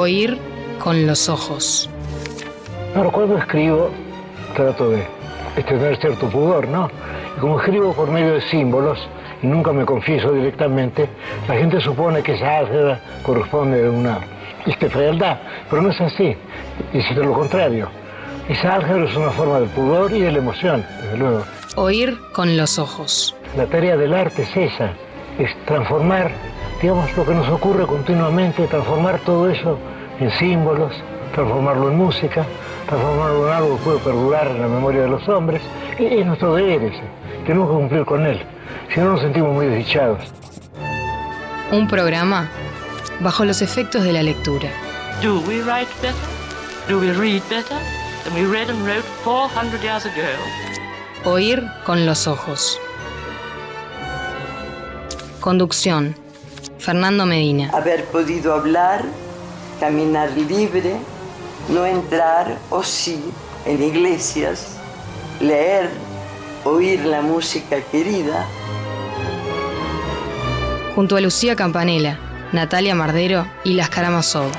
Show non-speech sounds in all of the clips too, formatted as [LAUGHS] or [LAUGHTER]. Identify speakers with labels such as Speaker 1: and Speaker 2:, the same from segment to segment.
Speaker 1: Oír con los ojos.
Speaker 2: Ahora, cuando escribo, trato de, tener cierto pudor, ¿no? Y como escribo por medio de símbolos, y nunca me confieso directamente, la gente supone que esa álgebra corresponde a una este, fealdad, pero no es así, es lo contrario. Esa álgebra es una forma del pudor y de la emoción, desde luego.
Speaker 1: Oír con los ojos.
Speaker 2: La tarea del arte es esa, es transformar, digamos, lo que nos ocurre continuamente, transformar todo eso en símbolos, transformarlo en música, transformarlo en algo que puede perdurar en la memoria de los hombres. Es nuestro deber ese, tenemos que cumplir con él, si no nos sentimos muy desdichados.
Speaker 1: Un programa bajo los efectos de la lectura.
Speaker 3: Do we write better? Do we read better than we read and wrote 400 years ago?
Speaker 1: Oír con los ojos. Conducción. Fernando Medina.
Speaker 4: Haber podido hablar, caminar libre, no entrar o sí en iglesias, leer, oír la música querida.
Speaker 1: Junto a Lucía Campanella, Natalia Mardero y Las Karamazov.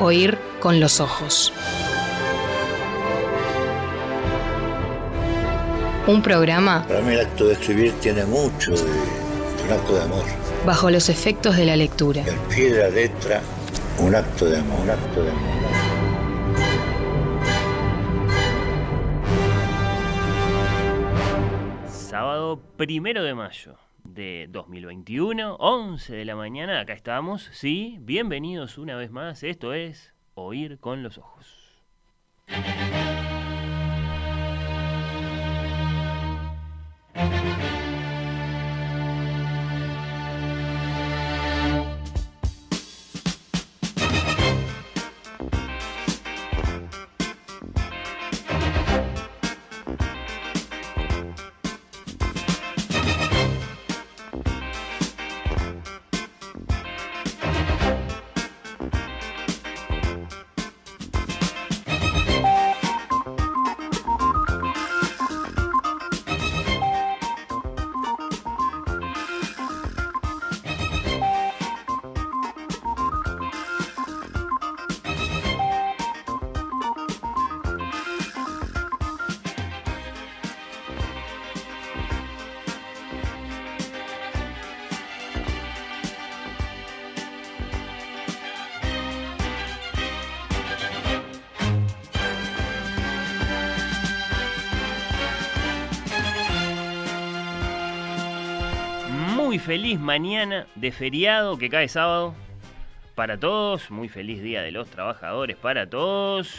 Speaker 1: Oír con los ojos. Un programa.
Speaker 5: Para mí el acto de escribir tiene mucho de, un acto de amor.
Speaker 1: Bajo los efectos de la lectura.
Speaker 5: El pie de la letra, un acto de amor, un acto de amor.
Speaker 6: Sábado primero de mayo de 2021, 11 de la mañana, acá estamos, sí, bienvenidos una vez más, esto es Oír con los Ojos. Feliz mañana de feriado que cae sábado para todos. Muy feliz día de los trabajadores para todos.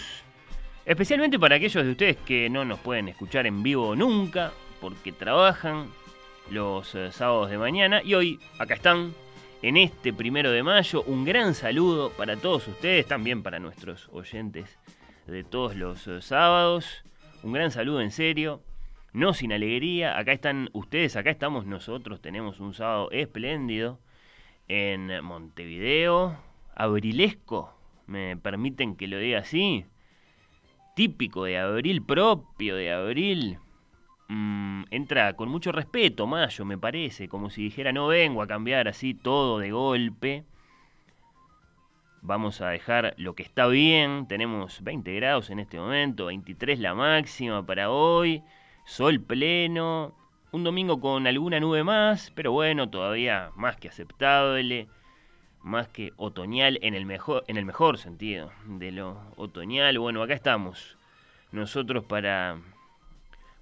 Speaker 6: Especialmente para aquellos de ustedes que no nos pueden escuchar en vivo nunca porque trabajan los eh, sábados de mañana. Y hoy acá están en este primero de mayo. Un gran saludo para todos ustedes, también para nuestros oyentes de todos los eh, sábados. Un gran saludo en serio no sin alegría. Acá están ustedes, acá estamos nosotros. Tenemos un sábado espléndido en Montevideo. Abrilesco, me permiten que lo diga así. Típico de abril, propio de abril. Mm, entra con mucho respeto, Mayo, me parece. Como si dijera, no vengo a cambiar así todo de golpe. Vamos a dejar lo que está bien. Tenemos 20 grados en este momento, 23 la máxima para hoy sol pleno, un domingo con alguna nube más, pero bueno, todavía más que aceptable, más que otoñal en el mejor, en el mejor sentido de lo otoñal. Bueno, acá estamos nosotros para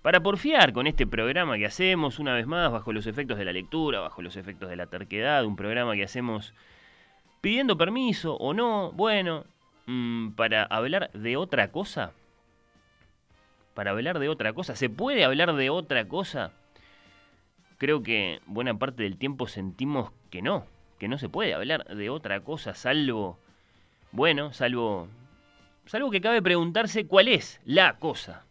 Speaker 6: para porfiar con este programa que hacemos una vez más bajo los efectos de la lectura, bajo los efectos de la terquedad, un programa que hacemos pidiendo permiso o no, bueno, mm, para hablar de otra cosa para hablar de otra cosa. ¿Se puede hablar de otra cosa? Creo que buena parte del tiempo sentimos que no, que no se puede hablar de otra cosa salvo, bueno, salvo, salvo que cabe preguntarse cuál es la cosa.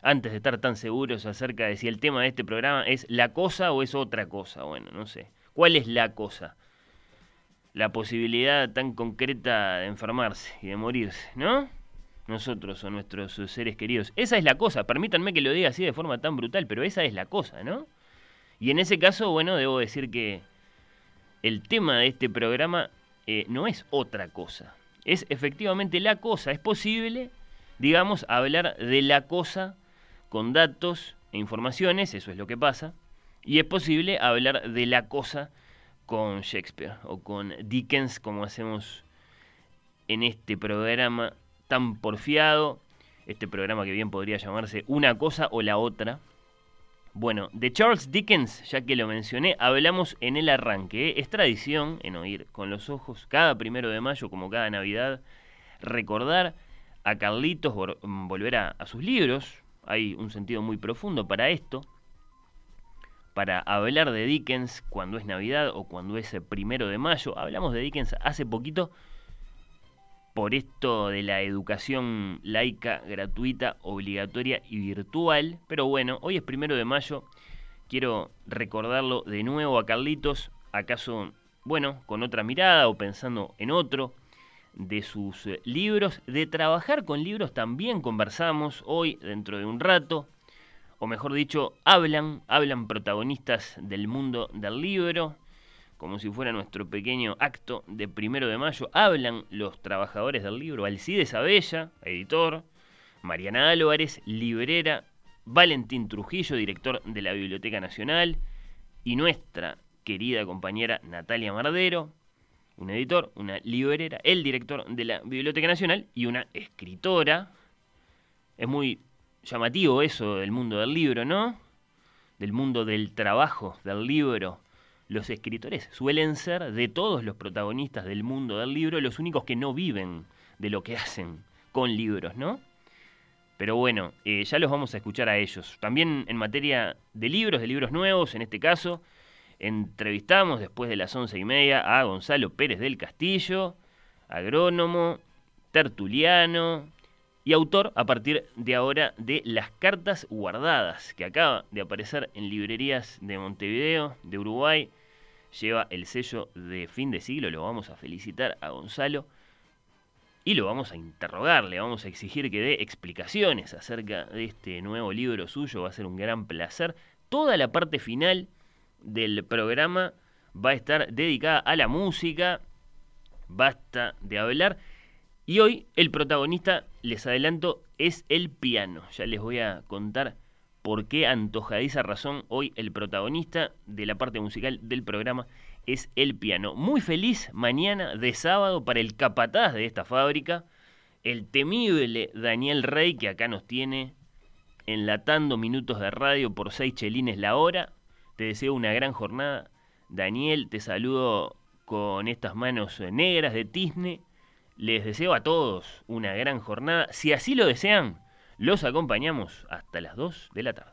Speaker 6: Antes de estar tan seguros acerca de si el tema de este programa es la cosa o es otra cosa. Bueno, no sé. ¿Cuál es la cosa? La posibilidad tan concreta de enfermarse y de morirse, ¿no? Nosotros o nuestros seres queridos. Esa es la cosa, permítanme que lo diga así de forma tan brutal, pero esa es la cosa, ¿no? Y en ese caso, bueno, debo decir que el tema de este programa eh, no es otra cosa. Es efectivamente la cosa. Es posible, digamos, hablar de la cosa con datos e informaciones, eso es lo que pasa. Y es posible hablar de la cosa con Shakespeare o con Dickens, como hacemos en este programa tan porfiado, este programa que bien podría llamarse Una cosa o la otra. Bueno, de Charles Dickens, ya que lo mencioné, hablamos en el arranque. ¿eh? Es tradición en oír con los ojos cada primero de mayo, como cada Navidad, recordar a Carlitos, mm, volver a, a sus libros. Hay un sentido muy profundo para esto. Para hablar de Dickens cuando es Navidad o cuando es primero de mayo. Hablamos de Dickens hace poquito por esto de la educación laica, gratuita, obligatoria y virtual. Pero bueno, hoy es primero de mayo. Quiero recordarlo de nuevo a Carlitos, acaso, bueno, con otra mirada o pensando en otro de sus eh, libros. De trabajar con libros también conversamos hoy, dentro de un rato. O mejor dicho, hablan, hablan protagonistas del mundo del libro como si fuera nuestro pequeño acto de primero de mayo, hablan los trabajadores del libro, Alcides Abella, editor, Mariana Álvarez, librera, Valentín Trujillo, director de la Biblioteca Nacional, y nuestra querida compañera Natalia Mardero, un editor, una librera, el director de la Biblioteca Nacional y una escritora. Es muy llamativo eso del mundo del libro, ¿no? Del mundo del trabajo, del libro los escritores suelen ser, de todos los protagonistas del mundo del libro, los únicos que no viven de lo que hacen con libros, ¿no? Pero bueno, eh, ya los vamos a escuchar a ellos. También en materia de libros, de libros nuevos, en este caso, entrevistamos después de las once y media a Gonzalo Pérez del Castillo, agrónomo, tertuliano y autor a partir de ahora de Las Cartas Guardadas, que acaba de aparecer en librerías de Montevideo, de Uruguay, lleva el sello de fin de siglo, lo vamos a felicitar a Gonzalo y lo vamos a interrogar, le vamos a exigir que dé explicaciones acerca de este nuevo libro suyo, va a ser un gran placer. Toda la parte final del programa va a estar dedicada a la música, basta de hablar. Y hoy el protagonista, les adelanto, es el piano. Ya les voy a contar por qué antojadiza razón hoy el protagonista de la parte musical del programa es el piano. Muy feliz mañana de sábado para el capataz de esta fábrica, el temible Daniel Rey, que acá nos tiene enlatando minutos de radio por seis chelines la hora. Te deseo una gran jornada. Daniel, te saludo con estas manos negras de tizne. Les deseo a todos una gran jornada. Si así lo desean, los acompañamos hasta las 2 de la tarde.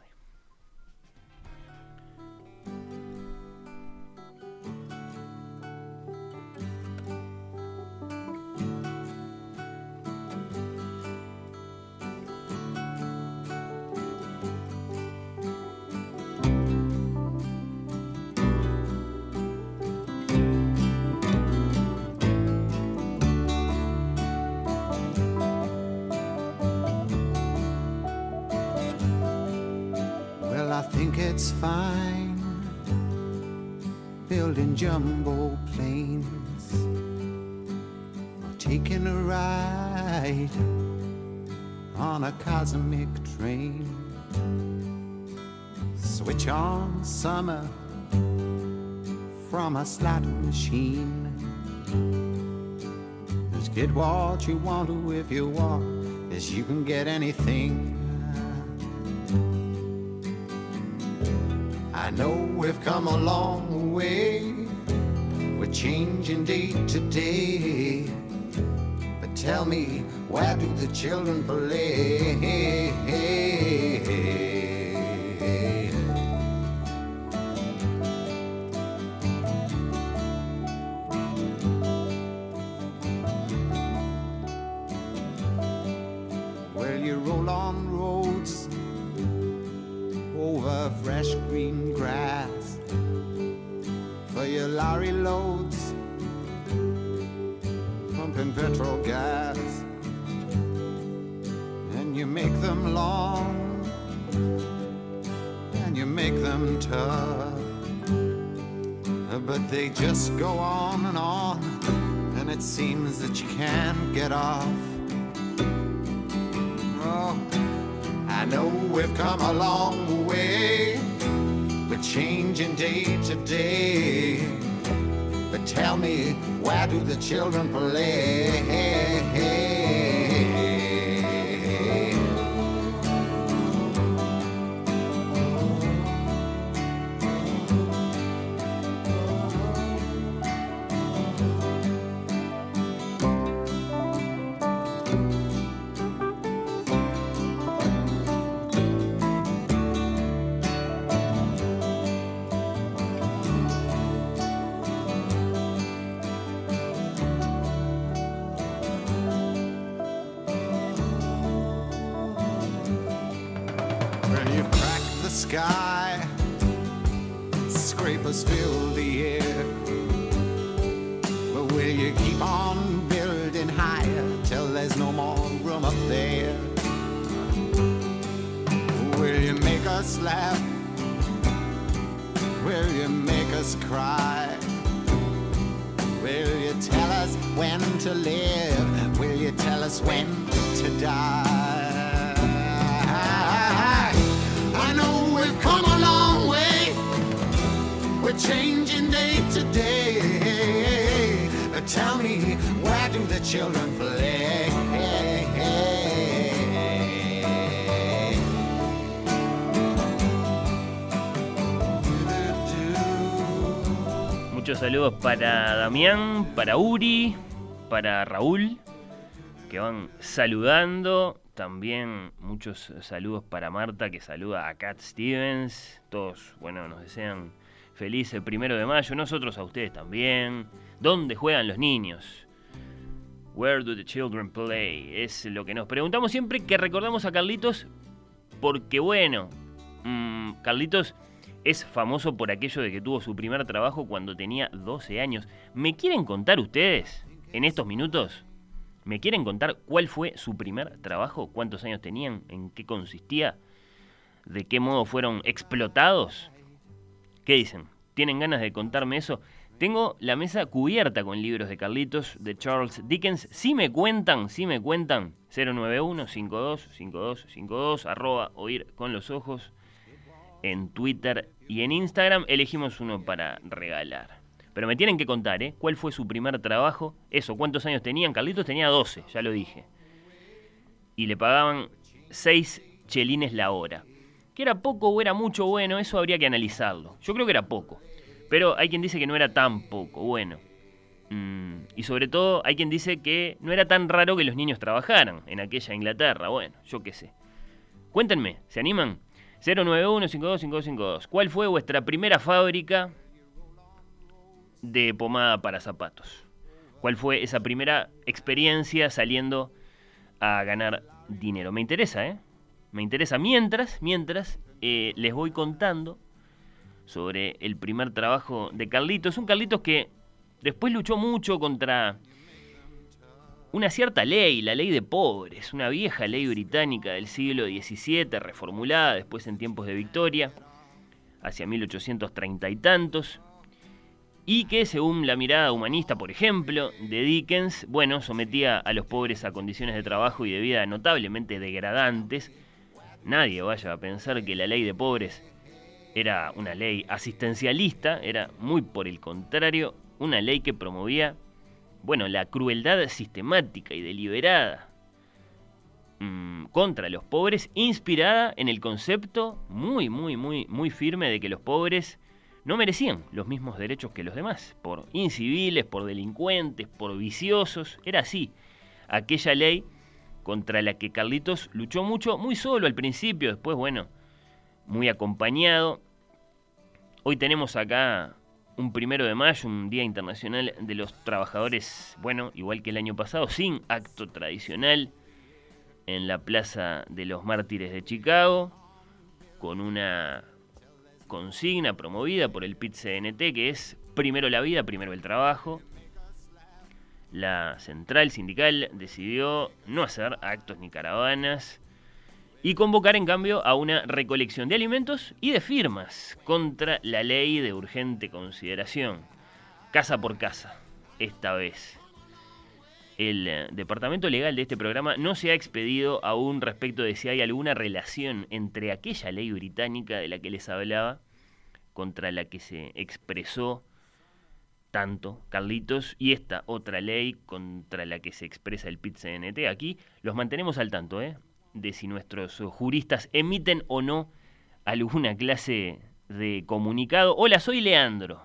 Speaker 7: It's fine building jumbo planes or taking a ride on a cosmic train. Switch on summer from a slot machine. Just get what you want to if you want, as you can get anything know we've come a long way. We're changing day to day. But tell me, where do the children play? fresh green grass for your lorry loads, pumping petrol gas, and you make them long and you make them tough, but they just go on and on, and it seems that you can't get off. Oh, I know we've come a long way. Changing day to day. But tell me, where do the children play?
Speaker 6: Damián, para Uri, para Raúl, que van saludando. También muchos saludos para Marta, que saluda a Cat Stevens. Todos, bueno, nos desean feliz el primero de mayo. Nosotros a ustedes también. ¿Dónde juegan los niños? Where do the children play? Es lo que nos preguntamos siempre que recordamos a Carlitos, porque bueno, mm, Carlitos es famoso por aquello de que tuvo su primer trabajo cuando tenía 12 años. ¿Me quieren contar ustedes, en estos minutos, me quieren contar cuál fue su primer trabajo? ¿Cuántos años tenían? ¿En qué consistía? ¿De qué modo fueron explotados? ¿Qué dicen? ¿Tienen ganas de contarme eso? Tengo la mesa cubierta con libros de Carlitos, de Charles Dickens. Si me cuentan, si me cuentan, 091-525252, arroba oír con los ojos, en Twitter y en Instagram. Elegimos uno para regalar. Pero me tienen que contar, ¿eh? ¿Cuál fue su primer trabajo? Eso, ¿cuántos años tenían? Carlitos tenía 12, ya lo dije. Y le pagaban 6 chelines la hora. ¿Que era poco o era mucho? Bueno, eso habría que analizarlo. Yo creo que era poco. Pero hay quien dice que no era tan poco. Bueno. Mm, y sobre todo hay quien dice que no era tan raro que los niños trabajaran en aquella Inglaterra. Bueno, yo qué sé. Cuéntenme, ¿se animan? 091-525252. ¿Cuál fue vuestra primera fábrica de pomada para zapatos? ¿Cuál fue esa primera experiencia saliendo a ganar dinero? Me interesa, ¿eh? Me interesa. Mientras, mientras, eh, les voy contando sobre el primer trabajo de Carlitos. Un Carlitos que después luchó mucho contra una cierta ley, la ley de pobres, una vieja ley británica del siglo XVII, reformulada después en tiempos de Victoria, hacia 1830 y tantos, y que según la mirada humanista, por ejemplo, de Dickens, bueno, sometía a los pobres a condiciones de trabajo y de vida notablemente degradantes. Nadie vaya a pensar que la ley de pobres era una ley asistencialista, era muy por el contrario, una ley que promovía bueno, la crueldad sistemática y deliberada mmm, contra los pobres, inspirada en el concepto muy, muy, muy, muy firme de que los pobres no merecían los mismos derechos que los demás, por inciviles, por delincuentes, por viciosos, era así. Aquella ley contra la que Carlitos luchó mucho, muy solo al principio, después, bueno, muy acompañado. Hoy tenemos acá un primero de mayo, un Día Internacional de los Trabajadores, bueno, igual que el año pasado, sin acto tradicional, en la Plaza de los Mártires de Chicago, con una consigna promovida por el PIT-CNT, que es primero la vida, primero el trabajo. La central sindical decidió no hacer actos ni caravanas y convocar en cambio a una recolección de alimentos y de firmas contra la ley de urgente consideración, casa por casa, esta vez. el eh, departamento legal de este programa no se ha expedido aún respecto de si hay alguna relación entre aquella ley británica de la que les hablaba, contra la que se expresó tanto Carlitos, y esta otra ley contra la que se expresa el PIT-CNT. Aquí los mantenemos al tanto, ¿eh? De si nuestros juristas emiten o no alguna clase de comunicado. Hola, soy Leandro.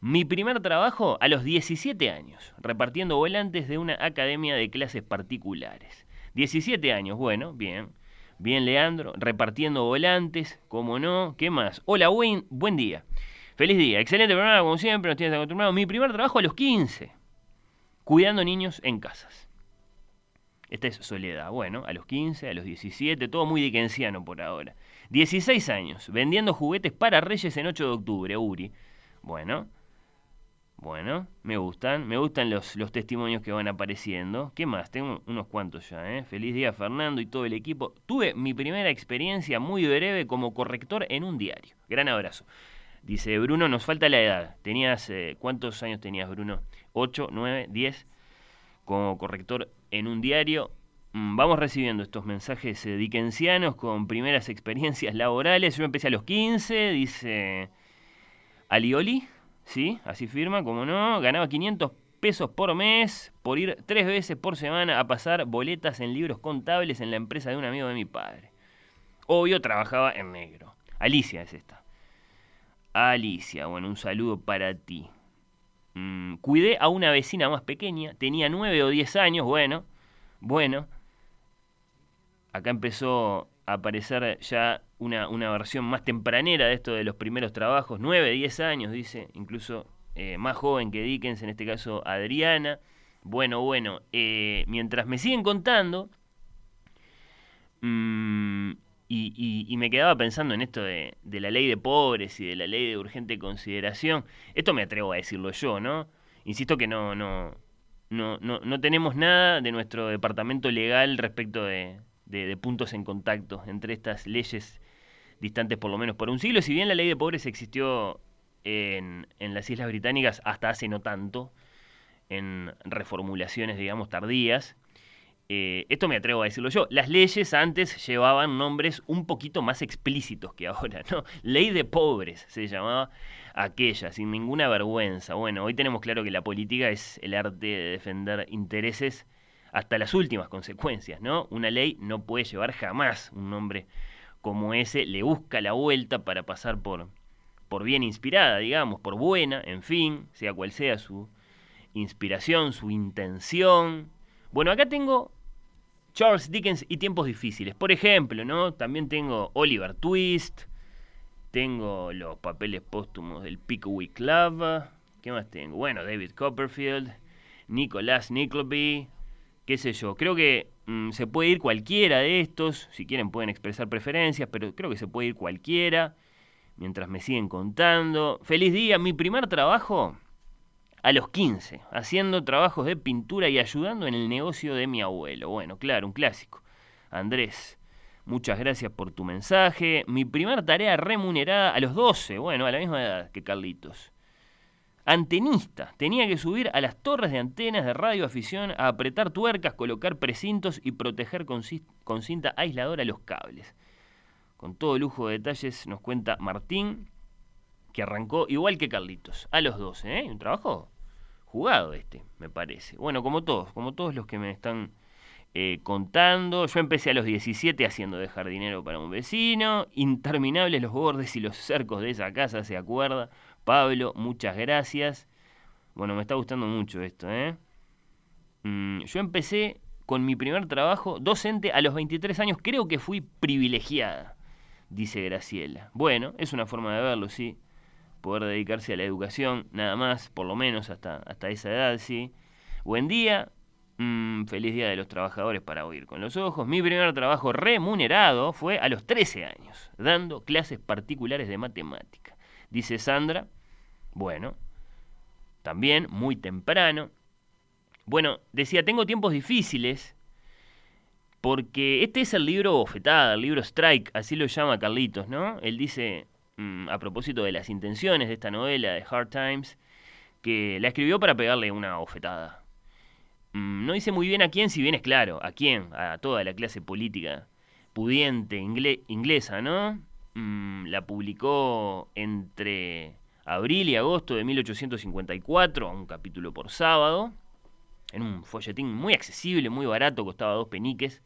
Speaker 6: Mi primer trabajo a los 17 años, repartiendo volantes de una academia de clases particulares. 17 años, bueno, bien. Bien, Leandro, repartiendo volantes, como no. ¿Qué más? Hola, buen, buen día. Feliz día. Excelente programa, como siempre, nos tienes acostumbrados. Mi primer trabajo a los 15, cuidando niños en casas. Esta es Soledad. Bueno, a los 15, a los 17, todo muy dickensiano por ahora. 16 años, vendiendo juguetes para Reyes en 8 de octubre, Uri. Bueno, bueno, me gustan, me gustan los, los testimonios que van apareciendo. ¿Qué más? Tengo unos cuantos ya, ¿eh? Feliz día Fernando y todo el equipo. Tuve mi primera experiencia muy breve como corrector en un diario. Gran abrazo. Dice Bruno, nos falta la edad. ¿Tenías, eh, cuántos años tenías Bruno? ¿8, 9, 10? Como corrector en un diario. Mm, vamos recibiendo estos mensajes eh, dickensianos con primeras experiencias laborales. Yo empecé a los 15, dice Alioli. ¿sí? Así firma, como no, ganaba 500 pesos por mes por ir tres veces por semana a pasar boletas en libros contables en la empresa de un amigo de mi padre. Obvio, trabajaba en negro. Alicia es esta. Alicia, bueno, un saludo para ti. Mm, cuidé a una vecina más pequeña, tenía 9 o 10 años, bueno, bueno. Acá empezó a aparecer ya una, una, versión más tempranera de esto de los primeros trabajos, 9, 10 años, dice, incluso eh, más joven que Dickens, en este caso Adriana. Bueno, bueno, eh, mientras me siguen contando, mmm, y, y, me quedaba pensando en esto de, de, la ley de pobres y de la ley de urgente consideración, esto me atrevo a decirlo yo, ¿no? Insisto que no, no, no, no, no tenemos nada de nuestro departamento legal respecto de, de, puntos en contacto entre estas leyes distantes por lo menos por un siglo. Si bien la ley de pobres existió en, en las Islas Británicas hasta hace no tanto, en reformulaciones, digamos, tardías, eh, esto me atrevo a decirlo yo, las leyes antes llevaban nombres un poquito más explícitos que ahora, ¿no? Ley de pobres se llamaba aquella, sin ninguna vergüenza. Bueno, hoy tenemos claro que la política es el arte de defender intereses hasta las últimas consecuencias, ¿no? Una ley no puede llevar jamás un nombre como ese, le busca la vuelta para pasar por, por bien inspirada, digamos, por buena, en fin, sea cual sea su inspiración, su intención. Bueno, acá tengo Charles Dickens y tiempos difíciles. Por ejemplo, ¿no? También tengo Oliver Twist, tengo los papeles póstumos del Pickwick Club, ¿qué más tengo? Bueno, David Copperfield, Nicholas Nickleby, qué sé yo, creo que mm, se puede ir cualquiera de estos, si quieren pueden expresar preferencias, pero creo que se puede ir cualquiera, mientras me siguen contando. Feliz día, mi primer trabajo a los 15, haciendo trabajos de pintura y ayudando en el negocio de mi abuelo. Bueno, claro, un clásico. Andrés, muchas gracias por tu mensaje. Mi primera tarea remunerada a los 12, bueno, a la misma edad que Carlitos antenista. Tenía que subir a las torres de antenas de radioafición a apretar tuercas, colocar precintos y proteger con, cinta aisladora los cables. Con todo lujo de detalles nos cuenta Martín, que arrancó igual que Carlitos, a los 12, ¿eh? Un trabajo jugado este, me parece. Bueno, como todos, como todos los que me están eh, contando. Yo empecé a los 17 haciendo de jardinero para un vecino. Interminables los bordes y los cercos de esa casa, ¿se acuerda? Pablo, muchas gracias. Bueno, me está gustando mucho esto, ¿eh? Mm, yo empecé con mi primer trabajo docente a los 23 años. Creo que fui privilegiada, dice Graciela. Bueno, es una forma de verlo, sí. Poder dedicarse a la educación, nada más, por lo menos hasta, hasta esa edad, sí. Buen día, mm, feliz día de los trabajadores para oír con los ojos. Mi primer trabajo remunerado fue a los 13 años, dando clases particulares de matemática. Dice Sandra, bueno, también muy temprano. Bueno, decía, tengo tiempos difíciles porque este es el libro bofetada, el libro Strike, así lo llama Carlitos, ¿no? Él dice, mm, a propósito de las intenciones de esta novela de Hard Times, que la escribió para pegarle una bofetada. Mm, no dice muy bien a quién, si bien es claro, a quién, a toda la clase política pudiente inglesa, ¿no? Mm, la publicó entre abril y agosto de 1854, un capítulo por sábado, en un folletín muy accesible, muy barato, costaba dos peniques,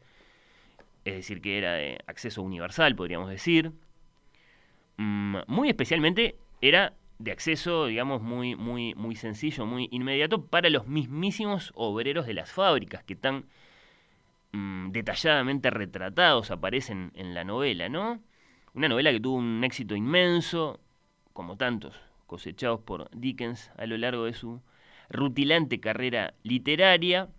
Speaker 6: es decir, que era de acceso universal, podríamos decir. Mm, muy especialmente era de acceso, digamos, muy, muy, muy sencillo, muy inmediato para los mismísimos obreros de las fábricas que tan mm, detalladamente retratados aparecen en la novela, ¿no? Una novela que tuvo un éxito inmenso, como tantos cosechados por Dickens a lo largo de su rutilante carrera literaria.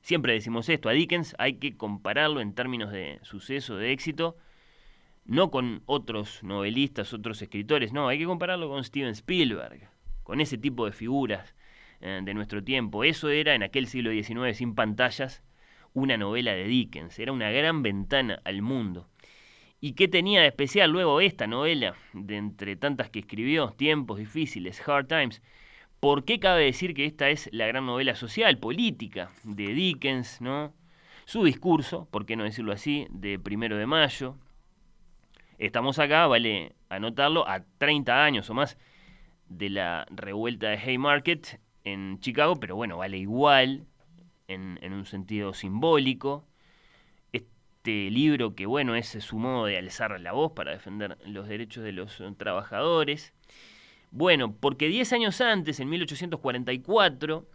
Speaker 6: Siempre decimos esto, a Dickens hay que compararlo en términos de suceso, de éxito, no con otros novelistas, otros escritores, no, hay que compararlo con Steven Spielberg, con ese tipo de figuras eh, de nuestro tiempo. Eso era en aquel siglo XIX sin pantallas una novela de Dickens, era una gran ventana al mundo. ¿Y qué tenía de especial luego esta novela, de entre tantas que escribió, Tiempos difíciles, Hard Times? ¿Por qué cabe decir que esta es la gran novela social, política, de Dickens, ¿no? Su discurso, por qué no decirlo así, de primero de mayo, Estamos acá, vale anotarlo, a 30 años o más de la revuelta de Haymarket en Chicago, pero bueno, vale igual en, un sentido simbólico. Este libro que bueno es su modo de alzar la voz para defender los derechos de los trabajadores. Bueno, porque 10 años antes, en 1844,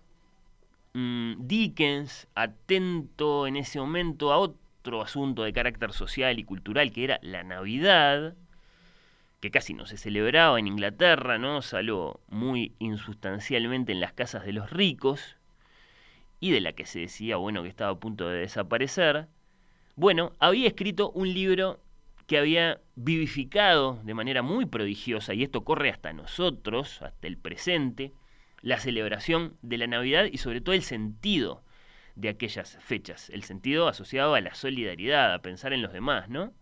Speaker 6: mm, Dickens, atento en ese momento a otro otro asunto de carácter social y cultural que era la Navidad, que casi no se celebraba en Inglaterra, ¿no? Salvo muy insustancialmente en las casas de los ricos, y de la que se decía, bueno, que estaba a punto de desaparecer. Bueno, había escrito un libro que había vivificado de manera muy prodigiosa, y esto corre hasta nosotros, hasta el presente, la celebración de la Navidad y sobre todo el sentido de aquellas fechas, el sentido asociado a la solidaridad, a pensar en los demás, ¿no?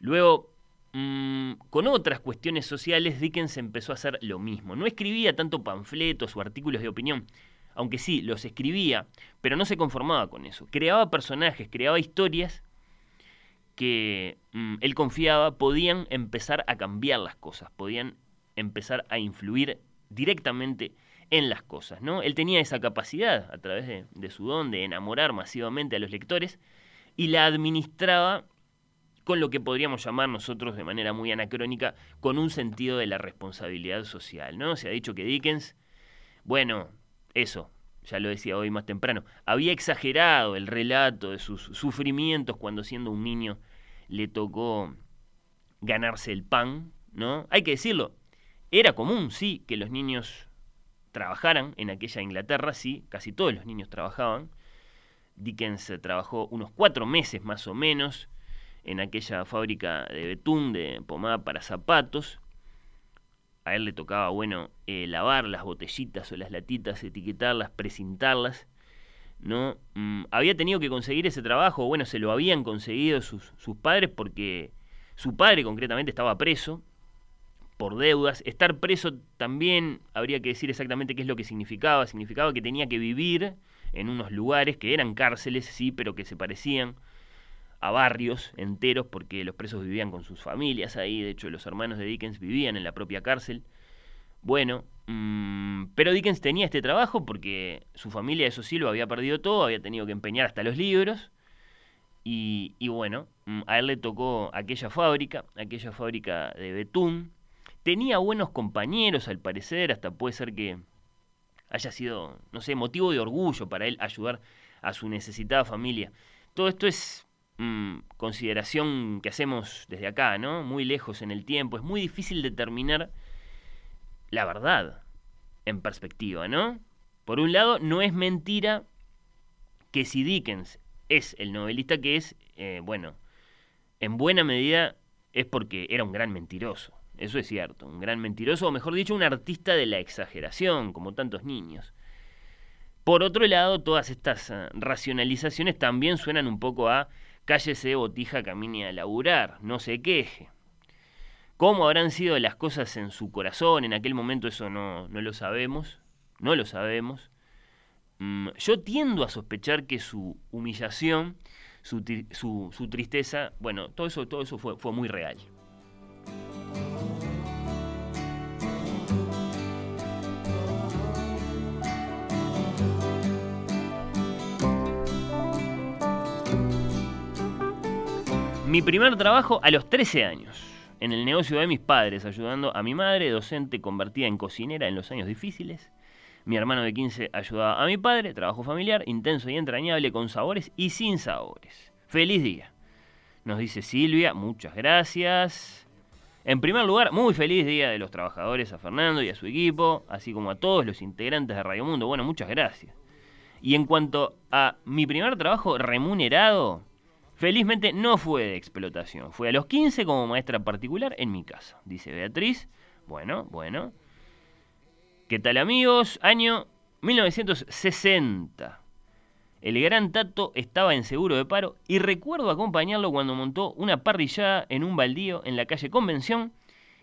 Speaker 6: Luego, mm, con otras cuestiones sociales, Dickens empezó a hacer lo mismo. No escribía tanto panfletos o artículos de opinión, aunque sí, los escribía, pero no se conformaba con eso. Creaba personajes, creaba historias que mm, él confiaba podían empezar a cambiar las cosas, podían empezar a influir directamente en las cosas, ¿no? Él tenía esa capacidad, a través de, su don, de enamorar masivamente a los lectores, y la administraba con lo que podríamos llamar nosotros de manera muy anacrónica, con un sentido de la responsabilidad social, ¿no? Se ha dicho que Dickens, bueno, eso, ya lo decía hoy más temprano, había exagerado el relato de sus sufrimientos cuando siendo un niño le tocó ganarse el pan, ¿no? Hay que decirlo, era común, sí, que los niños trabajaran en aquella Inglaterra, sí, casi todos los niños trabajaban. Dickens trabajó unos cuatro meses más o menos en aquella fábrica de betún, de pomada para zapatos. A él le tocaba, bueno, eh, lavar las botellitas o las latitas, etiquetarlas, precintarlas. ¿no? Mm, había tenido que conseguir ese trabajo, bueno, se lo habían conseguido sus, sus padres porque su padre concretamente estaba preso por deudas. Estar preso también habría que decir exactamente qué es lo que significaba. Significaba que tenía que vivir en unos lugares que eran cárceles, sí, pero que se parecían a barrios enteros porque los presos vivían con sus familias ahí. De hecho, los hermanos de Dickens vivían en la propia cárcel. Bueno, mm, pero Dickens tenía este trabajo porque su familia, eso sí, lo había perdido todo, había tenido que empeñar hasta los libros. Y, y bueno, mm, a él le tocó aquella fábrica, aquella fábrica de betún, Tenía buenos compañeros, al parecer, hasta puede ser que haya sido, no sé, motivo de orgullo para él ayudar a su necesitada familia. Todo esto es mm, consideración que hacemos desde acá, ¿no? Muy lejos en el tiempo. Es muy difícil determinar la verdad en perspectiva, ¿no? Por un lado, no es mentira que si Dickens es el novelista que es, eh, bueno, en buena medida es porque era un gran mentiroso. Eso es cierto, un gran mentiroso, o mejor dicho, un artista de la exageración, como tantos niños. Por otro lado, todas estas eh, racionalizaciones también suenan un poco a cállese, botija, camine a laburar, no se queje. ¿Cómo habrán sido las cosas en su corazón en aquel momento? Eso no, no lo sabemos, no lo sabemos. mm, yo tiendo a sospechar que su humillación, su, su- su tristeza, bueno, todo eso, todo eso fue, fue muy real. Mi primer trabajo a los 13 años, en el negocio de mis padres, ayudando a mi madre, docente convertida en cocinera en los años difíciles. Mi hermano de 15 ayudaba a mi padre, trabajo familiar, intenso y entrañable, con sabores y sin sabores. Feliz día. Nos dice Silvia, muchas gracias. En primer lugar, muy feliz día de los trabajadores a Fernando y a su equipo, así como a todos los integrantes de Radio Mundo. Bueno, muchas gracias. Y en cuanto a mi primer trabajo remunerado, felizmente no fue de explotación. Fue a los 15 como maestra particular en mi casa, dice Beatriz. Bueno, bueno. ¿Qué tal amigos? Año 1960. El gran Tato estaba en seguro de paro y recuerdo acompañarlo cuando montó una parrillada en un baldío en la calle Convención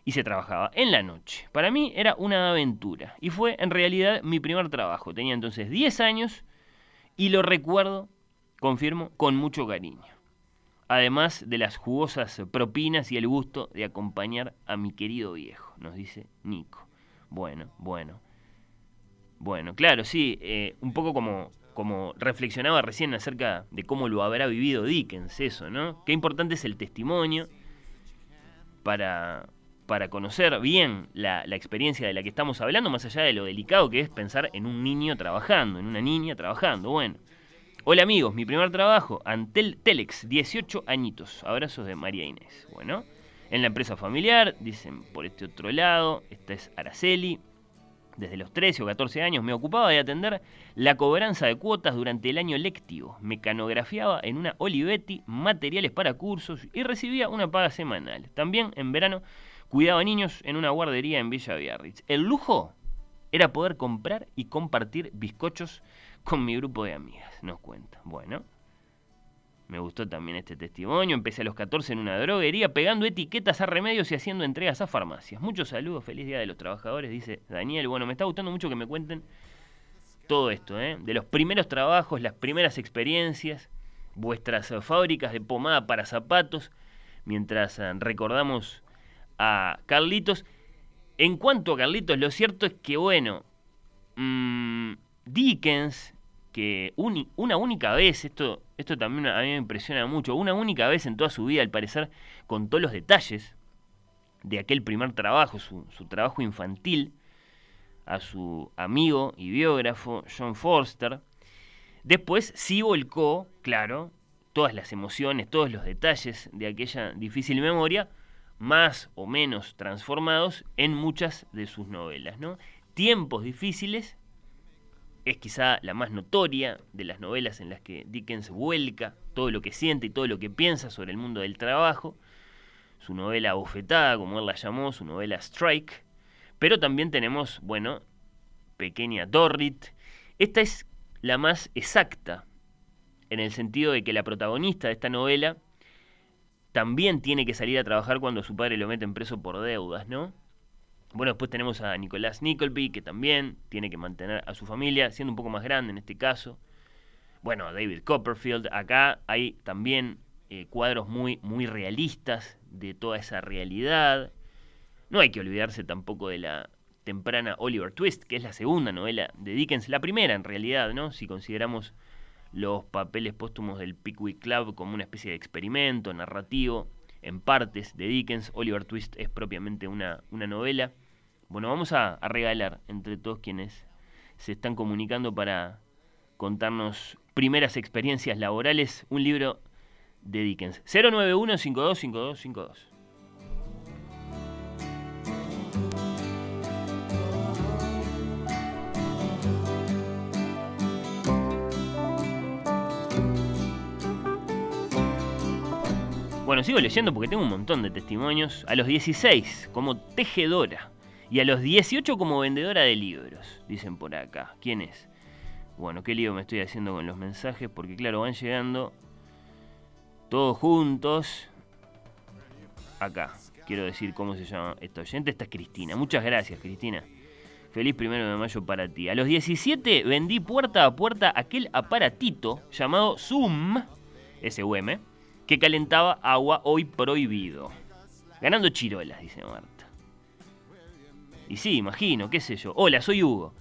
Speaker 6: y se trabajaba en la noche. Para mí era una aventura y fue en realidad mi primer trabajo. Tenía entonces 10 años y lo recuerdo, confirmo, con mucho cariño. Además de las jugosas propinas y el gusto de acompañar a mi querido viejo, nos dice Nico. Bueno, bueno. Bueno, claro, sí, eh, un poco como, como reflexionaba recién acerca de cómo lo habrá vivido Dickens, eso, ¿no? Qué importante es el testimonio para, para conocer bien la, la experiencia de la que estamos hablando, más allá de lo delicado que es pensar en un niño trabajando, en una niña trabajando. Bueno, hola amigos, mi primer trabajo, Antel Telex, 18 añitos. Abrazos de María Inés. Bueno, en la empresa familiar, dicen por este otro lado, esta es Araceli. Desde los 13 o 14 años me ocupaba de atender la cobranza de cuotas durante el año lectivo. Mecanografiaba en una Olivetti materiales para cursos y recibía una paga semanal. También en verano cuidaba niños en una guardería en Villa Biarritz. El lujo era poder comprar y compartir bizcochos con mi grupo de amigas, nos cuenta. Bueno, me gustó también este testimonio. Empecé a los 14 en una droguería pegando etiquetas a remedios y haciendo entregas a farmacias. Muchos saludos, feliz día de los trabajadores, dice Daniel. Bueno, me está gustando mucho que me cuenten todo esto, ¿eh? de los primeros trabajos, las primeras experiencias, vuestras fábricas de pomada para zapatos, mientras eh, recordamos a Carlitos. En cuanto a Carlitos, lo cierto es que, bueno, mm, Dickens, una única vez, esto, esto también a mí me impresiona mucho, una única vez en toda su vida, al parecer, contó los detalles de aquel primer trabajo, su, su trabajo infantil, a su amigo y biógrafo John Forster. Después sí volcó, claro, todas las emociones, todos los detalles de aquella difícil memoria, más o menos transformados en muchas de sus novelas. ¿no? Tiempos difíciles es quizá la más notoria de las novelas en las que Dickens vuelca todo lo que siente y todo lo que piensa sobre el mundo del trabajo. Su novela Bofetada, como él la llamó, su novela Strike. Pero también tenemos, bueno, Pequeña Dorrit. Esta es la más exacta, en el sentido de que la protagonista de esta novela también tiene que salir a trabajar cuando su padre lo mete preso por deudas, ¿no? Bueno, después tenemos a Nicolás Nickleby, que también tiene que mantener a su familia, siendo un poco más grande en este caso. Bueno, David Copperfield. Acá hay también eh, cuadros muy, muy realistas de toda esa realidad. No hay que olvidarse tampoco de la temprana Oliver Twist, que es la segunda novela de Dickens, la primera en realidad, ¿no? Si consideramos los papeles póstumos del Pickwick Club como una especie de experimento narrativo en partes de Dickens. Oliver Twist es propiamente una, una novela. Bueno, vamos a, regalar entre todos quienes se están comunicando para contarnos primeras experiencias laborales un libro de Dickens. 091 525252. Bueno, sigo leyendo porque tengo un montón de testimonios. A los 16 como tejedora y a los 18 como vendedora de libros, dicen por acá. ¿Quién es? Bueno, qué lío me estoy haciendo con los mensajes porque claro, van llegando todos juntos. Acá, quiero decir cómo se llama esta oyente. Esta es Cristina. Muchas gracias, Cristina. Feliz primero de mayo para ti. A los 17 vendí puerta a puerta aquel aparatito llamado Zoom, SUM, que calentaba agua hoy prohibido. Ganando chirolas, dice Marta. Y sí, imagino, qué sé yo. Hola, soy Hugo.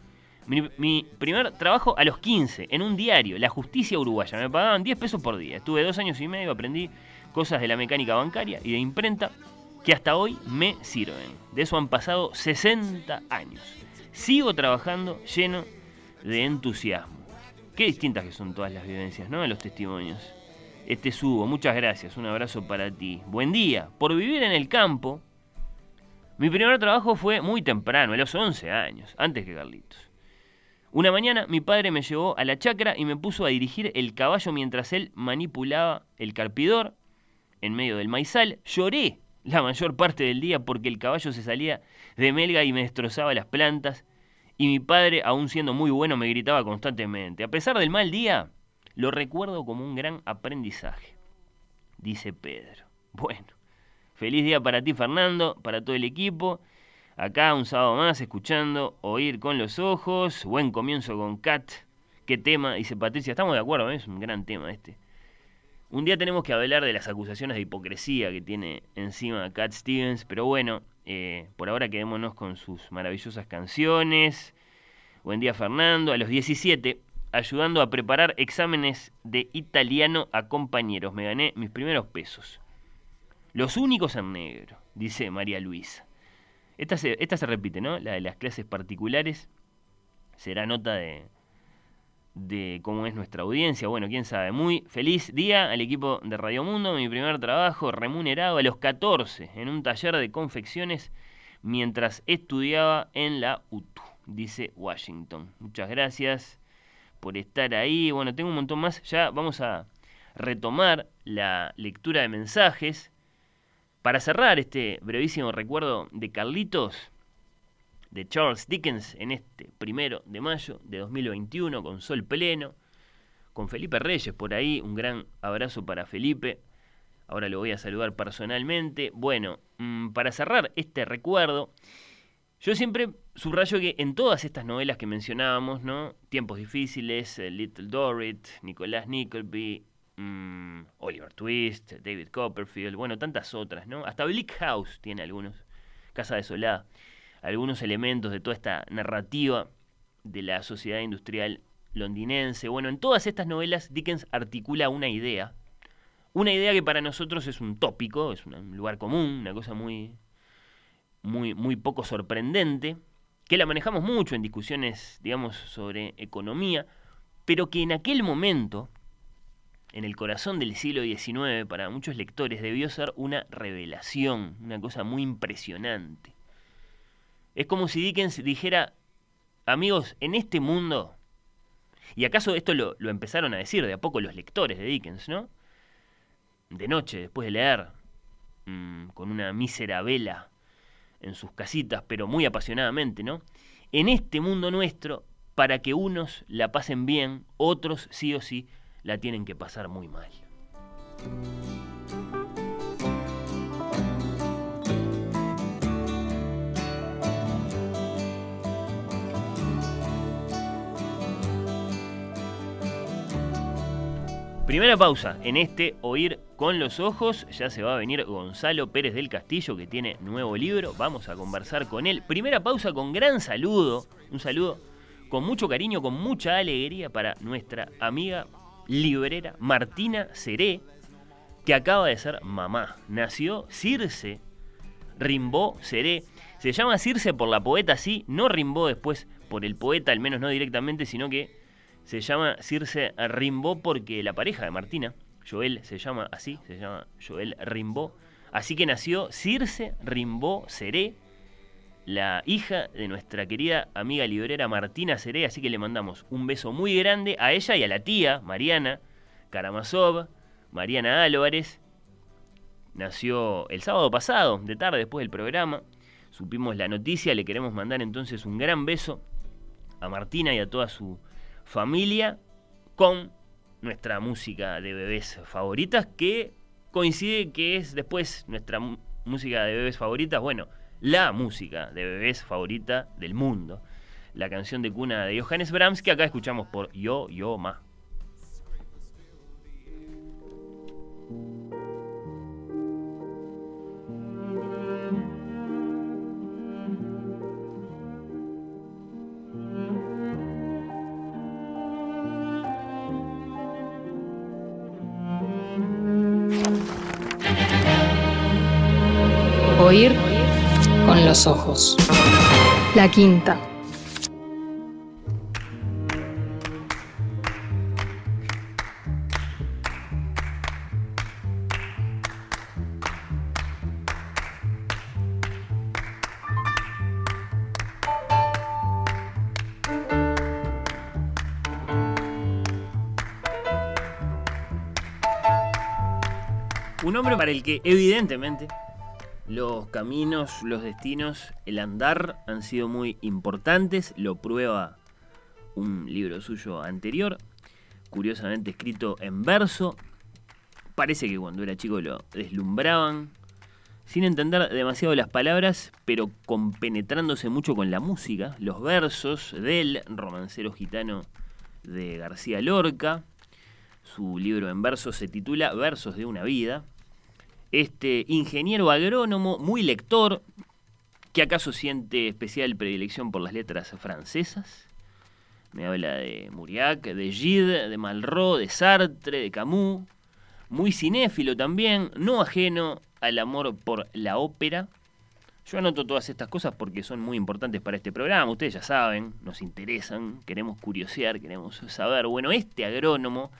Speaker 6: Mi, primer trabajo a los 15, en un diario, La Justicia Uruguaya. Me pagaban 10 pesos por día. Estuve dos años y medio, aprendí cosas de la mecánica bancaria y de imprenta que hasta hoy me sirven. De eso han pasado 60 años. Sigo trabajando lleno de entusiasmo. Qué distintas que son todas las vivencias, ¿no? Los testimonios. Este es Hugo, muchas gracias, un abrazo para ti. Buen día. Por vivir en el campo, mi primer trabajo fue muy temprano, a los 11 años, antes que Carlitos. Una mañana mi padre me llevó a la chacra y me puso a dirigir el caballo mientras él manipulaba el carpidor en medio del maizal. Lloré la mayor parte del día porque el caballo se salía de melga y me destrozaba las plantas. Y mi padre, aún siendo muy bueno, me gritaba constantemente. A pesar del mal día, lo recuerdo como un gran aprendizaje, dice Pedro. Bueno, feliz día para ti Fernando, para todo el equipo. Acá un sábado más escuchando Oír con los ojos. Buen comienzo con Kat. ¿Qué tema? Dice Patricia. Estamos de acuerdo, ¿eh? es un gran tema este. Un día tenemos que hablar de las acusaciones de hipocresía que tiene encima Cat Stevens, pero bueno, eh, por ahora quedémonos con sus maravillosas canciones. Buen día Fernando, a los 17, ayudando a preparar exámenes de italiano a compañeros. Me gané mis primeros pesos. Los únicos en negro, dice María Luisa. Esta se, esta se repite, ¿no? La de las clases particulares. Será nota de, de cómo es nuestra audiencia. Bueno, quién sabe. Muy feliz día al equipo de Radio Mundo. Mi primer trabajo remunerado a los 14 en un taller de confecciones mientras estudiaba en la UTU, dice Washington. Muchas gracias por estar ahí. Bueno, tengo un montón más. Ya vamos a retomar la lectura de mensajes. Para cerrar este brevísimo recuerdo de Carlitos, de Charles Dickens en este primero de mayo de 2021 con sol pleno, con Felipe Reyes por ahí, un gran abrazo para Felipe, ahora lo voy a saludar personalmente. Bueno, mm, para cerrar este recuerdo, yo siempre subrayo que en todas estas novelas que mencionábamos, ¿no? Tiempos difíciles, eh, Little Dorrit, Nicolás Nickleby, mm, Oliver Twist, David Copperfield, bueno, tantas otras, ¿no? Hasta Bleak House tiene algunos, Casa Desolada algunos elementos de toda esta narrativa de la sociedad industrial londinense. Bueno, en todas estas novelas Dickens articula una idea, una idea que para nosotros es un tópico, es un lugar común, una cosa muy, muy, muy poco sorprendente, que la manejamos mucho en discusiones, digamos, sobre economía, pero que en aquel momento, en el corazón del siglo XIX, para muchos lectores debió ser una revelación, una cosa muy impresionante. Es como si Dickens dijera, amigos, en este mundo, y acaso esto lo, empezaron a decir de a poco los lectores de Dickens, ¿no? De noche, después de leer, mm, con una mísera vela en sus casitas, pero muy apasionadamente, ¿no? En este mundo nuestro, para que unos la pasen bien, otros sí o sí la tienen que pasar muy mal. Primera pausa en este Oír con los Ojos. Ya se va a venir Gonzalo Pérez del Castillo que tiene nuevo libro. Vamos a conversar con él. Primera pausa con gran saludo. Un saludo con mucho cariño, con mucha alegría para nuestra amiga librera Martina Seré, que acaba de ser mamá. Nació Circe Rimbó Seré. Se llama Circe por la poeta, sí, no Rimbó después por el poeta, al menos no directamente, sino que se llama Circe Rimbaud porque la pareja de Martina, Joel, se llama así, se llama Joel Rimbaud. Así que nació Circe Rimbaud Seré, la hija de nuestra querida amiga librera Martina Seré. Así que le mandamos un beso muy grande a ella y a la tía Mariana Karamazov, Mariana Álvarez. Nació el sábado pasado, de tarde después del programa. Supimos la noticia, le queremos mandar entonces un gran beso a Martina y a toda su familia con nuestra música de bebés favoritas, que coincide que es después nuestra música de bebés favoritas, bueno, la música de bebés favorita del mundo. la canción de cuna de Johannes Brahms, que acá escuchamos por Yo Yo Ma.
Speaker 1: Los ojos. La quinta.
Speaker 6: Un hombre para el que evidentemente los caminos, los destinos, el andar han sido muy importantes, lo prueba un libro suyo anterior, curiosamente escrito en verso. Parece que cuando era chico lo deslumbraban, sin entender demasiado las palabras, pero compenetrándose mucho con la música, los versos del romancero gitano de García Lorca. Su libro en verso se titula Versos de una vida este ingeniero agrónomo, muy lector, que acaso siente especial predilección por las letras francesas. Me habla de Mauriac, de Gide, de Malraux, de Sartre, de Camus. Muy cinéfilo también, no ajeno al amor por la ópera. Yo anoto todas estas cosas porque son muy importantes para este programa. Ustedes ya saben, nos interesan, queremos curiosear, queremos saber. Bueno, este agrónomo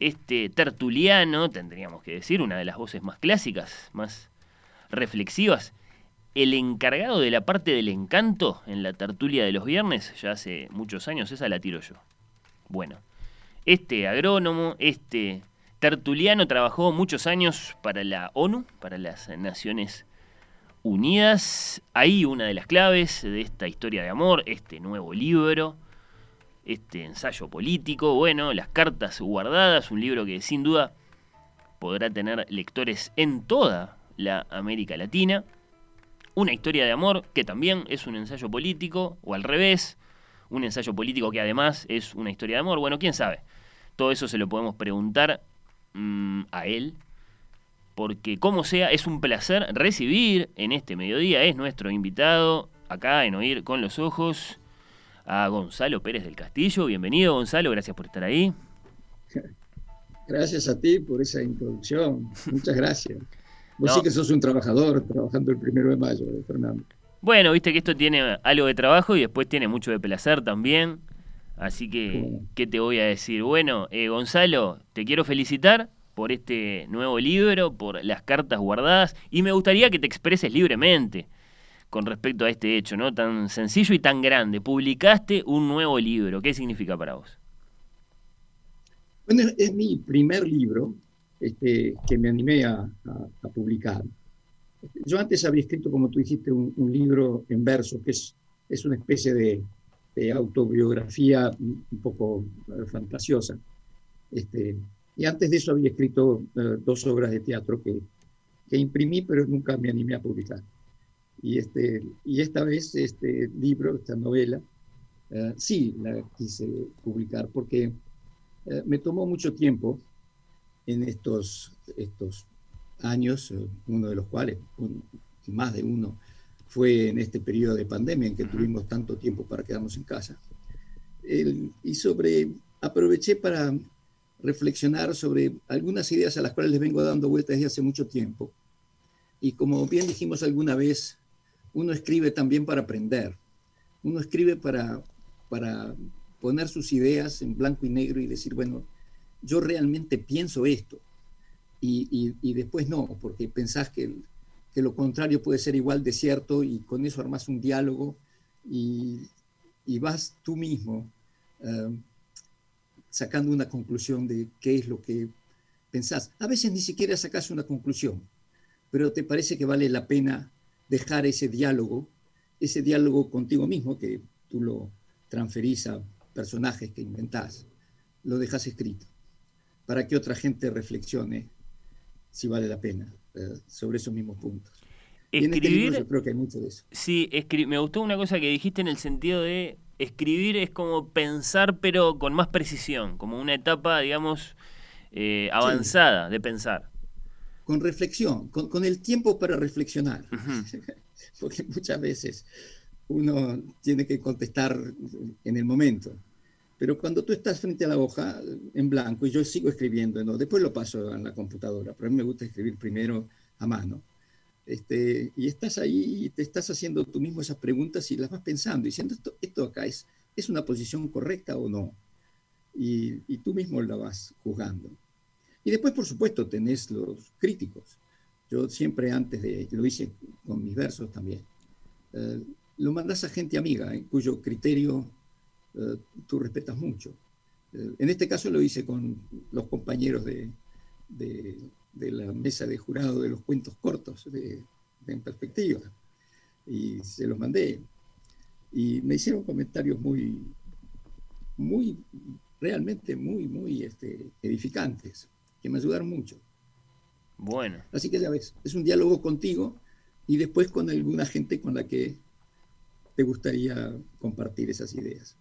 Speaker 6: este tertuliano, tendríamos que decir, una de las voces más clásicas, más reflexivas, el encargado de la parte del encanto en la tertulia de los viernes, ya hace muchos años, esa la tiro yo. Bueno, este agrónomo, este tertuliano trabajó muchos años para la ONU, para las Naciones Unidas. Ahí una de las claves de esta historia de amor, este nuevo libro, este ensayo político, bueno, Las cartas guardadas, un libro que sin duda podrá tener lectores en toda la América Latina. Una historia de amor que también es un ensayo político, o al revés, un ensayo político que además es una historia de amor. Bueno, quién sabe. Todo eso se lo podemos preguntar mm, a él, porque como sea, es un placer recibir en este mediodía, es nuestro invitado acá en Oír con los Ojos a Gonzalo Pérez del Castillo. Bienvenido, Gonzalo, gracias por estar ahí. [LAUGHS]
Speaker 8: Gracias a ti por esa introducción. Muchas gracias. [LAUGHS] Vos sí que sos un trabajador trabajando el primero de mayo, eh, Fernando.
Speaker 6: Bueno, viste que esto tiene algo de trabajo y después tiene mucho de placer también. Así que, ¿qué te voy a decir? Bueno, eh, Gonzalo, te quiero felicitar por este nuevo libro, por las cartas guardadas y me gustaría que te expreses libremente con respecto a este hecho, ¿no? Tan sencillo y tan grande. Publicaste un nuevo libro. ¿Qué significa para vos?
Speaker 8: Bueno, es mi primer libro este, que me animé a, publicar. Yo antes había escrito, como tú dijiste, un, libro en verso, que es, es una especie de, autobiografía un poco eh, fantasiosa. Este, y antes de eso había escrito eh, dos obras de teatro que, que imprimí, pero nunca me animé a publicar. Y, este, y esta vez este libro, esta novela, eh, sí la quise publicar porque eh, me tomó mucho tiempo en estos, estos años, eh, uno de los cuales, más de uno, fue en este periodo de pandemia en que tuvimos tanto tiempo para quedarnos en casa. y sobre, aproveché para reflexionar sobre algunas ideas a las cuales les vengo dando vueltas desde hace mucho tiempo. Y como bien dijimos alguna vez, uno escribe también para aprender. Uno escribe para, para poner sus ideas en blanco y negro y decir, bueno, yo realmente pienso esto. Y, después no, porque pensás que, que, lo contrario puede ser igual de cierto y con eso armas un diálogo y, vas tú mismo eh, sacando una conclusión de qué es lo que pensás. A veces ni siquiera sacas una conclusión, pero te parece que vale la pena dejar ese diálogo, ese diálogo contigo mismo, que tú lo transferís a personajes que inventás, lo dejas escrito, para que otra gente reflexione si vale la pena eh, sobre esos mismos puntos. Y en este
Speaker 6: escribir...
Speaker 8: libro yo creo que hay mucho de eso.
Speaker 6: Sí, me gustó una cosa que dijiste en el sentido de escribir es como pensar pero con más precisión, como una etapa, digamos, eh, avanzada de pensar.
Speaker 8: Con reflexión, con, con el tiempo para reflexionar.
Speaker 6: Ujú. [LAUGHS]
Speaker 8: Porque muchas veces uno tiene que contestar en el momento. Pero cuando tú estás frente a la hoja en blanco y yo sigo escribiendo, ¿no? después lo paso en la computadora, pero a mí me gusta escribir primero a mano. Este, y estás ahí y te estás haciendo tú mismo esas preguntas y las vas pensando, diciendo, esto, esto acá es, es una posición correcta o no. Y, y tú mismo la vas juzgando. Y después, por supuesto, tenés los críticos. Yo siempre antes de, lo hice con mis versos también, eh, lo mandas a gente amiga, en cuyo criterio eh, tú respetas mucho. Eh, en este caso lo hice con los compañeros de, de, de la mesa de jurado de los cuentos cortos de, de En Perspectiva. Y se los mandé. Y me hicieron comentarios muy, muy, realmente muy, muy este, edificantes, que me ayudaron mucho.
Speaker 6: Bueno,
Speaker 8: Así que ya ves, es un diálogo contigo y después con alguna gente con la que te gustaría compartir esas ideas.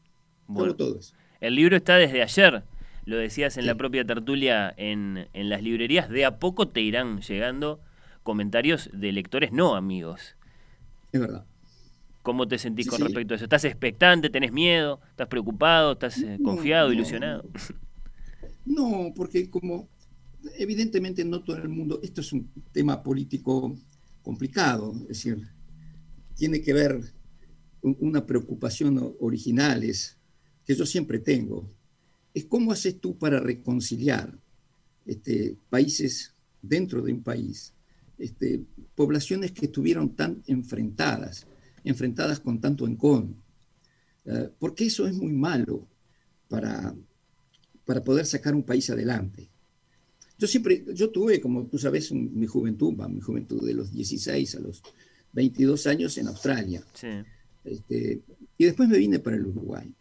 Speaker 6: bueno.
Speaker 8: Todo, eso.
Speaker 6: El libro está desde ayer, lo decías en la propia tertulia en, en las librerías. De a poco te irán llegando comentarios de lectores no amigos.
Speaker 8: Es verdad.
Speaker 6: ¿Cómo te sentís
Speaker 8: Sí,
Speaker 6: con
Speaker 8: sí.
Speaker 6: respecto a eso? ¿Estás expectante? ¿Tenés miedo? ¿Estás preocupado? ¿Estás
Speaker 8: No,
Speaker 6: confiado?
Speaker 8: no,
Speaker 6: ¿Ilusionado?
Speaker 8: No, porque como evidentemente no todo el mundo, esto es un tema político complicado, es decir, tiene que ver un- una preocupación original es, que yo siempre tengo, es cómo haces tú para reconciliar este, países dentro de un país, este, poblaciones que estuvieron tan enfrentadas, enfrentadas con tanto encono, Eh, porque eso es muy malo para, para poder sacar un país adelante. Yo siempre, yo tuve, como tú sabes, un- mi juventud, va, mi juventud de los 16 a los 22 años en Australia.
Speaker 6: Sí.
Speaker 8: Este, y después me vine para el Uruguay.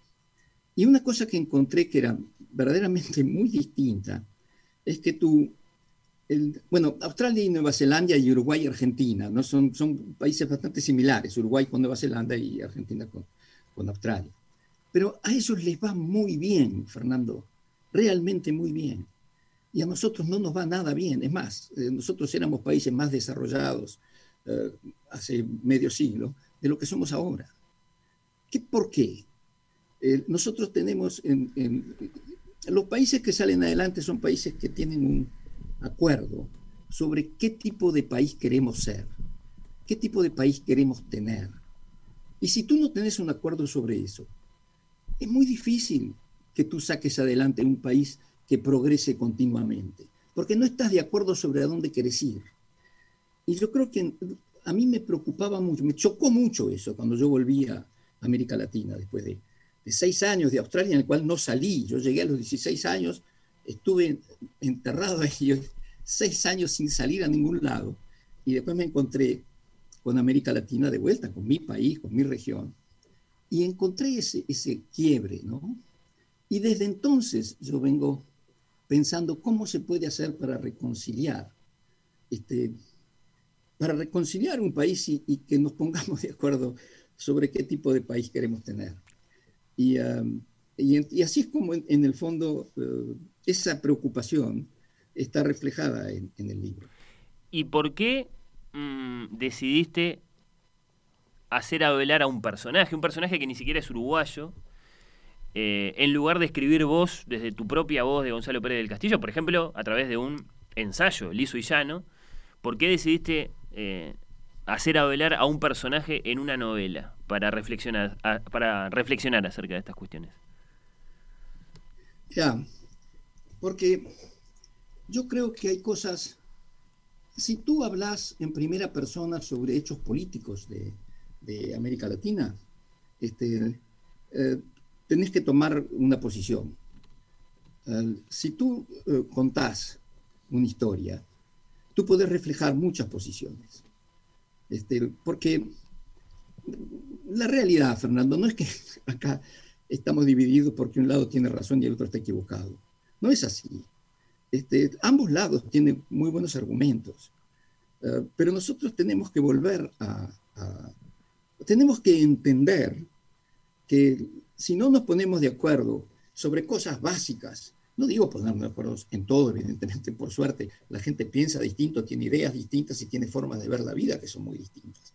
Speaker 8: Y una cosa que encontré que era verdaderamente muy distinta es que tú, el- bueno, Australia y Nueva Zelanda y Uruguay y Argentina, ¿no? son, son países bastante similares, Uruguay con Nueva Zelanda y Argentina con, con Australia. Pero a ellos les va muy bien, Fernando, realmente muy bien. Y a nosotros no nos va nada bien. Es más, eh, nosotros éramos países más desarrollados eh, hace medio siglo de lo que somos ahora. ¿Qué, ¿Por qué? Eh, nosotros tenemos, en, los países que salen adelante son países que tienen un acuerdo sobre qué tipo de país queremos ser, qué tipo de país queremos tener. Y si tú no tenés un acuerdo sobre eso, es muy difícil que tú saques adelante un país que progrese continuamente, porque no estás de acuerdo sobre a dónde querés ir. Y yo creo que a mí me preocupaba mucho, me chocó mucho eso cuando yo volví a América Latina después de, de seis años de Australia en el cual no salí. Yo llegué a los 16 años, estuve enterrado ahí seis años sin salir a ningún lado y después me encontré con América Latina de vuelta, con mi país, con mi región, y encontré ese, ese quiebre, ¿no? Y desde entonces yo vengo pensando cómo se puede hacer para reconciliar, este, para reconciliar un país y, que nos pongamos [LAUGHS] de acuerdo sobre qué tipo de país queremos tener. Y, así es como en, el fondo eh, esa preocupación está reflejada en, el libro.
Speaker 6: ¿Y por qué mm, decidiste hacer hablar a un personaje? Un personaje que ni siquiera es uruguayo. Eh, en lugar de escribir vos desde tu propia voz de Gonzalo Pérez del Castillo, por ejemplo, a través de un ensayo liso y llano, ¿por qué decidiste eh, hacer hablar a un personaje en una novela para reflexionar, para reflexionar acerca de estas cuestiones?
Speaker 8: Ya, porque yo creo que hay cosas, si tú hablas en primera persona sobre hechos políticos de, de América Latina, este, eh, tenés que tomar una posición. Si tú eh, contás una historia, tú puedes reflejar muchas posiciones. Este, porque la realidad, Fernando, no es que [LAUGHS] acá estamos divididos porque un lado tiene razón y el otro está equivocado. No es así. Este, ambos lados tienen muy buenos argumentos. Eh, pero nosotros tenemos que volver a, a, Tenemos que entender que si no nos ponemos de acuerdo sobre cosas básicas, no digo ponernos de acuerdo en todo, evidentemente, por suerte, la gente piensa distinto, tiene ideas distintas y tiene formas de ver la vida que son muy distintas.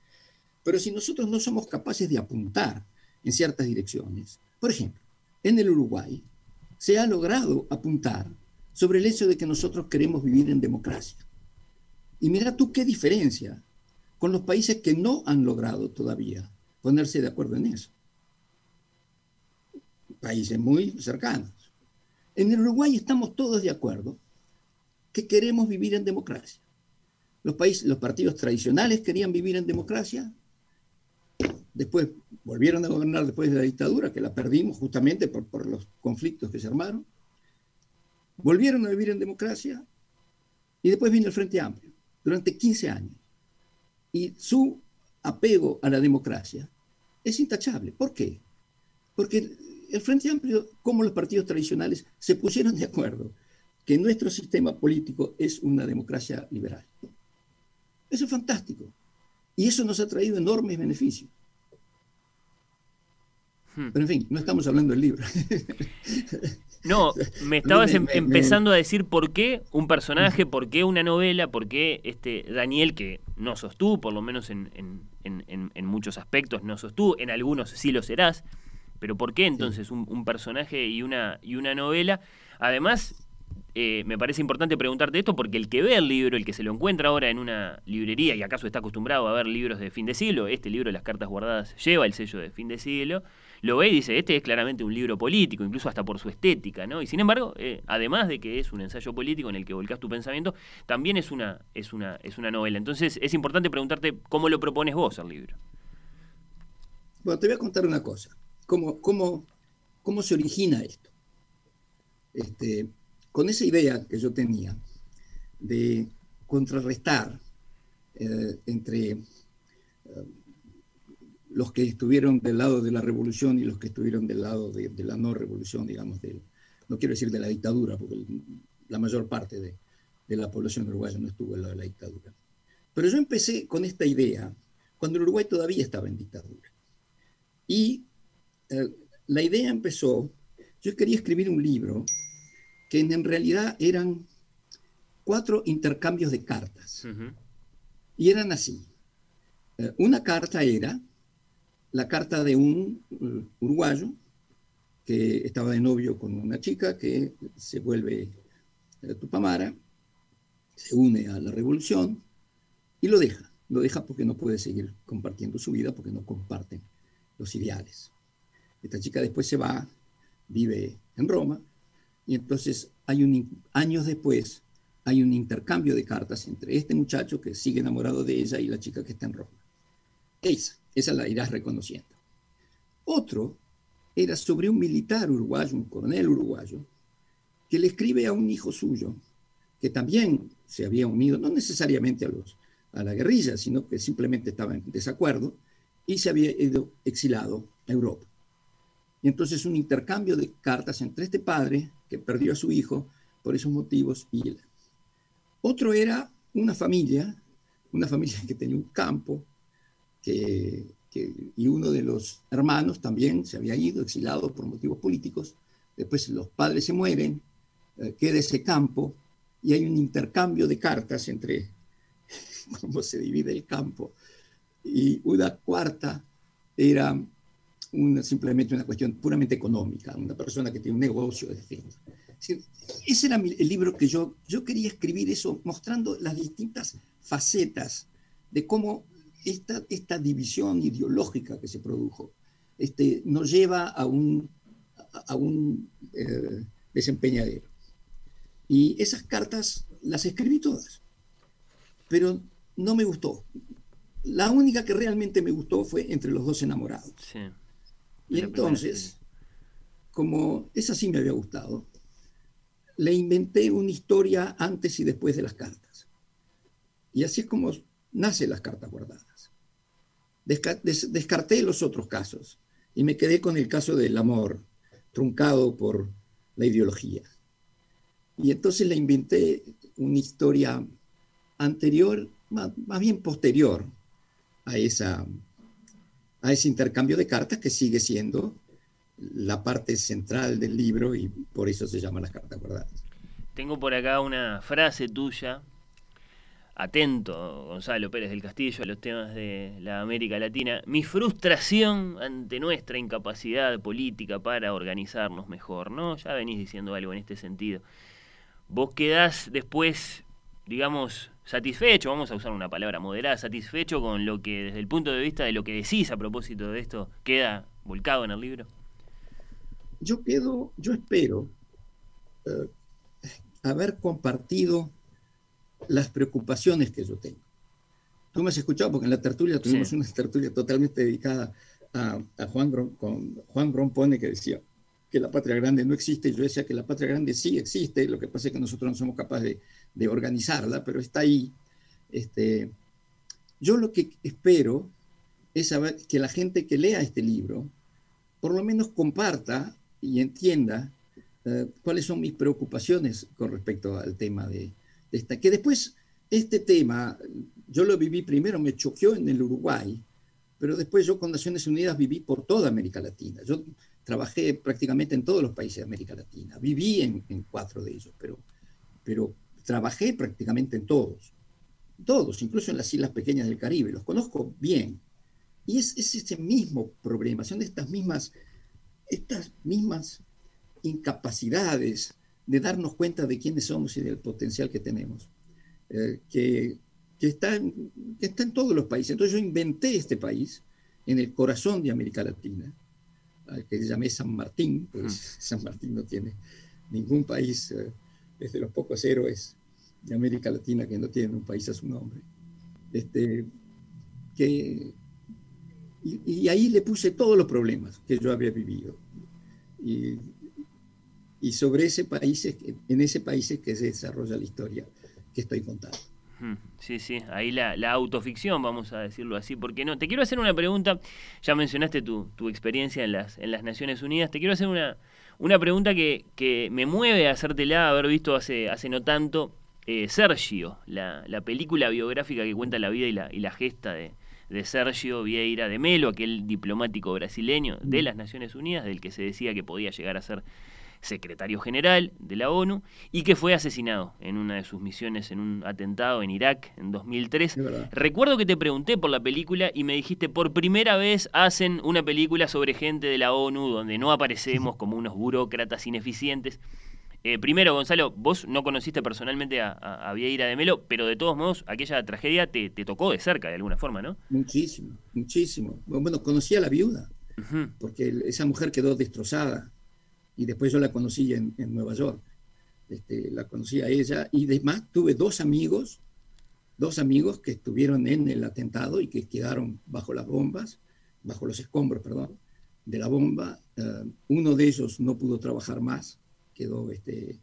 Speaker 8: Pero si nosotros no somos capaces de apuntar en ciertas direcciones, por ejemplo, en el Uruguay se ha logrado apuntar sobre el hecho de que nosotros queremos vivir en democracia. Y mira tú qué diferencia con los países que no han logrado todavía ponerse de acuerdo en eso. Países muy cercanos. En el Uruguay estamos todos de acuerdo que queremos vivir en democracia. Los, países, los partidos tradicionales querían vivir en democracia, después volvieron a gobernar después de la dictadura, que la perdimos justamente por, por los conflictos que se armaron, volvieron a vivir en democracia y después vino el Frente Amplio durante 15 años. Y su apego a la democracia es intachable. ¿Por qué? Porque el Frente Amplio, como los partidos tradicionales, se pusieron de acuerdo que nuestro sistema político es una democracia liberal. Eso es fantástico. Y eso nos ha traído enormes beneficios. Hmm. Pero en fin, no estamos hablando del libro. [LAUGHS]
Speaker 6: No, me estabas em, empezando a decir por qué un personaje, por qué una novela, por qué este Daniel, que no sos tú, por lo menos en, en muchos aspectos no sos tú, en algunos sí lo serás, pero ¿por qué entonces un, personaje y una, y una novela? Además, eh, me parece importante preguntarte esto porque el que ve el libro, el que se lo encuentra ahora en una librería y acaso está acostumbrado a ver libros de fin de siglo, este libro, Las Cartas Guardadas, lleva el sello de fin de siglo, lo ve y dice, este es claramente un libro político, incluso hasta por su estética, ¿no? Y sin embargo, eh, además de que es un ensayo político en el que volcás tu pensamiento, también es una, es una, es una novela. Entonces es importante preguntarte cómo lo propones vos al libro.
Speaker 8: Bueno, te voy a contar una cosa cómo, cómo, cómo se origina esto. Este, con esa idea que yo tenía de contrarrestar eh, entre eh, los que estuvieron del lado de la revolución y los que estuvieron del lado de, la no revolución, digamos, no quiero decir de la dictadura, porque la mayor parte de, de, la población uruguaya no estuvo del lado de la dictadura. Pero yo empecé con esta idea cuando el Uruguay todavía estaba en dictadura. Y eh, la idea empezó, yo quería escribir un libro que en realidad eran cuatro intercambios de cartas. Y eran así. Eh, una carta era la carta de un uh, uruguayo que estaba de novio con una chica que se vuelve uh, Tupamara, se une a la revolución y lo deja. Lo deja porque no puede seguir compartiendo su vida, porque no comparten los ideales. Esta chica después se va, vive en Roma, y entonces hay un, años después hay un intercambio de cartas entre este muchacho que sigue enamorado de ella y la chica que está en Roma. Esa, esa la irás reconociendo. Otro era sobre un militar uruguayo, un coronel uruguayo, que le escribe a un hijo suyo, que también se había unido, no necesariamente a, los, a la guerrilla, sino que simplemente estaba en desacuerdo, y se había ido exilado a Europa. Y entonces un intercambio de cartas entre este padre, que perdió a su hijo por esos motivos, y él. Otro era una familia, una familia que tenía un campo, que, y uno de los hermanos también se había ido, exilado por motivos políticos. Después los padres se mueren, eh, queda ese campo, y hay un intercambio de cartas entre [LAUGHS] cómo se divide el campo. Y una cuarta era simplemente una cuestión puramente económica, una persona que tiene un negocio, es decir. Ese era el libro que yo, yo quería escribir eso, mostrando las distintas facetas de cómo esta, esta división ideológica que se produjo este, nos lleva a un, a un eh, desempeñadero. Y esas cartas las escribí todas, pero no me gustó. La única que realmente me gustó fue entre los dos enamorados. Sí. Y entonces, como esa sí me había gustado, le inventé una historia antes y después de las cartas. Y así es como nacen las cartas guardadas. descarté los otros casos y me quedé con el caso del amor, truncado por la ideología. Y entonces le inventé una historia anterior más, más bien posterior a, esa, a ese intercambio de cartas que sigue siendo la parte central del libro y por eso se llama las cartas guardadas.
Speaker 6: Tengo por acá una frase tuya. Atento, Gonzalo Pérez del Castillo, a los temas de la América Latina. Mi frustración ante nuestra incapacidad política para organizarnos mejor, ¿no? Ya venís diciendo algo en este sentido. Vos quedás después, digamos, satisfecho, vamos a usar una palabra moderada, satisfecho con lo que desde el punto de vista de lo que decís a propósito de esto queda volcado en el libro?
Speaker 8: Yo quedo, yo espero eh, haber compartido las preocupaciones que yo tengo. Tú me has escuchado porque en la tertulia tuvimos una tertulia totalmente dedicada a, Juan, con Juan Grompone que decía que la patria grande no existe. Yo decía que la patria grande sí existe, lo que pasa es que nosotros no somos capaces de, de organizarla, pero está ahí. Este, yo lo que espero es saber que la gente que lea este libro por lo menos comparta y entienda eh, cuáles son mis preocupaciones con respecto al tema de, esta. Que después este tema, yo lo viví primero, me choqueó en el Uruguay, pero después yo con Naciones Unidas viví por toda América Latina. Yo trabajé prácticamente en todos los países de América Latina. Viví en, en cuatro de ellos, pero, pero trabajé prácticamente en todos, todos, incluso en las islas pequeñas del Caribe, los conozco bien. Y es, es ese mismo problema, son estas mismas, estas mismas incapacidades de darnos cuenta de quiénes somos y del potencial que tenemos, eh, que, que, está en, que está en todos los países. Entonces yo inventé este país en el corazón de América Latina, al que llamé San Martín, pues [LAUGHS] San Martín no tiene ningún país, eh, desde los pocos héroes de América Latina que no tienen un país a su nombre. Este, que, y, ahí le puse todos los problemas que yo había vivido. Y, sobre ese país, en ese país es que se desarrolla la historia que estoy contando.
Speaker 6: Sí, sí, ahí la, la, autoficción, vamos a decirlo así, porque no. Te quiero hacer una pregunta, ya mencionaste tu, tu experiencia en las, en las Naciones Unidas, te quiero hacer una, una pregunta que, que me mueve a hacértela, haber visto hace, hace no tanto eh, Sergio, la, película biográfica que cuenta la vida y la, y la gesta de, Sergio Vieira de Melo, aquel diplomático brasileño de las Naciones Unidas, del que se decía que podía llegar a ser secretario general de la ONU y que fue asesinado en una de sus misiones en un atentado en Irak en 2003. Recuerdo que te pregunté por la película y me dijiste, por primera vez hacen una película sobre gente de la ONU donde no aparecemos como unos burócratas ineficientes. Eh, primero, Gonzalo, vos no conociste personalmente a, Vieira de Melo, pero de todos modos, aquella tragedia te, tocó de cerca de alguna forma, ¿no?
Speaker 8: Muchísimo, muchísimo. Bueno, conocí a la viuda, porque esa mujer quedó destrozada. Y después yo la conocí en, Nueva York. Este, la conocí a ella. Y además tuve dos amigos, dos amigos que estuvieron en el atentado y que quedaron bajo las bombas, bajo los escombros, perdón, de la bomba. Eh, uno de ellos no pudo trabajar más quedó este,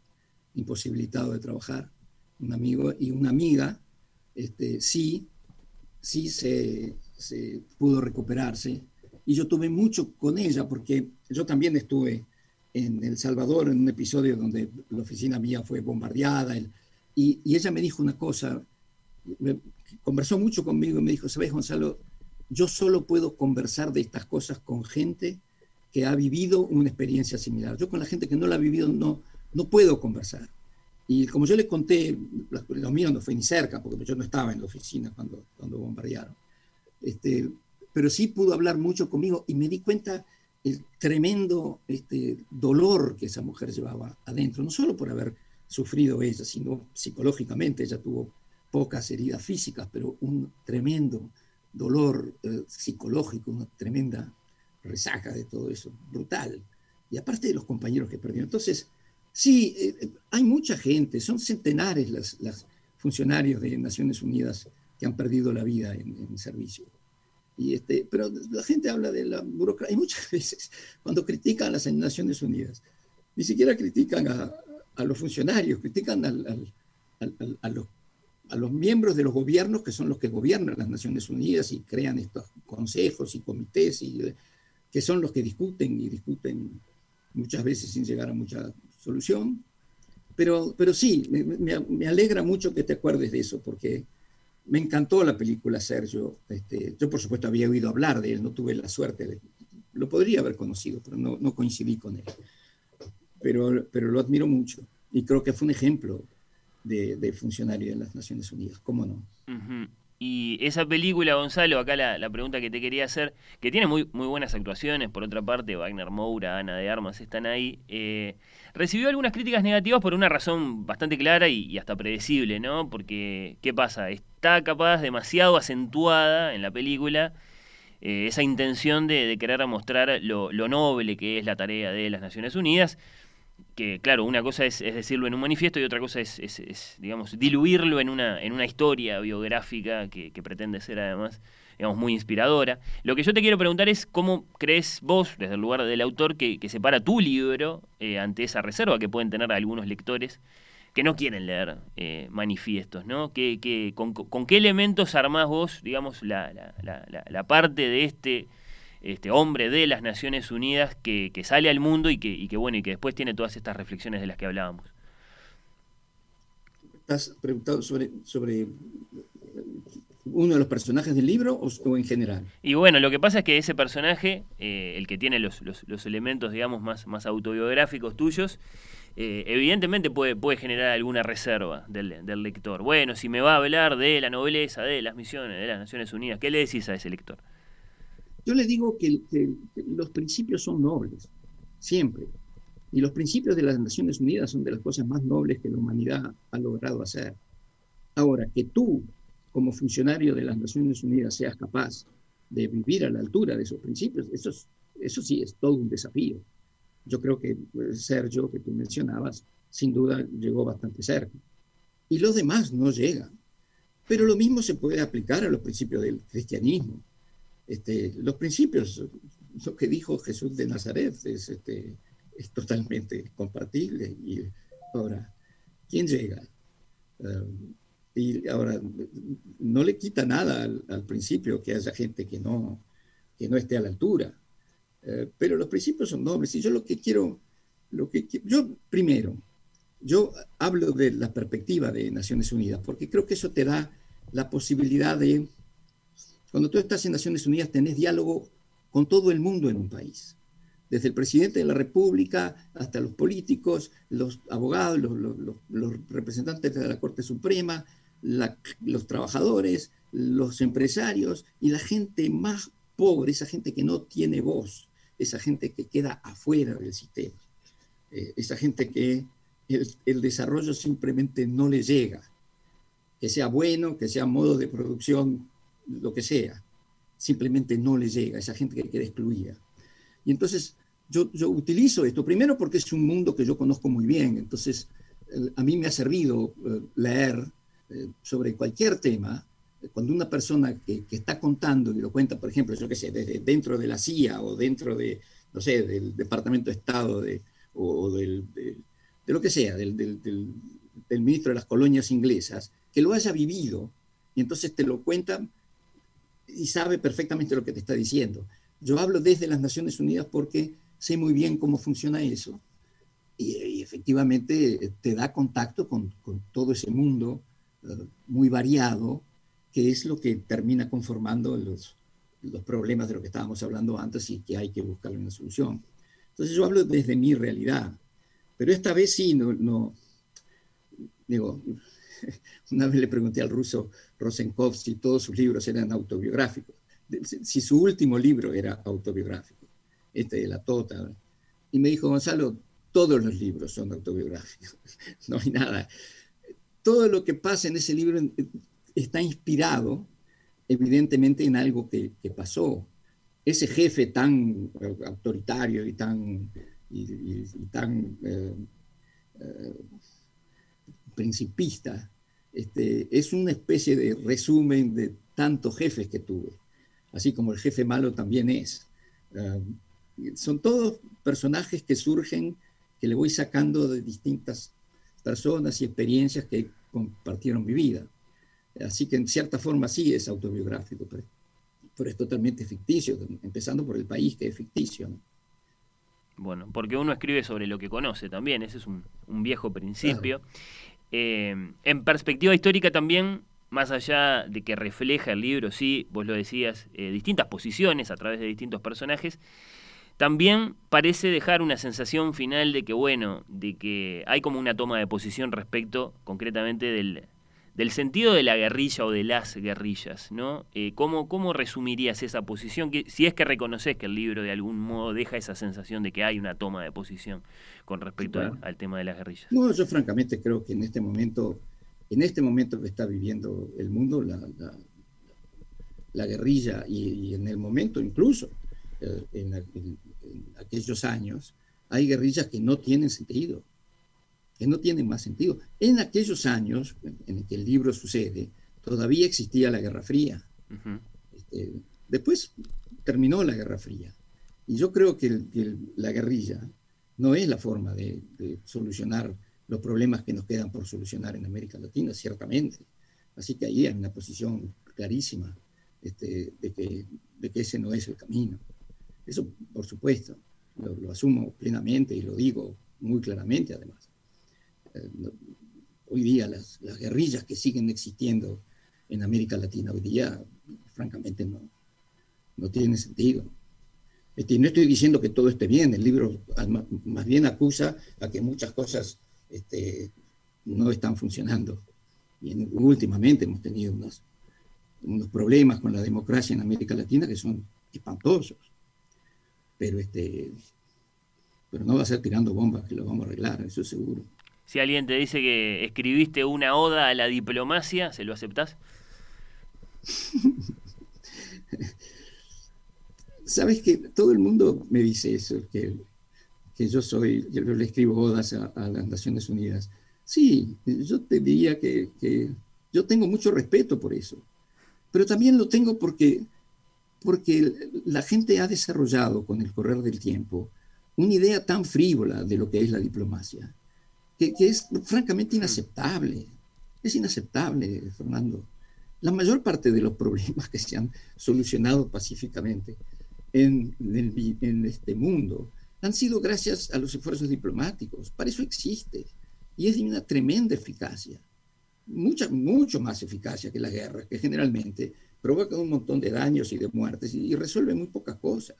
Speaker 8: imposibilitado de trabajar, un amigo y una amiga, este, sí, sí se, pudo recuperarse. Y yo tuve mucho con ella porque yo también estuve en El Salvador en un episodio donde la oficina mía fue bombardeada y, y ella me dijo una cosa, conversó mucho conmigo y me dijo, ¿sabes Gonzalo? Yo solo puedo conversar de estas cosas con gente que ha vivido una experiencia similar. Yo con la gente que no la ha vivido no, no puedo conversar. Y como yo le conté, lo mío no fue ni cerca, porque yo no estaba en la oficina cuando, cuando bombardearon. Este, pero sí pudo hablar mucho conmigo y me di cuenta el tremendo este, dolor que esa mujer llevaba adentro, no solo por haber sufrido ella, sino psicológicamente. Ella tuvo pocas heridas físicas, pero un tremendo dolor eh, psicológico, una tremenda resaca de todo eso, brutal. Y aparte de los compañeros que perdieron. Entonces, sí, eh, hay mucha gente, son centenares las, las, funcionarios de Naciones Unidas que han perdido la vida en, servicio. Y este, pero la gente habla de la burocracia, y muchas [LAUGHS] veces cuando critican a las Naciones Unidas, ni siquiera critican a, a los funcionarios, critican al, al, a, los, a los miembros de los gobiernos que son los que gobiernan las Naciones Unidas y crean estos consejos y comités y que son los que discuten y discuten muchas veces sin llegar a mucha solución. Pero, pero sí, me, me, alegra mucho que te acuerdes de eso, porque me encantó la película Sergio. Este, yo, por supuesto, había oído hablar de él, no tuve la suerte de. Lo podría haber conocido, pero no, no coincidí con él. Pero, pero lo admiro mucho y creo que fue un ejemplo de, funcionario de las Naciones Unidas, ¿cómo no?
Speaker 6: Y esa película, Gonzalo, acá la, pregunta que te quería hacer, que tiene muy, muy buenas actuaciones, por otra parte, Wagner Moura, Ana de Armas están ahí, eh, recibió algunas críticas negativas por una razón bastante clara y, hasta predecible, ¿no? Porque, ¿qué pasa? Está capaz demasiado acentuada en la película eh, esa intención de, querer mostrar lo, lo noble que es la tarea de las Naciones Unidas que claro, una cosa es, decirlo en un manifiesto y otra cosa es, digamos, diluirlo en una, en una historia biográfica que, pretende ser además, digamos, muy inspiradora. Lo que yo te quiero preguntar es cómo crees vos, desde el lugar del autor, que, separa tu libro eh, ante esa reserva que pueden tener algunos lectores que no quieren leer eh, manifiestos, ¿no? Que, con, qué elementos armás vos, digamos, la, la, la parte de este este hombre de las Naciones Unidas que, sale al mundo y que, y que, bueno y que después tiene todas estas reflexiones de las que hablábamos.
Speaker 8: ¿Estás preguntado sobre, sobre uno de los personajes del libro o, en general?
Speaker 6: Y bueno, lo que pasa es que ese personaje, eh, el que tiene los, los, elementos, digamos, más, más autobiográficos tuyos, eh, evidentemente puede, puede generar alguna reserva del, del, lector. Bueno, si me va a hablar de la nobleza, de las misiones, de las Naciones Unidas, ¿qué le decís a ese lector?
Speaker 8: Yo le digo que, los principios son nobles, siempre. Y los principios de las Naciones Unidas son de las cosas más nobles que la humanidad ha logrado hacer. Ahora, que tú, como funcionario de las Naciones Unidas, seas capaz de vivir a la altura de esos principios, eso, eso sí es todo un desafío. Yo creo que pues, Sergio, que tú mencionabas, sin duda llegó bastante cerca. Y los demás no llegan. Pero lo mismo se puede aplicar a los principios del cristianismo. Este, los principios, lo que dijo Jesús de Nazaret es, este, es totalmente compatible. Y ahora, ¿quién llega? Um, y ahora, no le quita nada al, principio que haya gente que no, que no esté a la altura. Uh, pero los principios son nobles. Y yo lo que quiero, lo que yo primero, yo hablo de la perspectiva de Naciones Unidas, porque creo que eso te da la posibilidad de cuando tú estás en Naciones Unidas tenés diálogo con todo el mundo en un país, desde el presidente de la República hasta los políticos, los abogados, los, representantes de la Corte Suprema, los trabajadores, los empresarios y la gente más pobre, esa gente que no tiene voz, esa gente que queda afuera del sistema, eh, esa gente que el desarrollo simplemente no le llega, que sea bueno, que sea modo de producción lo que sea, simplemente no le llega a esa gente que queda excluida. Y entonces yo, yo utilizo esto, primero porque es un mundo que yo conozco muy bien, entonces a mí me ha servido eh, leer eh, sobre cualquier tema, cuando una persona que, está contando y lo cuenta, por ejemplo, yo qué sé, desde dentro de la CIA o dentro de, no sé, del Departamento de Estado de, o, del, de, lo que sea, del, del, del, ministro de las colonias inglesas, que lo haya vivido y entonces te lo cuentan y sabe perfectamente lo que te está diciendo. Yo hablo desde las Naciones Unidas porque sé muy bien cómo funciona eso y, efectivamente eh, te da contacto con, todo ese mundo eh, muy variado que es lo que termina conformando los, los problemas de lo que estábamos hablando antes y que hay que buscar una solución. Entonces yo hablo desde mi realidad, pero esta vez sí, no, no digo, [LAUGHS] Una vez le pregunté al ruso Rosenkov si todos sus libros eran autobiográficos, si su último libro era autobiográfico, este de la Tota. Y me dijo, Gonzalo, todos los libros son autobiográficos, [LAUGHS] no hay nada. Todo lo que pasa en ese libro está inspirado, evidentemente, en algo que, pasó. Ese jefe tan autoritario y tan, y, tan eh, eh, principista, este, es una especie de resumen de tantos jefes que tuve, así como el jefe malo también es. Ah, son todos personajes que surgen, que le voy sacando de distintas personas y experiencias que compartieron mi vida. Así que en cierta forma sí es autobiográfico, pero, es totalmente ficticio, empezando por el país que es ficticio.
Speaker 6: Bueno, porque uno escribe sobre lo que conoce también, ese es un, viejo principio. Eh, en perspectiva histórica también más allá de que refleja el libro, sí, vos lo decías, eh, distintas posiciones a través de distintos personajes, también parece dejar una sensación final de que, bueno, de que hay como una toma de posición respecto concretamente del, del sentido de la guerrilla o de las guerrillas, ¿no? Eh, ¿cómo, ¿Cómo resumirías esa posición? Que, si es que reconoces que el libro de algún modo deja esa sensación de que hay una toma de posición con respecto al, tema de las guerrillas.
Speaker 8: No, yo francamente creo que en este momento, en este momento que está viviendo el mundo, la, la, guerrilla y, en el momento incluso, eh, en, en aquellos años, hay guerrillas que no tienen sentido que no tienen más sentido. En aquellos años en que el libro sucede, todavía existía la Guerra Fría. Este, después terminó la Guerra Fría. Y yo creo que, la guerrilla no es la forma de, solucionar los problemas que nos quedan por solucionar en América Latina, ciertamente. Así que ahí hay una posición clarísima este, de, que, de, que, ese no es el camino. Eso, por supuesto, lo asumo plenamente y lo digo muy claramente, además. Eh, hoy día las, guerrillas que siguen existiendo en América Latina hoy día, francamente, no, no tienen sentido. Este, no estoy diciendo que todo esté bien, el libro más bien acusa a que muchas cosas este, no están funcionando. Y últimamente hemos tenido unos, unos problemas con la democracia en América Latina que son espantosos. Pero, este, pero no va a ser tirando bombas que lo vamos a arreglar, eso es seguro.
Speaker 6: Si alguien te dice que escribiste una oda a la diplomacia, ¿se lo aceptás? [LAUGHS]
Speaker 8: Sabes que todo el mundo me dice eso, que, que yo soy, yo le escribo odas a, las Naciones Unidas. Sí, yo te diría que, que, yo tengo mucho respeto por eso, pero también lo tengo porque, porque la gente ha desarrollado con el correr del tiempo una idea tan frívola de lo que es la diplomacia que, es francamente inaceptable. Es inaceptable, Fernando. La mayor parte de los problemas que se han solucionado pacíficamente en, en, este mundo han sido gracias a los esfuerzos diplomáticos. Para eso existe. Y es de una tremenda eficacia. Mucha, mucho más eficacia que la guerra, que generalmente provoca un montón de daños y de muertes y, resuelve muy pocas cosas.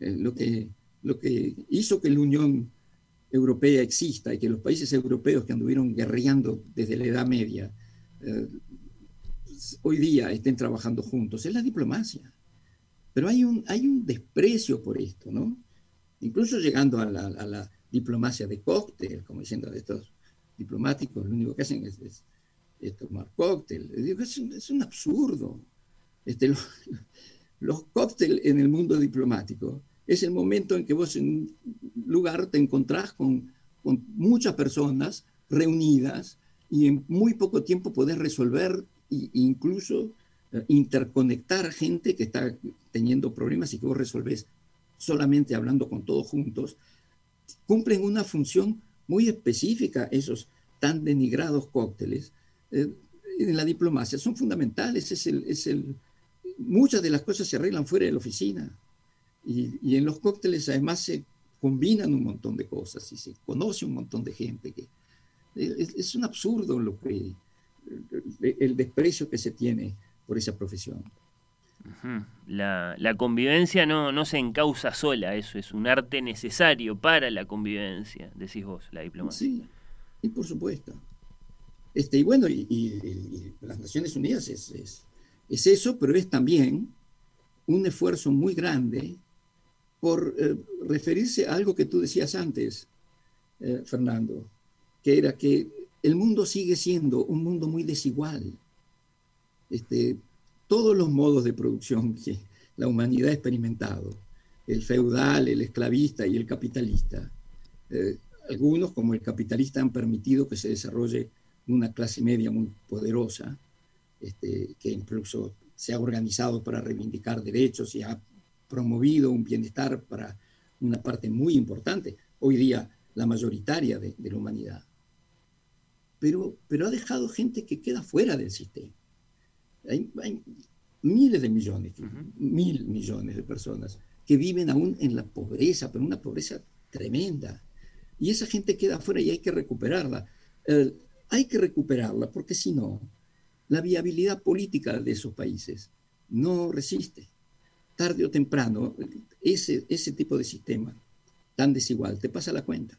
Speaker 8: Eh, lo, que, lo que hizo que la Unión europea exista y que los países europeos que anduvieron guerreando desde la Edad Media eh, hoy día estén trabajando juntos, es la diplomacia. Pero hay un, hay un desprecio por esto, ¿no? Incluso llegando a la, diplomacia de cóctel, como diciendo de estos diplomáticos, lo único que hacen es, tomar cóctel. Es, un absurdo. Este, [LAUGHS] los, los cócteles en el mundo diplomático es el momento en que vos en un lugar te encontrás con, con muchas personas reunidas y en muy poco tiempo podés resolver e incluso eh, interconectar gente que está teniendo problemas y que vos resolvés solamente hablando con todos juntos, cumplen una función muy específica esos tan denigrados cócteles eh, en la diplomacia. Son fundamentales, es el, es el, muchas de las cosas se arreglan fuera de la oficina. Y, en los cócteles además se combinan un montón de cosas y se conoce un montón de gente. que Es, un absurdo lo que, el desprecio que se tiene por esa profesión.
Speaker 6: la, la, convivencia no, no se encausa sola, eso es un arte necesario para la convivencia, decís vos, la diplomacia.
Speaker 8: Sí, y por supuesto. Este, y bueno, y, las Naciones Unidas es, es, es, eso, pero es también un esfuerzo muy grande por eh, referirse a algo que tú decías antes, eh, Fernando, que era que el mundo sigue siendo un mundo muy desigual. Este, todos los modos de producción que la humanidad ha experimentado, el feudal, el esclavista y el capitalista, eh, algunos como el capitalista han permitido que se desarrolle una clase media muy poderosa, este, que incluso se ha organizado para reivindicar derechos y ha promovido un bienestar para una parte muy importante, hoy día la mayoritaria de, la humanidad. Pero, pero ha dejado gente que queda fuera del sistema. Hay, miles de millones, mil millones de personas que viven aún en la pobreza, pero una pobreza tremenda. Y esa gente queda fuera y hay que recuperarla. Eh, hay que recuperarla porque si no, la viabilidad política de esos países no resiste. Tarde o temprano, ese, ese tipo de sistema tan desigual te pasa la cuenta.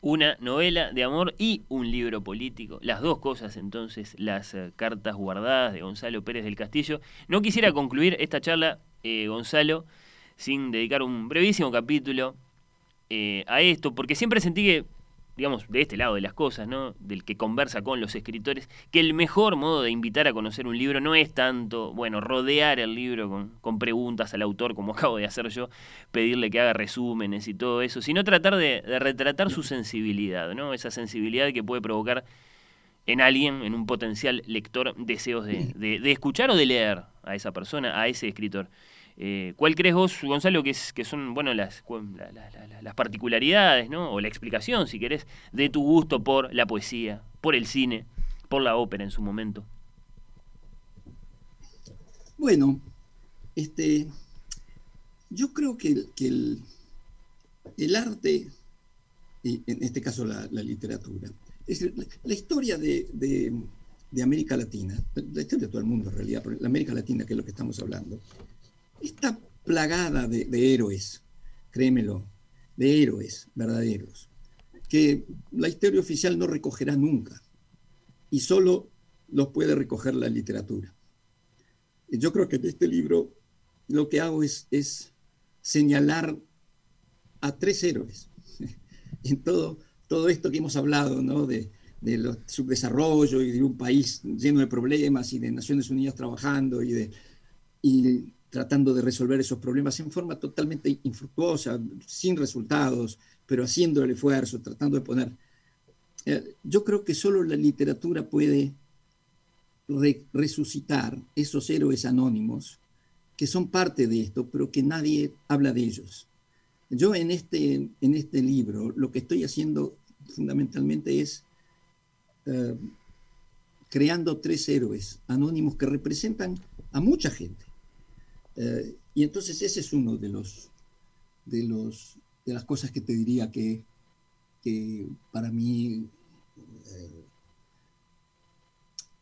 Speaker 6: Una novela de amor y un libro político. Las dos cosas entonces, las eh, cartas guardadas de Gonzalo Pérez del Castillo. No quisiera concluir esta charla, eh, Gonzalo, sin dedicar un brevísimo capítulo eh, a esto, porque siempre sentí que digamos, de este lado de las cosas, ¿no? Del que conversa con los escritores, que el mejor modo de invitar a conocer un libro no es tanto, bueno, rodear el libro con, con preguntas al autor, como [LAUGHS] acabo de hacer yo, pedirle que haga resúmenes y todo eso, sino tratar de, retratar su sensibilidad, ¿no? Esa sensibilidad que puede provocar en alguien, en un potencial lector, deseos de, de escuchar o de leer a esa persona, a ese escritor. Eh, ¿Cuál crees vos, Gonzalo, que, son bueno, las, particularidades, ¿no? o la explicación, si querés, de tu gusto por la poesía, por el cine, por la ópera en su momento?
Speaker 8: Bueno, este, yo creo que, el, arte, y en este caso la, literatura, es la, historia de, de, América Latina, la historia de todo el mundo en realidad, pero la América Latina, que es lo que estamos hablando, está plagada de, héroes, créemelo, de héroes verdaderos, que la historia oficial no recogerá nunca y solo los puede recoger la literatura. Yo creo que en este libro lo que hago es, señalar a tres héroes [LAUGHS] en todo, todo esto que hemos hablado, ¿no? de, de subdesarrollo y de un país lleno de problemas y de Naciones Unidas trabajando y de, tratando de resolver esos problemas en forma totalmente infructuosa, sin resultados, pero haciendo el esfuerzo, tratando de poner... Eh, yo creo que solo la literatura puede resucitar esos héroes anónimos que son parte de esto, pero que nadie habla de ellos. Yo en este, en este libro lo que estoy haciendo fundamentalmente es eh, creando tres héroes anónimos que representan a mucha gente eh, y entonces ese es uno de los, de los de las cosas que te diría que, para mí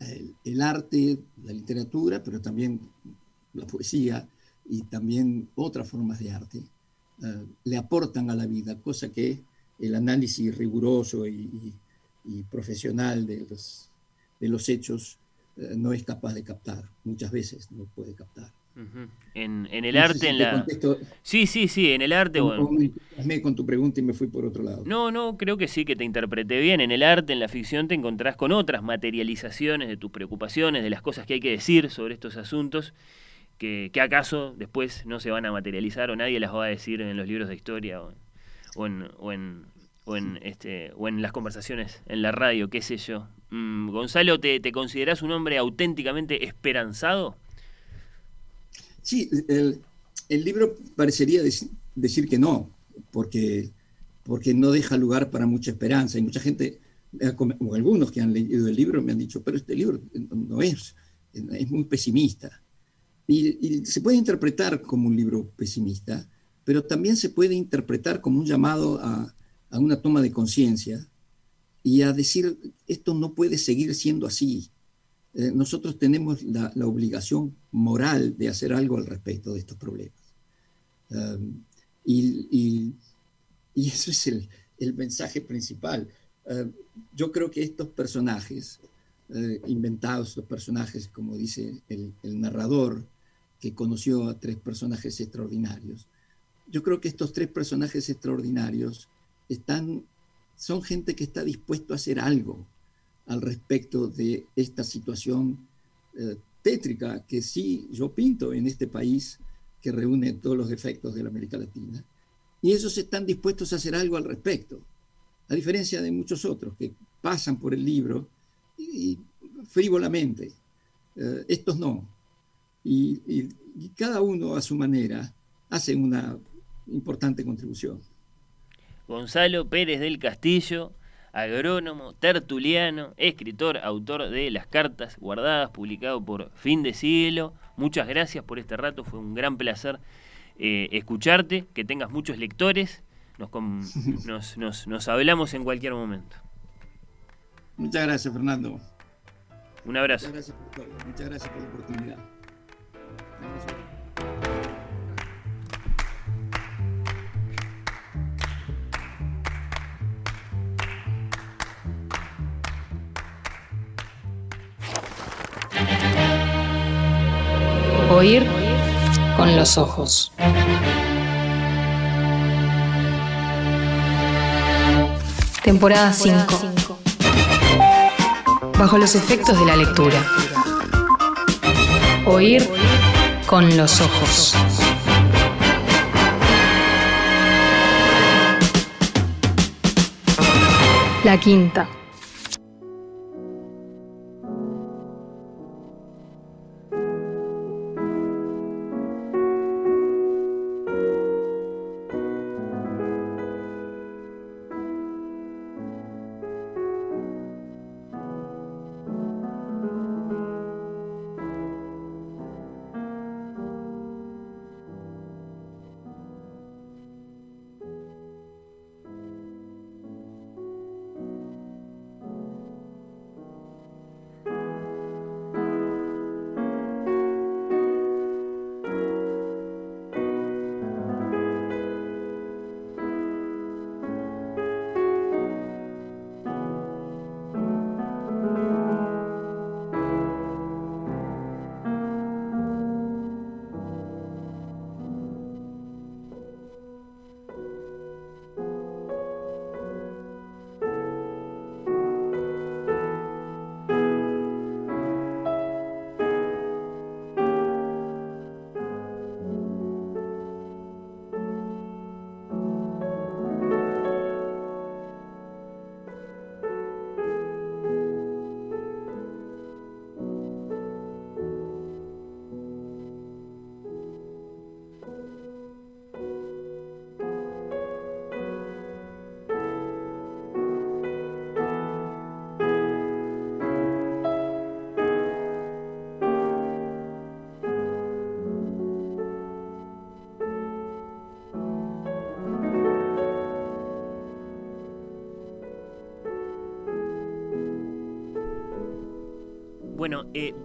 Speaker 8: eh, el, arte, la literatura, pero también la poesía y también otras formas de arte eh, le aportan a la vida, cosa que el análisis riguroso y, profesional de los, de los hechos no es capaz de captar, muchas veces no puede captar
Speaker 6: en, el arte, en la... Sí, sí, sí, en el arte...
Speaker 8: O, me con tu pregunta y me fui por otro lado.
Speaker 6: No, no, creo que sí, que te interpreté bien. En el arte, en la ficción, te encontrás con otras materializaciones de tus preocupaciones, de las cosas que hay que decir sobre estos asuntos, que, acaso después no se van a materializar o nadie las va a decir en los libros de historia o, en, o en, o en, este, o en las conversaciones en la radio, qué sé yo. Mm, Gonzalo, ¿te, ¿te considerás un hombre auténticamente esperanzado?
Speaker 8: Sí, el, libro parecería decir que no, porque, porque no deja lugar para mucha esperanza. Y mucha gente, eh, o algunos que han leído el libro, me han dicho, pero este libro no es, es muy pesimista. Y, se puede interpretar como un libro pesimista, pero también se puede interpretar como un llamado a una toma de conciencia y a decir, esto no puede seguir siendo así. Eh, nosotros tenemos la, obligación moral de hacer algo al respecto de estos problemas. Um, y, [LAUGHS] eso es el, mensaje principal. Uh, yo creo que estos personajes, uh, inventados, los personajes, como dice el, narrador, que conoció a tres personajes extraordinarios, yo creo que estos tres personajes extraordinarios están, son gente que está dispuesto a hacer algo al respecto de esta situación eh, tétrica que sí yo pinto en este país que reúne todos los defectos de la América Latina. Y ellos están dispuestos a hacer algo al respecto, a diferencia de muchos otros que pasan por el libro y, frívolamente. Eh, estos no. y cada uno a su manera hace una importante contribución.
Speaker 6: Gonzalo Pérez del Castillo agrónomo, tertuliano, escritor, autor de Las Cartas Guardadas, publicado por Fin de Siglo. Muchas gracias por este rato, fue un gran placer eh, escucharte, que tengas muchos lectores. Nos, [LAUGHS] nos, nos hablamos en cualquier momento.
Speaker 8: Muchas gracias, Fernando.
Speaker 6: Un abrazo.
Speaker 8: Muchas gracias por todo. Muchas gracias por la oportunidad. Un abrazo.
Speaker 1: Oír con los ojos. Temporada 5. Bajo los efectos de la lectura. Oír con los ojos. La quinta.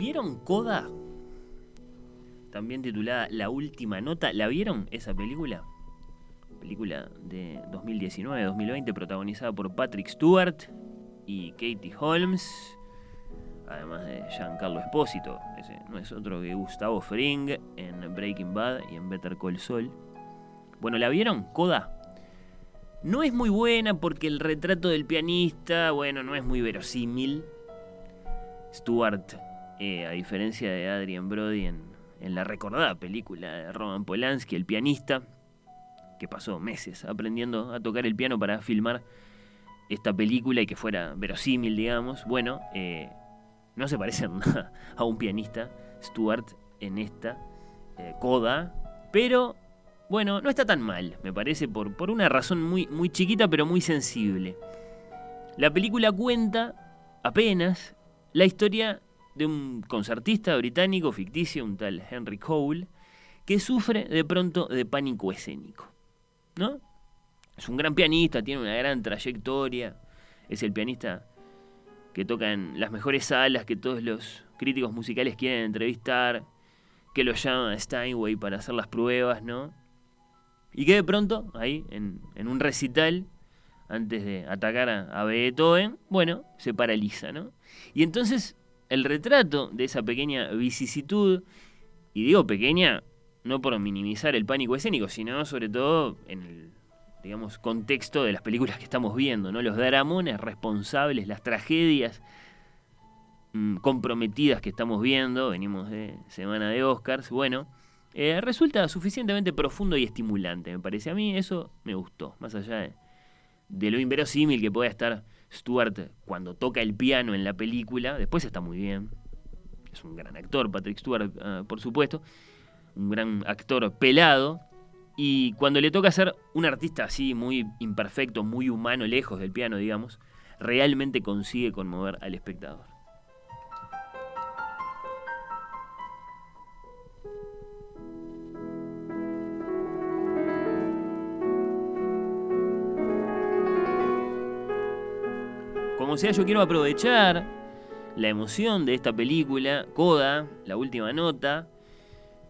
Speaker 6: ¿Vieron Coda? También titulada La Última Nota. ¿La vieron esa película? Película de 2019-2020 protagonizada por Patrick Stewart y Katie Holmes. Además de Giancarlo Espósito. Ese no es otro que Gustavo Fring en Breaking Bad y en Better Call Saul. Bueno, ¿la vieron? Coda. No es muy buena porque el retrato del pianista, bueno, no es muy verosímil. Stewart, eh, a diferencia de Adrian Brody en, la recordada película de Roman Polanski, el pianista, que pasó meses aprendiendo a tocar el piano para filmar esta película y que fuera verosímil, digamos. Bueno, eh, no se parece [LAUGHS] nada a un pianista, Stewart, en esta eh, coda, pero bueno, no está tan mal, me parece, por, por una razón muy, muy chiquita pero muy sensible. La película cuenta apenas la historia de un concertista británico ficticio, un tal Henry Cole, que sufre de pronto de pánico escénico. ¿No? Es un gran pianista, tiene una gran trayectoria, es el pianista que toca en las mejores salas que todos los críticos musicales quieren entrevistar, que lo llama a Steinway para hacer las pruebas, ¿no? Y que de pronto, ahí, en, en un recital, antes de atacar a, a Beethoven, bueno, se paraliza, ¿no? Y entonces el retrato de esa pequeña vicisitud, y digo pequeña no por minimizar el pánico escénico, sino sobre todo en el digamos, contexto de las películas que estamos viendo, ¿no? Los dramones responsables, las tragedias mm, comprometidas que estamos viendo, venimos de semana de Oscars, bueno, eh, resulta suficientemente profundo y estimulante, me parece. A mí eso me gustó, más allá de, de lo inverosímil que pueda estar Stewart cuando toca el piano en la película, después está muy bien. Es un gran actor, Patrick Stewart, uh, por supuesto. Un gran actor pelado. Y cuando le toca ser un artista así, muy imperfecto, muy humano, lejos del piano, digamos, realmente consigue conmover al espectador. Como sea, yo quiero aprovechar la emoción de esta película, Coda, la última nota,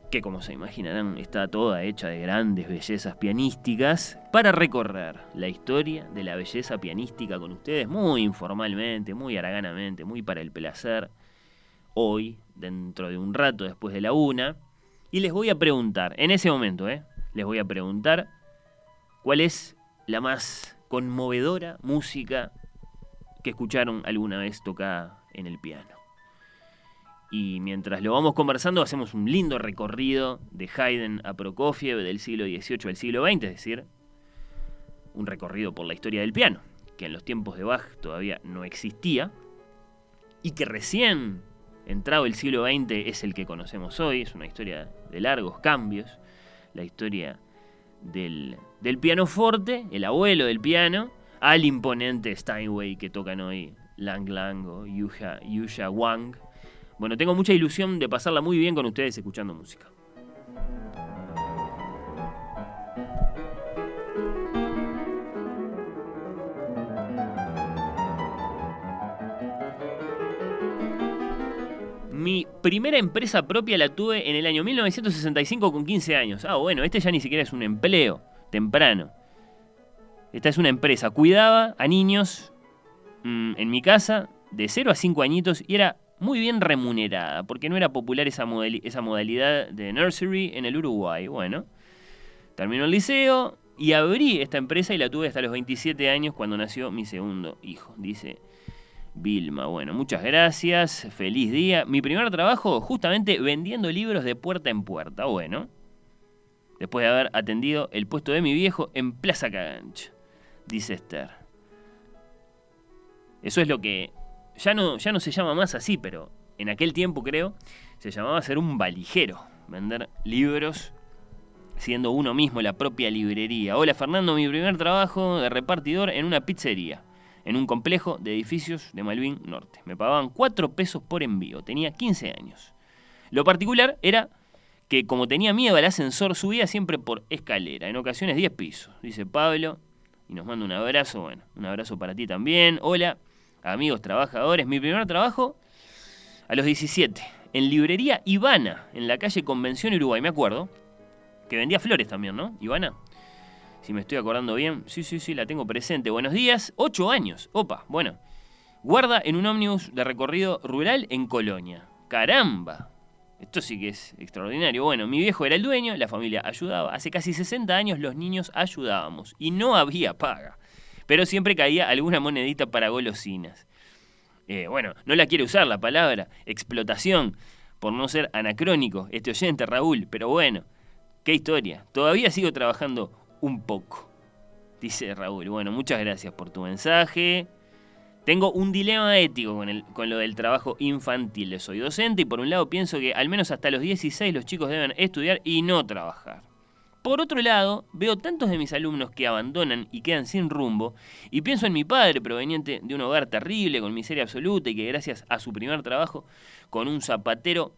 Speaker 6: que como se imaginarán está toda hecha de grandes bellezas pianísticas, para recorrer la historia de la belleza pianística con ustedes muy informalmente, muy haraganamente, muy para el placer, hoy, dentro de un rato después de la una, y les voy a preguntar, en ese momento, ¿eh? les voy a preguntar cuál es la más conmovedora música que escucharon alguna vez tocada en el piano. Y mientras lo vamos conversando, hacemos un lindo recorrido de Haydn a Prokofiev del siglo XVIII al siglo XX, es decir, un recorrido por la historia del piano, que en los tiempos de Bach todavía no existía, y que recién entrado el siglo XX es el que conocemos hoy, es una historia de largos cambios, la historia del, del pianoforte, el abuelo del piano, al imponente Steinway que tocan hoy Lang Lang o Yuja, Yusha Wang, bueno, tengo mucha ilusión de pasarla muy bien con ustedes escuchando música. Mi primera empresa propia la tuve en el año 1965 con 15 años. Ah, bueno, este ya ni siquiera es un empleo temprano. Esta es una empresa. Cuidaba a niños mm, en mi casa de 0 a 5 añitos y era muy bien remunerada, porque no era popular esa, esa modalidad de nursery en el Uruguay. Bueno, terminó el liceo y abrí esta empresa y la tuve hasta los 27 años cuando nació mi segundo hijo, dice Vilma. Bueno, muchas gracias, feliz día. Mi primer trabajo justamente vendiendo libros de puerta en puerta. Bueno, después de haber atendido el puesto de mi viejo en Plaza Cagancha, dice Esther. Eso es lo que ya no, ya no se llama más así, pero en aquel tiempo creo, se llamaba ser un valijero, vender libros siendo uno mismo la propia librería. Hola Fernando, mi primer trabajo de repartidor en una pizzería, en un complejo de edificios de Malvin Norte. Me pagaban 4 pesos por envío, tenía 15 años. Lo particular era que como tenía miedo al ascensor, subía siempre por escalera, en ocasiones 10 pisos, dice Pablo, y nos manda un abrazo, bueno, un abrazo para ti también. Hola, amigos trabajadores. Mi primer trabajo a los 17, en librería Ivana, en la calle Convención Uruguay, me acuerdo, que vendía flores también, ¿no? Ivana. Si me estoy acordando bien, sí, sí, sí, la tengo presente. Buenos días, ocho años. Opa, bueno. Guarda en un ómnibus de recorrido rural en Colonia. Caramba. Esto sí que es extraordinario. Bueno, mi viejo era el dueño, la familia ayudaba. Hace casi 60 años los niños ayudábamos y no había paga pero siempre caía alguna monedita para golosinas. Eh, bueno, no la quiere usar la palabra explotación, por no ser anacrónico, este oyente Raúl, pero bueno, qué historia. Todavía sigo trabajando un poco, dice Raúl. Bueno, muchas gracias por tu mensaje. Tengo un dilema ético con, el, con lo del trabajo infantil. Soy docente y por un lado pienso que al menos hasta los 16 los chicos deben estudiar y no trabajar. Por otro lado, veo tantos de mis alumnos que abandonan y quedan sin rumbo, y pienso en mi padre proveniente de un hogar terrible, con miseria absoluta, y que gracias a su primer trabajo con un zapatero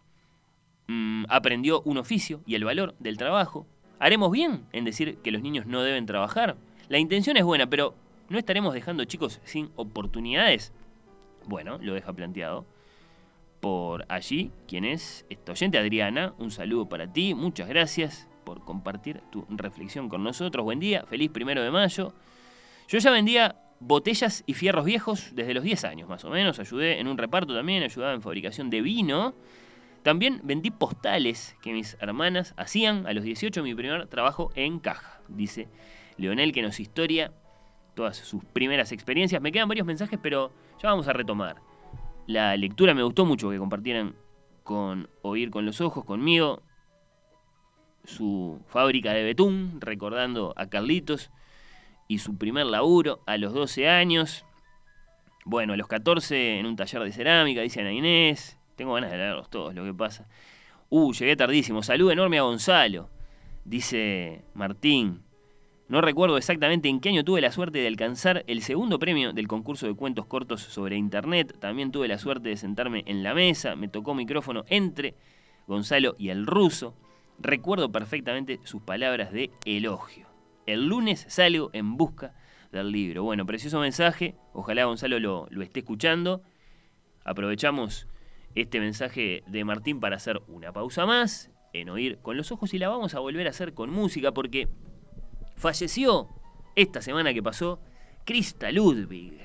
Speaker 6: mm, aprendió un oficio y el valor del trabajo. ¿Haremos bien en decir que los niños no deben trabajar? La intención es buena, pero ¿no estaremos dejando chicos sin oportunidades? Bueno, lo deja planteado por allí, quien es esta oyente, Adriana. Un saludo para ti, muchas gracias por compartir tu reflexión con nosotros. Buen día, feliz primero de mayo. Yo ya vendía botellas y fierros viejos desde los 10 años más o menos. Ayudé en un reparto también, ayudaba en fabricación de vino. También vendí postales que mis hermanas hacían a los 18 mi primer trabajo en caja, dice Leonel que nos historia todas sus primeras experiencias. Me quedan varios mensajes, pero ya vamos a retomar. La lectura me gustó mucho que compartieran con Oír con los Ojos conmigo su fábrica de betún, recordando a Carlitos y su primer laburo a los 12 años. Bueno, a los 14 en un taller de cerámica, dice Ana Inés. Tengo ganas de leerlos todos, lo que pasa. Uh, llegué tardísimo. Salud enorme a Gonzalo, dice Martín. No recuerdo exactamente en qué año tuve la suerte de alcanzar el segundo premio del concurso de cuentos cortos sobre internet. También tuve la suerte de sentarme en la mesa. Me tocó micrófono entre Gonzalo y el ruso. Recuerdo perfectamente sus palabras de elogio. El lunes salgo en busca del libro. Bueno, precioso mensaje. Ojalá Gonzalo lo, esté escuchando. aprovechamos este mensaje de Martín para hacer una pausa más en oír con los ojos y la vamos a volver a hacer con música porque falleció esta semana que pasó Krista Ludwig.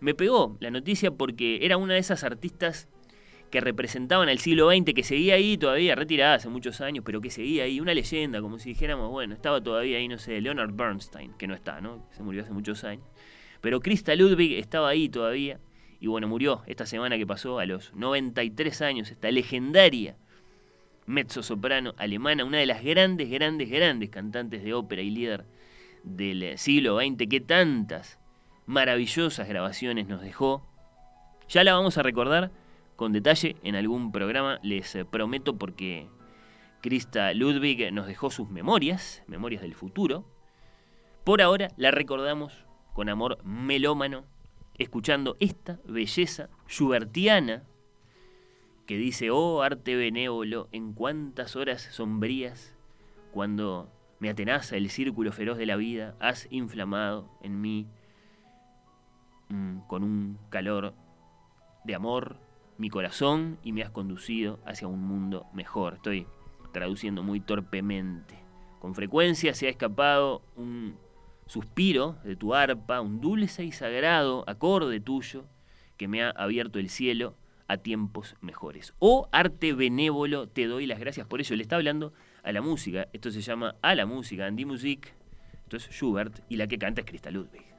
Speaker 6: Me pegó la noticia porque era una de esas artistas que representaban el siglo XX, que seguía ahí todavía, retirada hace muchos años, pero que seguía ahí, una leyenda, como si dijéramos, bueno, estaba todavía ahí, no sé, Leonard Bernstein, que no está, ¿no? Se murió hace muchos años. Pero Krista Ludwig estaba ahí todavía, y bueno, murió esta semana que pasó a los 93 años, esta legendaria mezzo soprano alemana, una de las grandes, grandes, grandes cantantes de ópera y líder del siglo XX, que tantas maravillosas grabaciones nos dejó. Ya la vamos a recordar con detalle en algún programa, les eh, prometo, porque Krista Ludwig nos dejó sus memorias, memorias del futuro. Por ahora la recordamos con amor melómano, escuchando esta belleza schubertiana que dice, oh arte benévolo, en cuántas horas sombrías, cuando me atenaza el círculo feroz de la vida, has inflamado en mí mm, con un calor de amor mi corazón y me has conducido hacia un mundo mejor. Estoy traduciendo muy torpemente. Con frecuencia se ha escapado un suspiro de tu arpa, un dulce y sagrado acorde tuyo que me ha abierto el cielo a tiempos mejores. Oh arte benévolo, te doy las gracias por ello. Le está hablando a la música. Esto se llama A la música, Andy Music. Esto es Schubert y la que canta es Krista Ludwig.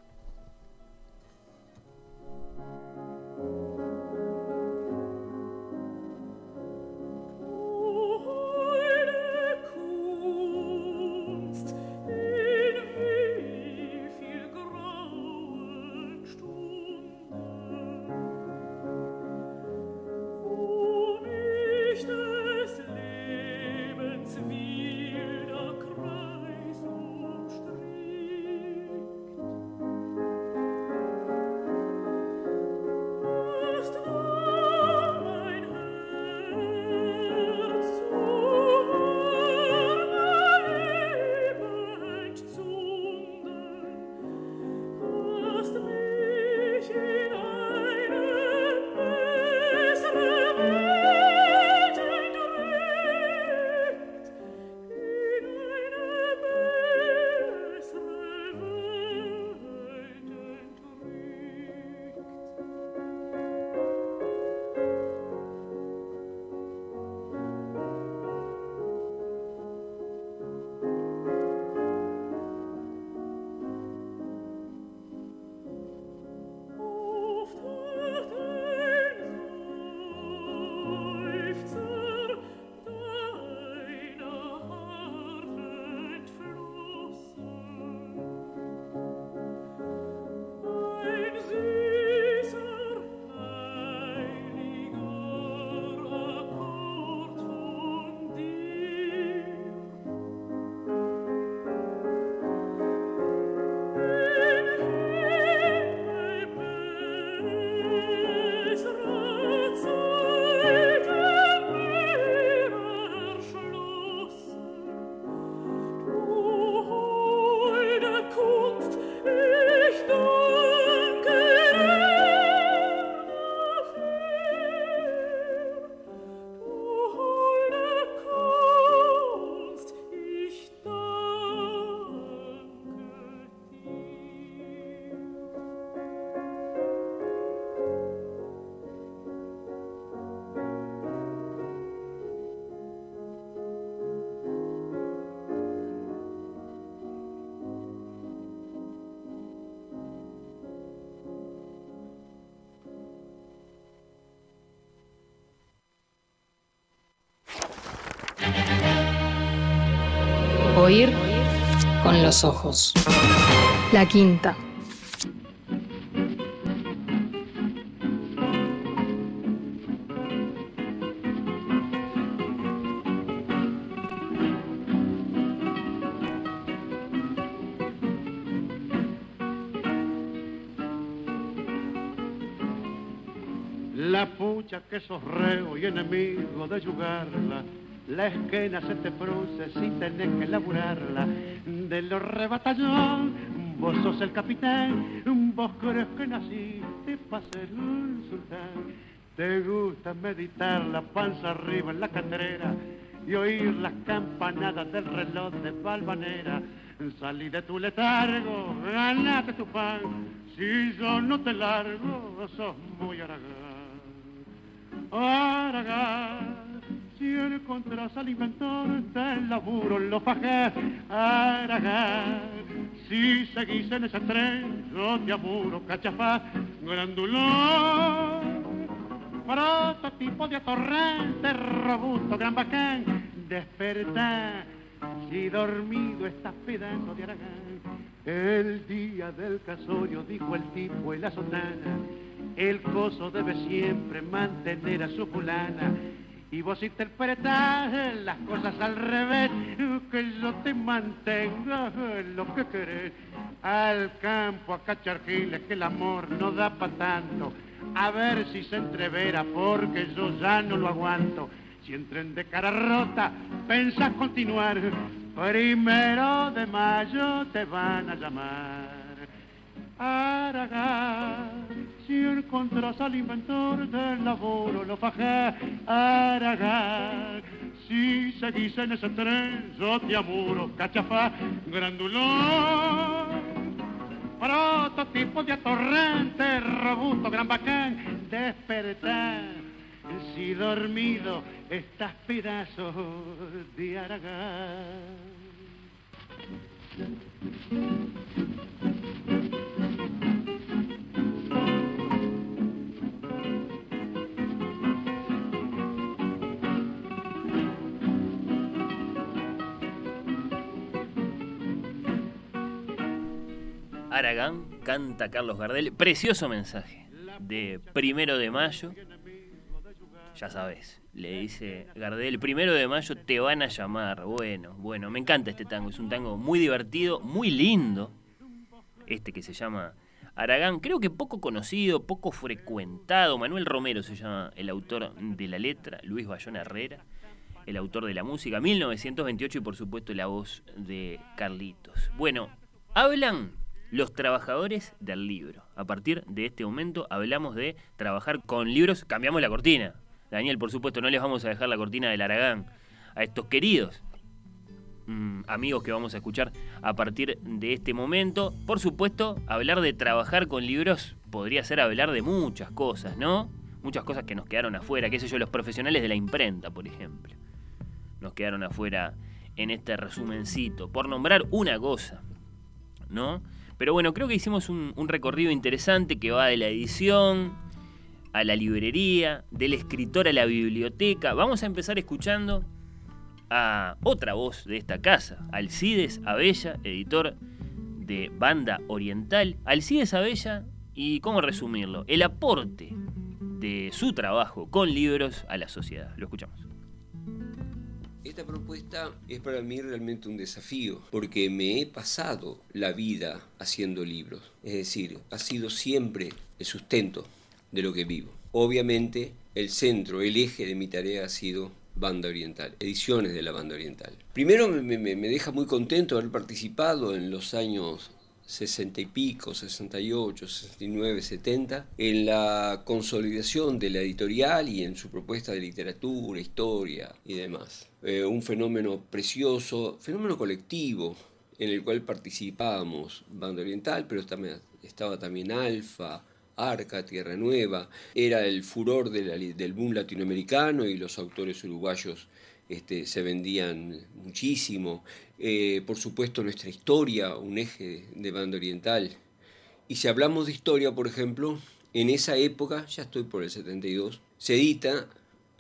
Speaker 1: Oír con los ojos. La quinta.
Speaker 9: La pucha que sos reo y enemigo de yugarla la esquena se te produce si tenés que laburarla. De los rebatallón, vos sos el capitán, vos crees que naciste para ser un sultán. Te gusta meditar la panza arriba en la catrera y oír las campanadas del reloj de Valvanera. Salí de tu letargo, ganate tu pan. Si yo no te largo, sos muy aragán. Aragán, si encontrás al inventor del laburo, lo fajás. Aragán, si seguís en ese tren, yo te amuro, cachafá, grandulón. Prototipo de atorrante, robusto, gran bacán, despertar si dormido estás pedazo de Aragán. El día del casorio, dijo el tipo en la sotana, el coso debe siempre mantener a su fulana. Y vos interpretás las cosas al revés, que yo te mantenga lo que querés. Al campo, a cachargiles, que el amor no da pa' tanto. A ver si se entrevera, porque yo ya no lo aguanto. Si entren de cara rota, pensás continuar. Primero de mayo te van a llamar. Aragán, si encontrás al inventor del laboro, lo fajé. Aragán, si seguís en ese tren, yo te amuro, cachafá, grandulón. Prototipo de atorrente, robusto, gran bacán, despertar. Si dormido estás pedazos de Aragán.
Speaker 6: Aragán canta Carlos Gardel. Precioso mensaje de primero de mayo. Ya sabes, le dice Gardel, primero de mayo te van a llamar. Bueno, bueno, me encanta este tango. Es un tango muy divertido, muy lindo. Este que se llama Aragán, creo que poco conocido, poco frecuentado. Manuel Romero se llama el autor de la letra, Luis Bayón Herrera, el autor de la música, 1928 y por supuesto la voz de Carlitos. Bueno, hablan los trabajadores del libro. A partir de este momento hablamos de trabajar con libros, cambiamos la cortina. Daniel, por supuesto, no les vamos a dejar la cortina del Aragán a estos queridos mm, amigos que vamos a escuchar a partir de este momento. Por supuesto, hablar de trabajar con libros podría ser hablar de muchas cosas, ¿no? Muchas cosas que nos quedaron afuera, qué sé yo, los profesionales de la imprenta, por ejemplo. Nos quedaron afuera en este resumencito, por nombrar una cosa, ¿no? Pero bueno, creo que hicimos un, recorrido interesante que va de la edición, a la librería, del escritor a la biblioteca. Vamos a empezar escuchando a otra voz de esta casa, Alcides Abella, editor de Banda Oriental. Alcides Abella, y cómo resumirlo, el aporte de su trabajo con libros a la sociedad. Lo escuchamos.
Speaker 10: Esta propuesta es para mí realmente un desafío, porque me he pasado la vida haciendo libros. Es decir, ha sido siempre el sustento de lo que vivo. Obviamente, el centro, el eje de mi tarea ha sido Banda Oriental, ediciones de la Banda Oriental. Primero me, deja muy contento haber participado en los años 60 y pico, 68, 69, 70, en la consolidación de la editorial y en su propuesta de literatura, historia y demás. Eh, un fenómeno precioso, fenómeno colectivo, en el cual participábamos Banda Oriental, pero también, estaba también Alfa, Arca, Tierra Nueva, era el furor del boom latinoamericano y los autores uruguayos este, se vendían muchísimo. Eh, por supuesto, nuestra historia, un eje de banda oriental. Y si hablamos de historia, por ejemplo, en esa época, ya estoy por el 72, se edita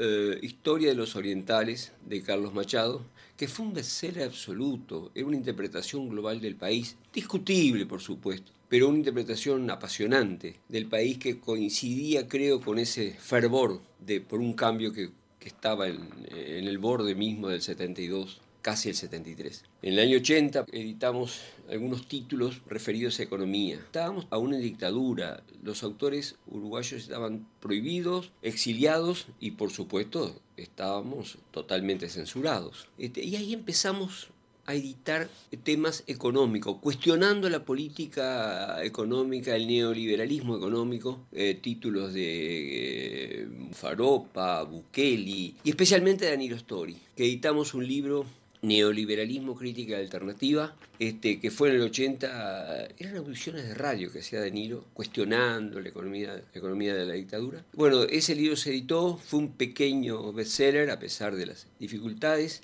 Speaker 10: eh, Historia de los Orientales de Carlos Machado, que fue un bestseller absoluto, era una interpretación global del país, discutible por supuesto, pero una interpretación apasionante del país que coincidía, creo, con ese fervor de, por un cambio que, que estaba en, en, el borde mismo del 72, casi el 73. En el año 80 editamos algunos títulos referidos a economía. Estábamos aún en dictadura, los autores uruguayos estaban prohibidos, exiliados y por supuesto estábamos totalmente censurados. Este, y ahí empezamos a editar temas económicos, cuestionando la política económica, el neoliberalismo económico, eh, títulos de eh, Faropa, Bukeli y especialmente de Danilo Story, que editamos un libro Neoliberalismo, Crítica Alternativa, este, que fue en el 80, eran audiciones de radio que hacía Danilo, cuestionando la economía, la economía de la dictadura. Bueno, ese libro se editó, fue un pequeño bestseller a pesar de las dificultades,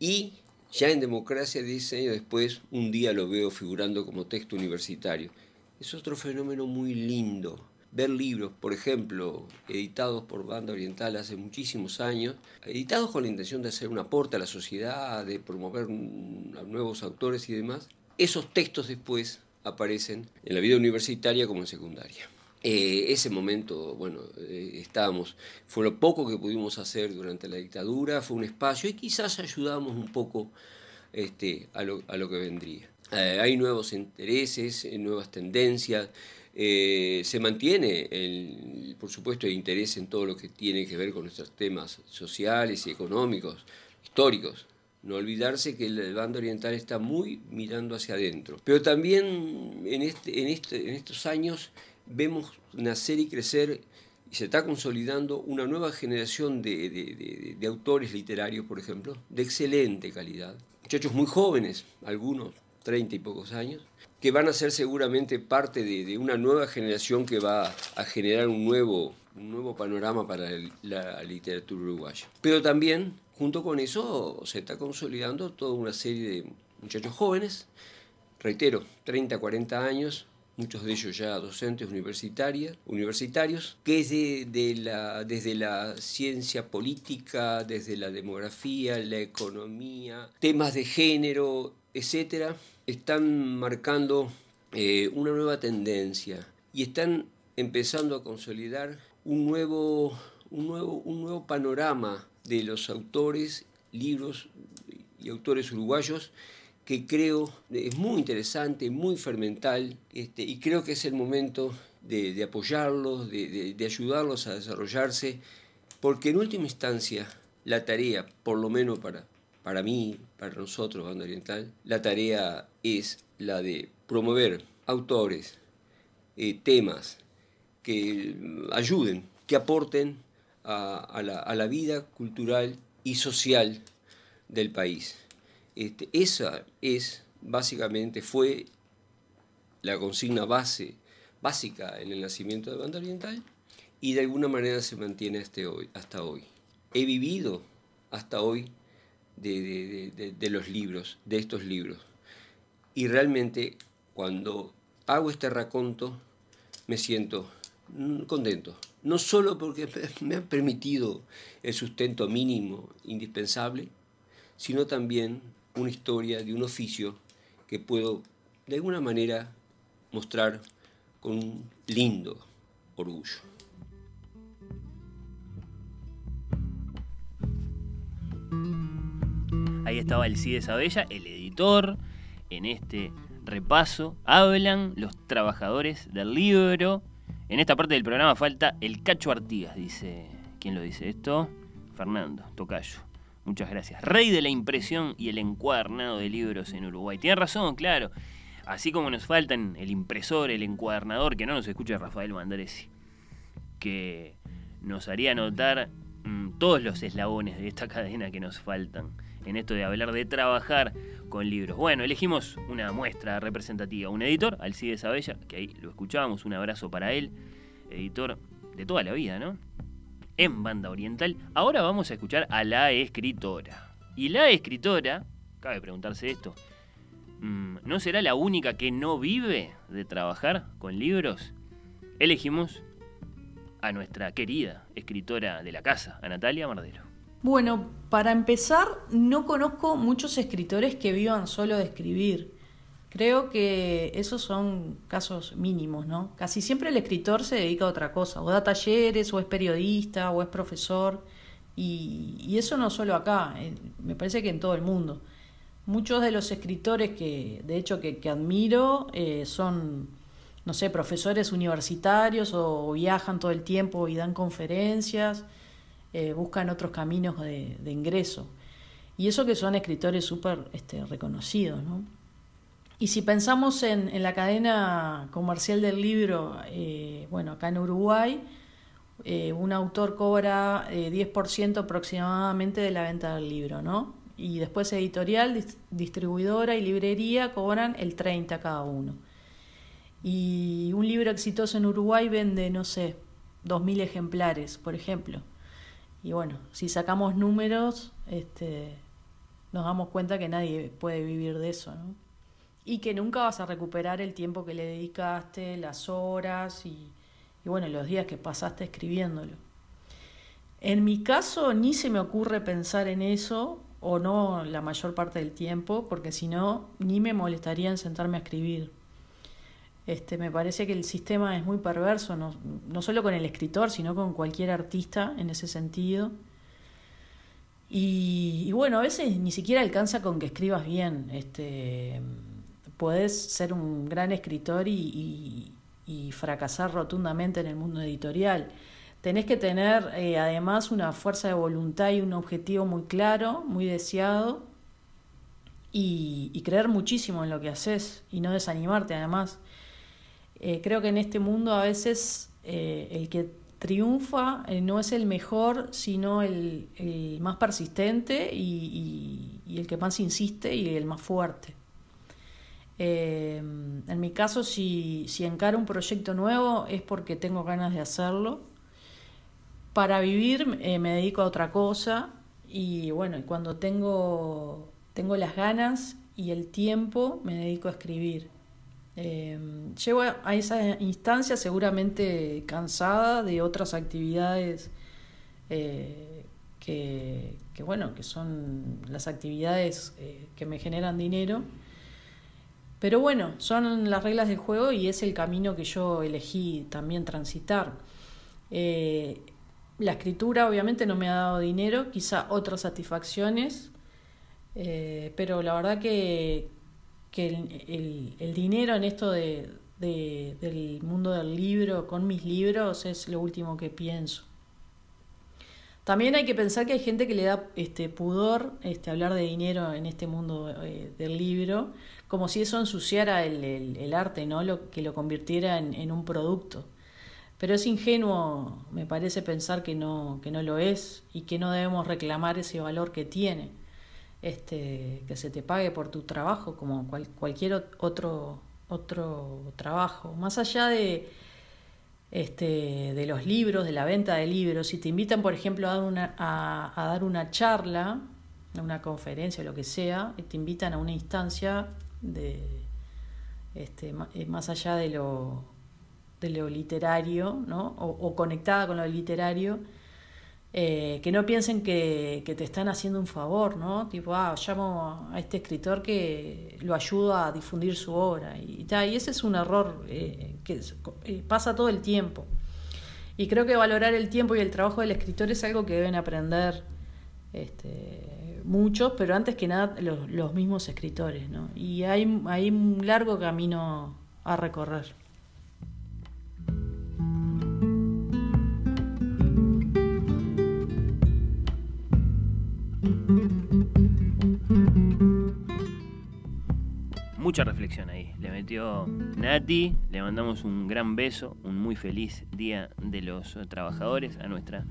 Speaker 10: y ya en Democracia, 10 años después, un día lo veo figurando como texto universitario. Es otro fenómeno muy lindo. Ver libros, por ejemplo, editados por Banda Oriental hace muchísimos años, editados con la intención de hacer un aporte a la sociedad, de promover nuevos autores y demás, esos textos después aparecen en la vida universitaria como en secundaria. Eh, ese momento, bueno, eh, estábamos, fue lo poco que pudimos hacer durante la dictadura, fue un espacio y quizás ayudamos un poco este, a, lo, a lo que vendría. Eh, hay nuevos intereses, nuevas tendencias, se mantiene, el, por supuesto, el interés en todo lo que tiene que ver con nuestros temas sociales y económicos, históricos. No olvidarse que el bando oriental está muy mirando hacia adentro. Pero también en, este, en, este, en estos años vemos nacer y crecer y se está consolidando una nueva generación de, autores literarios, por ejemplo, de excelente calidad. Muchachos muy jóvenes, algunos 30 y pocos años, que van a ser seguramente parte de, una nueva generación que va a generar un nuevo, un nuevo panorama para la literatura uruguaya. Pero también, junto con eso, se está consolidando toda una serie de muchachos jóvenes, reitero, 30, 40 años, muchos de ellos ya docentes universitarios, que de, la, desde la ciencia política, desde la demografía, la economía, temas de género, etcétera, están marcando eh, una nueva tendencia y están empezando a consolidar un nuevo, un nuevo, un nuevo panorama de los autores, libros y autores uruguayos que creo es muy interesante, muy fermental, este, y creo que es el momento de, apoyarlos, de, ayudarlos a desarrollarse, porque en última instancia la tarea, por lo menos para, para mí, para nosotros, Banda Oriental, la tarea es la de promover autores, eh, temas que ayuden, que aporten a, la, a la vida cultural y social del país. Este, esa es, básicamente, fue la consigna base, básica en el nacimiento de Banda Oriental y de alguna manera se mantiene hasta hoy. Hasta hoy. He vivido hasta hoy de, los libros, de estos libros. Y realmente cuando hago este raconto me siento contento. No solo porque me ha permitido el sustento mínimo indispensable, sino también una historia de un oficio que puedo de alguna manera mostrar con un lindo orgullo.
Speaker 6: Ahí estaba el CIDE Sabella, el editor, en este repaso. Hablan los trabajadores del libro. En esta parte del programa falta el Cacho Artigas, dice. ¿Quién lo dice esto? Fernando Tocayo. Muchas gracias. Rey de la impresión y el encuadernado de libros en Uruguay. Tiene razón, claro. Así como nos faltan el impresor, el encuadernador, que no nos escucha Rafael Mandresi, que nos haría notar mm, todos los eslabones de esta [LAUGHS] cadena que nos faltan en esto de hablar de trabajar con libros. Bueno, elegimos una muestra representativa, un editor, Alcides Abella, que ahí lo escuchábamos, un abrazo para él, editor de toda la vida, ¿no? en Banda Oriental. Ahora vamos a escuchar a la escritora. Y la escritora, cabe preguntarse esto, mm, ¿no será la única que no vive de trabajar con libros? Elegimos a nuestra querida escritora de la casa, a Natalia Mardero.
Speaker 11: Bueno, para empezar, no conozco muchos escritores que vivan solo de escribir. Creo que esos son casos mínimos, ¿no? Casi siempre el escritor se dedica a otra cosa, o da talleres, o es periodista, o es profesor, y, eso no solo acá, eh, me parece que en todo el mundo. Muchos de los escritores que, de hecho, que, admiro eh, son, no sé, profesores universitarios o viajan todo el tiempo y dan conferencias, eh, buscan otros caminos de ingreso. Y eso que son escritores súper este, reconocidos, ¿no? Y si pensamos en, la cadena comercial del libro, eh, bueno, acá en Uruguay, eh, un autor cobra 10% eh, aproximadamente de la venta del libro, ¿no? Y después editorial, distribuidora y librería cobran el 30 cada uno. Y un libro exitoso en Uruguay vende, no sé, 2.000 ejemplares, por ejemplo. Y bueno, si sacamos números, este, nos damos cuenta que nadie puede vivir de eso, ¿no? y que nunca vas a recuperar el tiempo que le dedicaste, las horas y, bueno, los días que pasaste escribiéndolo. En mi caso ni se me ocurre pensar en eso, o no la mayor parte del tiempo, porque si no, ni me molestaría en sentarme a escribir. Este, me parece que el sistema es muy perverso, no, no solo con el escritor, sino con cualquier artista en ese sentido. Y, bueno, a veces ni siquiera alcanza con que escribas bien. Este, podés ser un gran escritor y, fracasar rotundamente en el mundo editorial. Tenés que tener eh, además una fuerza de voluntad y un objetivo muy claro, muy deseado, y, creer muchísimo en lo que haces y no desanimarte además. Eh, creo que en este mundo a veces eh, el que triunfa no es el mejor, sino el, más persistente y, el que más insiste y el más fuerte. Eh, en mi caso, si, si encaro un proyecto nuevo es porque tengo ganas de hacerlo. Para vivir eh, me dedico a otra cosa y bueno, cuando tengo, tengo las ganas y el tiempo me dedico a escribir. Eh, llego a esa instancia seguramente cansada de otras actividades que, que, bueno, que son las actividades que me generan dinero pero bueno, son las reglas del juego y es el camino que yo elegí también transitar. Eh, la escritura obviamente no me ha dado dinero, quizá otras satisfacciones, eh, pero la verdad que, el, dinero en esto de, del mundo del libro, con mis libros, es lo último que pienso. También hay que pensar que hay gente que le da este pudor este, hablar de dinero en este mundo eh, del libro, como si eso ensuciara el, arte, ¿no? Lo, que lo convirtiera en, un producto. Pero es ingenuo, me parece, pensar que no, que no lo es y que no debemos reclamar ese valor que tiene. Este, que se te pague por tu trabajo como cualquier otro, otro trabajo. Más allá de, este, de los libros, de la venta de libros, si te invitan, por ejemplo, a dar una, a, dar una charla, una conferencia o lo que sea, te invitan a una instancia de este, eh, más allá de lo, de lo literario, ¿no? o, conectada con lo literario, eh, que no piensen que, te están haciendo un favor, ¿no? Tipo, ah, llamo a este escritor que lo ayuda a difundir su obra. Y, y ese es un error eh, que eh, pasa todo el tiempo. Y creo que valorar el tiempo y el trabajo del escritor es algo que deben aprender este, muchos, pero antes que nada los, mismos escritores, ¿no? Y hay, hay un largo camino a recorrer.
Speaker 6: Mucha reflexión ahí. Le metió Nati, le mandamos un gran beso, un muy feliz día de los trabajadores a nuestra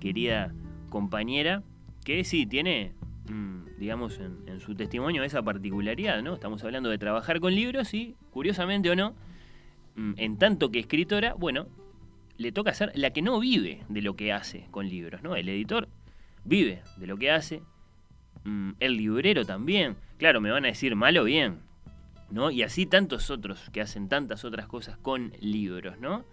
Speaker 6: querida compañera, que sí tiene, mm, digamos, en, su testimonio esa particularidad, ¿no? Estamos hablando de trabajar con libros y, curiosamente o no, mm, en tanto que escritora, bueno, le toca ser la que no vive de lo que hace con libros, ¿no? El editor vive de lo que hace, mm, el librero también. Claro, me van a decir mal o bien, Y así tantos otros que hacen tantas otras cosas con libros, ¿no?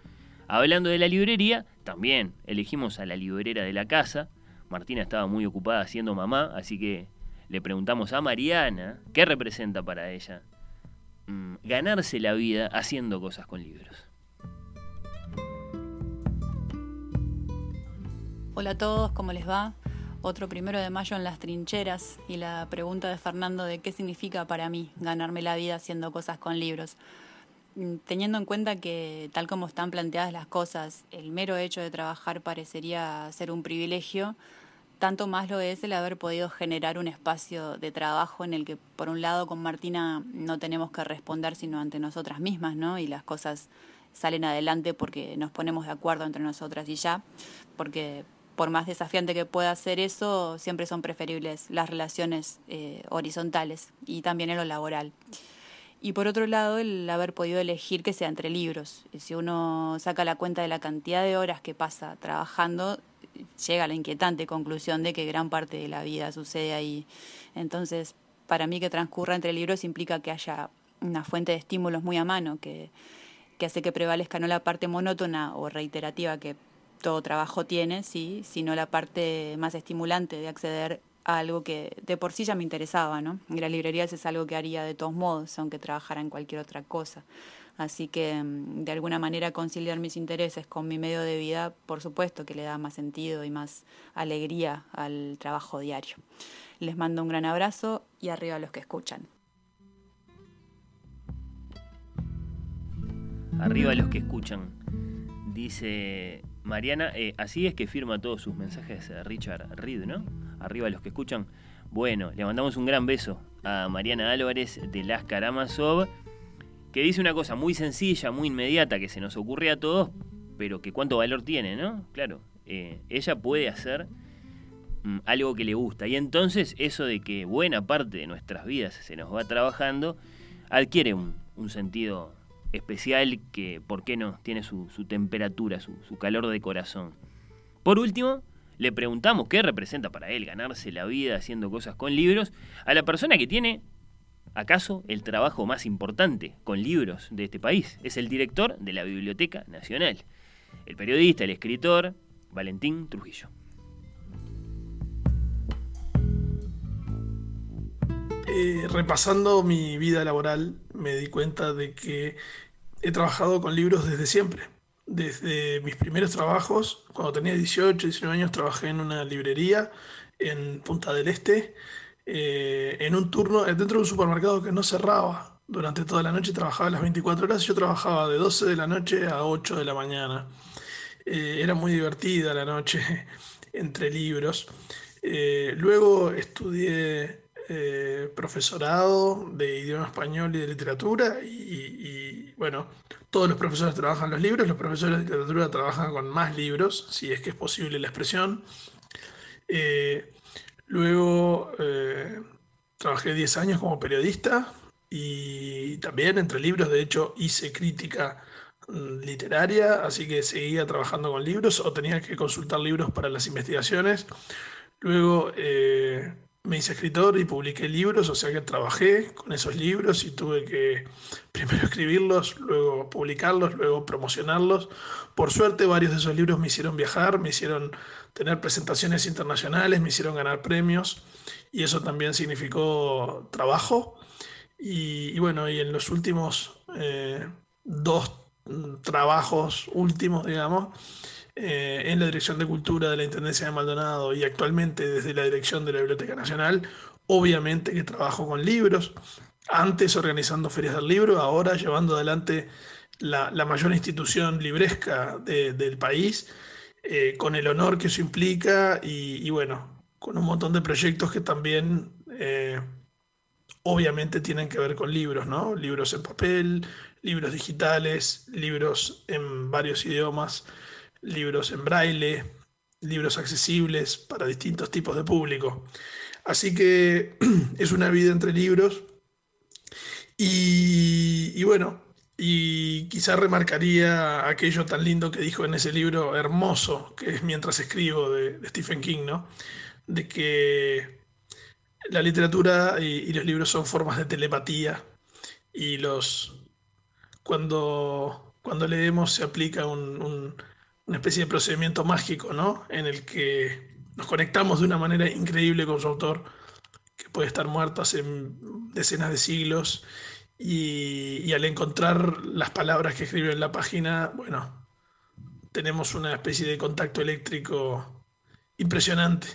Speaker 6: Hablando de la librería, también elegimos a la librera de la casa. Martina estaba muy ocupada siendo mamá, así que le preguntamos a Mariana qué representa para ella mm, ganarse la vida haciendo cosas con libros.
Speaker 12: Hola a todos, ¿cómo les va? Otro primero de mayo en las trincheras y la pregunta de Fernando de qué significa para mí ganarme la vida haciendo cosas con libros. Mm, teniendo en cuenta que tal como están planteadas las cosas, el mero hecho de trabajar parecería ser un privilegio, tanto más lo es el haber podido generar un espacio de trabajo en el que, por un lado, con Martina no tenemos que responder sino ante nosotras mismas, ¿no? Y las cosas salen adelante porque nos ponemos de acuerdo entre nosotras y ya, porque por más desafiante que pueda ser eso, siempre son preferibles las relaciones eh, horizontales y también en lo laboral. Y por otro lado, el haber podido elegir que sea entre libros. Si uno saca la cuenta de la cantidad de horas que pasa trabajando, llega a la inquietante conclusión de que gran parte de la vida sucede ahí. Entonces, para mí que transcurra entre libros implica que haya una fuente de estímulos muy a mano, que hace que prevalezca no la parte monótona o reiterativa que todo trabajo tiene, sí, sino la parte más estimulante de acceder a algo que de por sí ya me interesaba, ¿no? Y las librerías es algo que haría de todos modos, aunque trabajara en cualquier otra cosa. Así que mm, de alguna manera conciliar mis intereses con mi medio de vida, por supuesto que le da más sentido y más alegría al trabajo diario. Les mando un gran abrazo y arriba a los que escuchan.
Speaker 6: Arriba a los que escuchan. Dice Mariana, eh, así es que firma todos sus mensajes Richard Reed, ¿no? Arriba a los que escuchan. Bueno, le mandamos un gran beso a Mariana Álvarez de Las Karamazov que dice una cosa muy sencilla, muy inmediata, que se nos ocurre a todos, pero que cuánto valor tiene, ¿no? Claro, eh, ella puede hacer mm, algo que le gusta. Y entonces eso de que buena parte de nuestras vidas se nos va trabajando, adquiere un, sentido especial que, ¿por qué no?, tiene su, temperatura, su, su calor de corazón. Por último, le preguntamos qué representa para él ganarse la vida haciendo cosas con libros a la persona que tiene acaso el trabajo más importante con libros de este país. Es el director de la Biblioteca Nacional, el periodista, el escritor Valentín Trujillo.
Speaker 13: Eh, repasando mi vida laboral, me di cuenta de que he trabajado con libros desde siempre. Desde mis primeros trabajos, cuando tenía 18, 19 años, trabajé en una librería en Punta del Este eh, en un turno dentro de un supermercado que no cerraba durante toda la noche, trabajaba las 24 horas, yo trabajaba de 12 de la noche a 8 de la mañana. Eh, era muy divertida la noche [LAUGHS] entre libros. Eh, luego estudié profesorado de idioma español y de literatura y, bueno, todos los profesores trabajan los libros, los profesores de literatura trabajan con más libros, si es que es posible la expresión. Luego eh, trabajé 10 años como periodista y también entre libros, de hecho, hice crítica mm, literaria, así que seguía trabajando con libros o tenía que consultar libros para las investigaciones. Luego eh, me hice escritor y publiqué libros, o sea que trabajé con esos libros y tuve que [LAUGHS] primero escribirlos, luego publicarlos, luego promocionarlos. Por suerte varios de esos libros me hicieron viajar, me hicieron tener presentaciones internacionales, me hicieron ganar premios y eso también significó trabajo. Y, bueno, y en los últimos eh, dos trabajos últimos, digamos, eh, en la Dirección de Cultura de la Intendencia de Maldonado y actualmente desde la Dirección de la Biblioteca Nacional, obviamente que trabajo con libros, antes organizando ferias del libro, ahora llevando adelante la, mayor institución libresca del país eh, con el honor que eso implica y, bueno, con un montón de proyectos que también eh, obviamente tienen que ver con libros, ¿no? Libros en papel, libros digitales, libros en varios idiomas, libros en braille, libros accesibles para distintos tipos de público. Así que [CLEARS THROAT] es una vida entre libros y bueno, y quizá remarcaría aquello tan lindo que dijo en ese libro hermoso, que es Mientras escribo, de, Stephen King, ¿no? De que la literatura y, los libros son formas de telepatía y los cuando, cuando leemos se aplica una especie de procedimiento mágico, ¿no? En el que nos conectamos de una manera increíble con su autor, que puede estar muerto hace decenas de siglos y, al encontrar las palabras que escribe en la página, bueno, tenemos una especie de contacto eléctrico impresionante.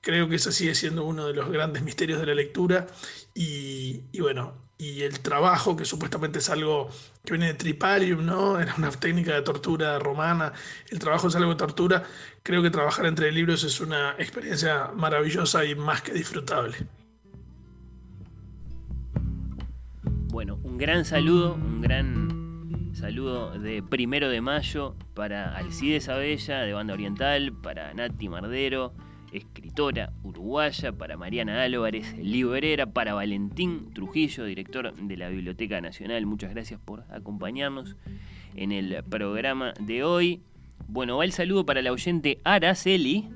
Speaker 13: Creo que ese sigue siendo uno de los grandes misterios de la lectura y, bueno, y el trabajo, que supuestamente es algo que viene de Triparium, ¿no? [LAUGHS] Era una técnica de tortura romana, el trabajo es algo de tortura, creo que trabajar entre libros es una experiencia maravillosa y más que disfrutable.
Speaker 6: Bueno, un gran saludo, un gran saludo de primero de mayo para Alcides Abella de Banda Oriental, para Nati Mardero, escritora uruguaya, para Mariana Álvarez, librera, para Valentín Trujillo, director de la Biblioteca Nacional. Muchas gracias por acompañarnos en el programa de hoy. Bueno, va el saludo para la oyente Araceli.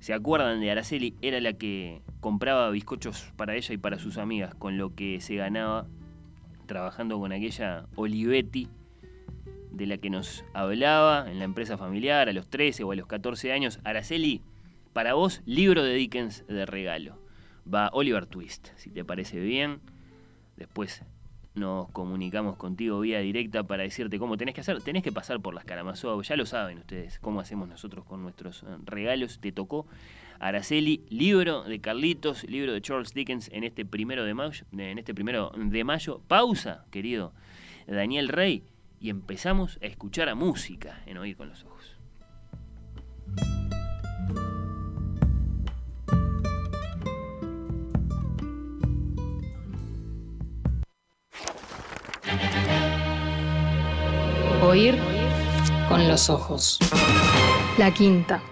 Speaker 6: ¿Se acuerdan de Araceli? Era la que compraba bizcochos para ella y para sus amigas, con lo que se ganaba trabajando con aquella Olivetti de la que nos hablaba en la empresa familiar a los 13 o a los 14 años. Araceli, para vos, libro de Dickens de regalo. Va Oliver Twist, si te parece bien. Después nos comunicamos contigo vía directa para decirte cómo tenés que hacer. Tenés que pasar por las Karamazov, ya lo saben ustedes, cómo hacemos nosotros con nuestros eh, regalos. Te tocó Araceli, libro de Carlitos, libro de Charles Dickens en este primero de mayo. En este primero de mayo. Pausa, querido Daniel Rey, y empezamos a escuchar a música en Oír con los Ojos.
Speaker 1: Oír con los ojos. La quinta.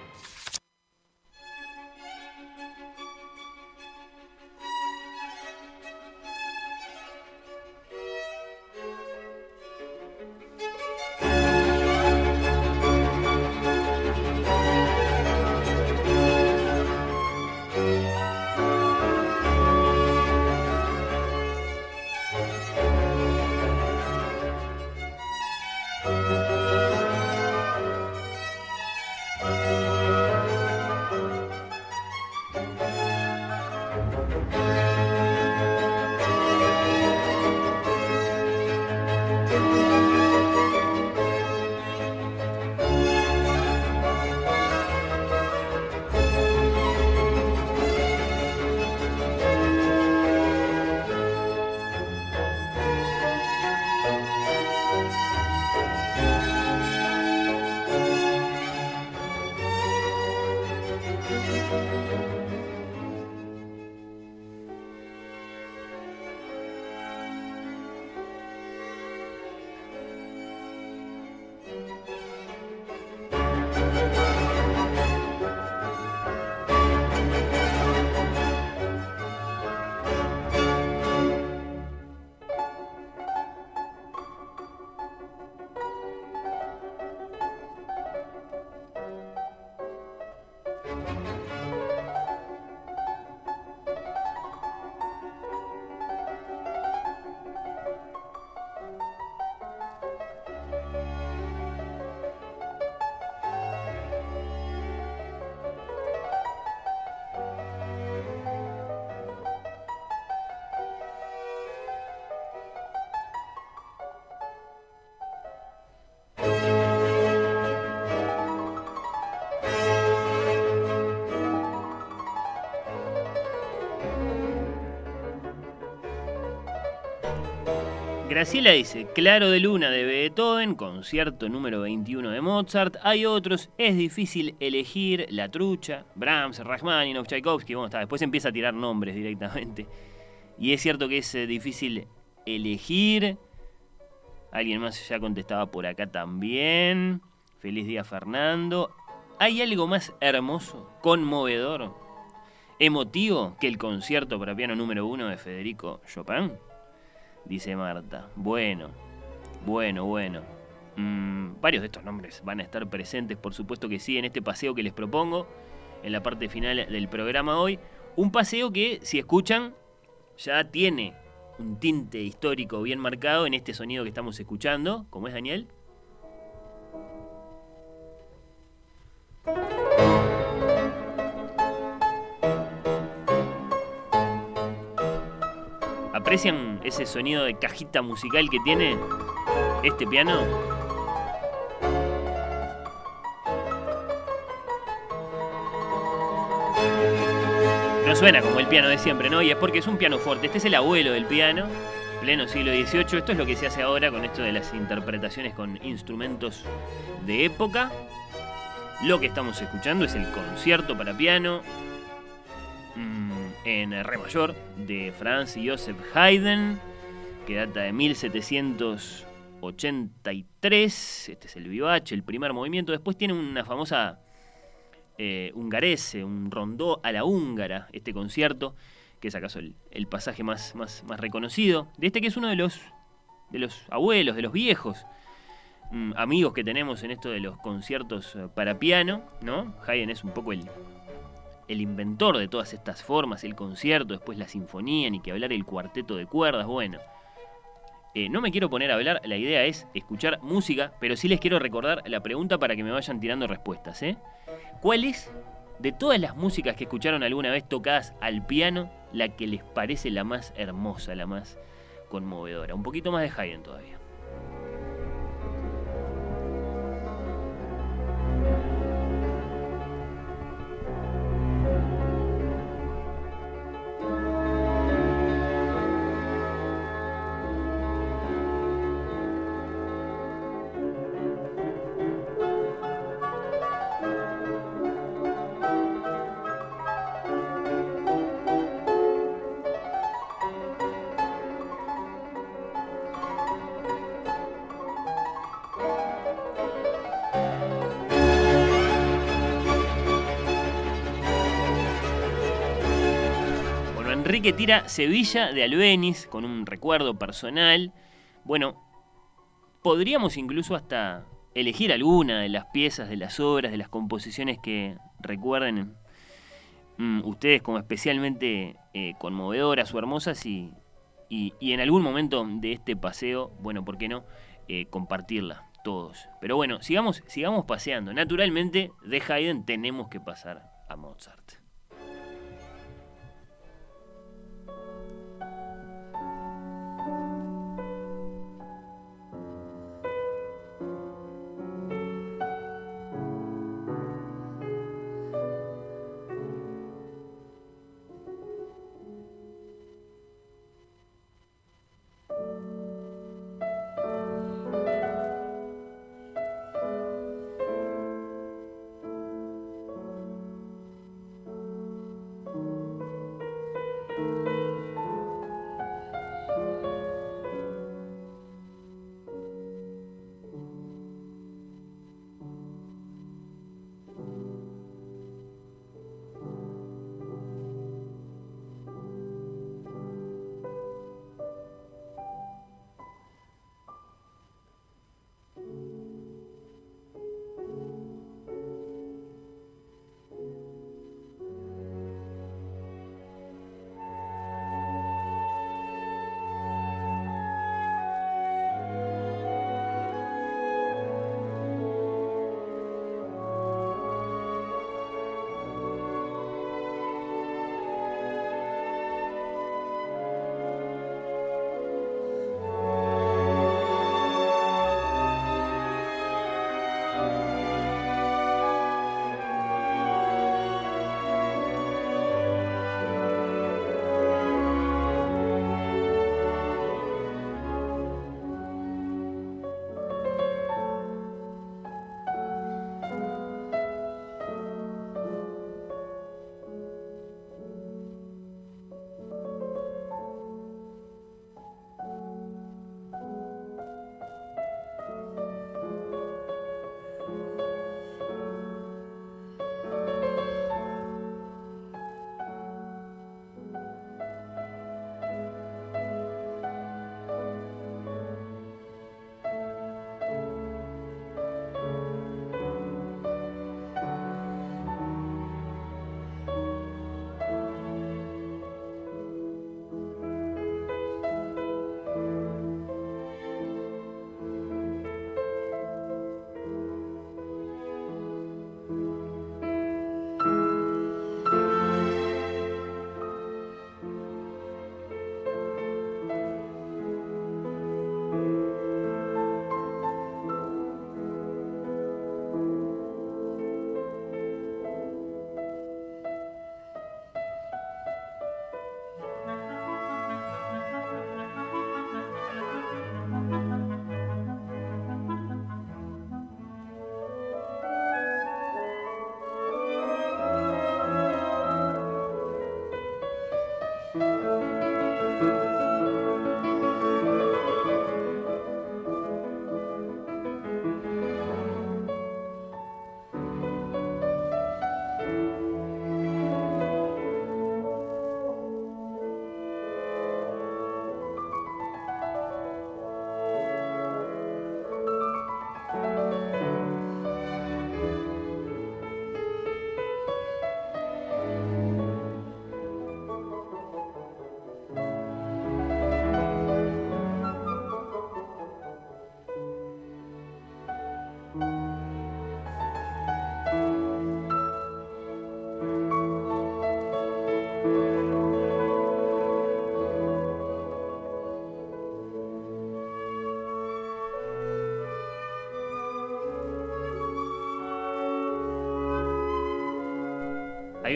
Speaker 6: Graciela dice, Claro de Luna de Beethoven, concierto número 21 de Mozart. Hay otros, es difícil elegir La Trucha, Brahms, Rachmaninoff, Tchaikovsky. Bueno, está, después empieza a tirar nombres directamente. Y es cierto que es eh, difícil elegir. Alguien más ya contestaba por acá también. Feliz día Fernando. ¿Hay algo más hermoso, conmovedor, emotivo que el concierto para piano número 1 de Federico Chopin? Dice Marta. Bueno, bueno, bueno. Mm, varios de estos nombres van a estar presentes, por supuesto que sí, en este paseo que les propongo, en la parte final del programa hoy. Un paseo que, si escuchan, ya tiene un tinte histórico bien marcado en este sonido que estamos escuchando. ¿Cómo es, Daniel? ¿Aprecian ese sonido de cajita musical que tiene este piano? No suena como el piano de siempre, ¿no? Y es porque es un piano fuerte. Este es el abuelo del piano. pleno siglo XVIII. Esto es lo que se hace ahora con esto de las interpretaciones con instrumentos de época. Lo que estamos escuchando es el concierto para piano en re mayor de Franz Joseph Haydn, que data de 1783. Este es el vivace, el primer movimiento. Después tiene una famosa eh, hungarese, un rondó a la húngara, este concierto que es acaso el, pasaje más, más, más, reconocido, de este que es uno de los, de los abuelos, de los viejos mm, amigos que tenemos en esto de los conciertos eh, para piano, ¿no? Haydn es un poco el, el inventor de todas estas formas, el concierto, después la sinfonía, ni que hablar el cuarteto de cuerdas, bueno. Eh, no me quiero poner a hablar, la idea es escuchar música, pero sí les quiero recordar la pregunta para que me vayan tirando respuestas. ¿eh? ¿Cuál es de todas las músicas que escucharon alguna vez tocadas al piano, la que les parece la más hermosa, la más conmovedora. Un poquito más de Haydn todavía. Que tira Sevilla de Albeniz con un recuerdo personal. Bueno, podríamos incluso hasta elegir alguna de las piezas, de las obras, de las composiciones que recuerden mm, ustedes como especialmente eh, conmovedoras o hermosas y, en algún momento de este paseo, bueno, ¿por qué no? Eh, compartirla todos. Pero bueno, sigamos, sigamos paseando. Naturalmente, de Haydn tenemos que pasar a Mozart.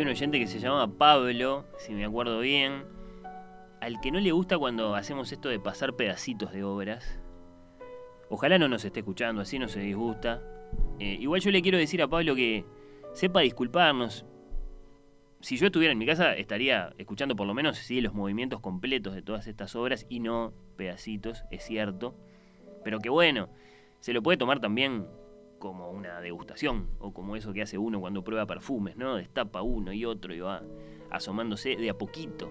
Speaker 6: Un oyente que se llama Pablo, si me acuerdo bien, al que no le gusta cuando hacemos esto de pasar pedacitos de obras. Ojalá no nos esté escuchando, así no se disgusta. Eh, igual yo le quiero decir a Pablo que sepa disculparnos. Si yo estuviera en mi casa, estaría escuchando por lo menos sí, los movimientos completos de todas estas obras y no pedacitos, es cierto. Pero que bueno, se lo puede tomar también como una degustación o como eso que hace uno cuando prueba perfumes, ¿no? Destapa uno y otro y va asomándose de a poquito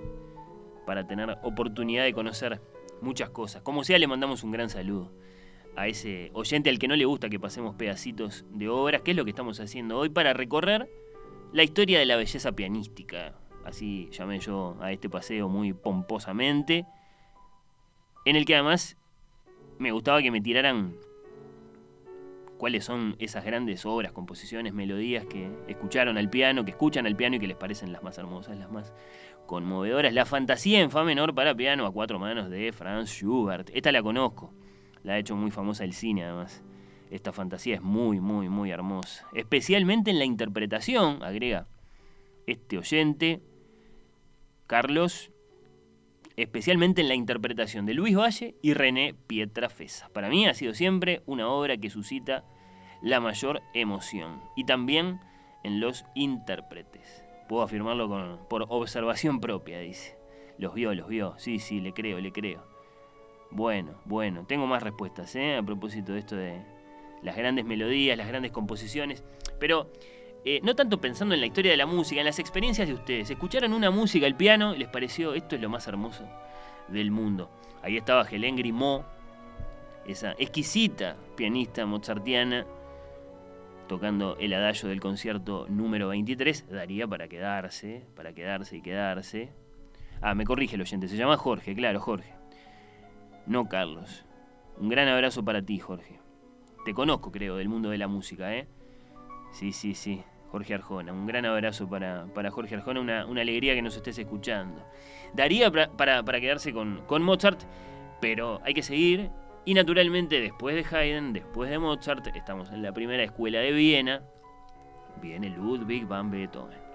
Speaker 6: para tener oportunidad de conocer muchas cosas. Como sea, le mandamos un gran saludo a ese oyente al que no le gusta que pasemos pedacitos de obras, que es lo que estamos haciendo hoy para recorrer la historia de la belleza pianística. Así llamé yo a este paseo muy pomposamente, en el que además me gustaba que me tiraran cuáles son esas grandes obras, composiciones, melodías que escucharon al piano, que escuchan al piano y que les parecen las más hermosas, las más conmovedoras. La fantasía en fa menor para piano a cuatro manos de Franz Schubert. Esta la conozco, la ha hecho muy famosa el cine además. Esta fantasía es muy, muy, muy hermosa. Especialmente en la interpretación, agrega este oyente, Carlos, especialmente en la interpretación de Luis Valle y René Pietrafesa. Para mí ha sido siempre una obra que suscita la mayor emoción y también en los intérpretes. Puedo afirmarlo por observación propia, dice. Los vio, los vio. Sí, sí, le creo, le creo. Bueno, bueno, tengo más respuestas ¿eh? a propósito de esto de las grandes melodías, las grandes composiciones, pero eh, no tanto pensando en la historia de la música, en las experiencias de ustedes. Escucharon una música, el piano, y les pareció esto es lo más hermoso del mundo. Ahí estaba Hélène Grimaud, esa exquisita pianista mozartiana, tocando el adagio del concierto número 23. Daría para quedarse, para quedarse y quedarse. Ah, me corrige el oyente, se llama Jorge, claro, Jorge. No Carlos. Un gran abrazo para ti, Jorge. Te conozco, creo, del mundo de la música, ¿eh? Sí, sí, sí. Jorge Arjona. Un gran abrazo para, Jorge Arjona, una, alegría que nos estés escuchando. Daría para, quedarse con, con, Mozart, pero hay que seguir. Y naturalmente, después de Haydn, después de Mozart, estamos en la primera escuela de Viena. Viene Ludwig van Beethoven.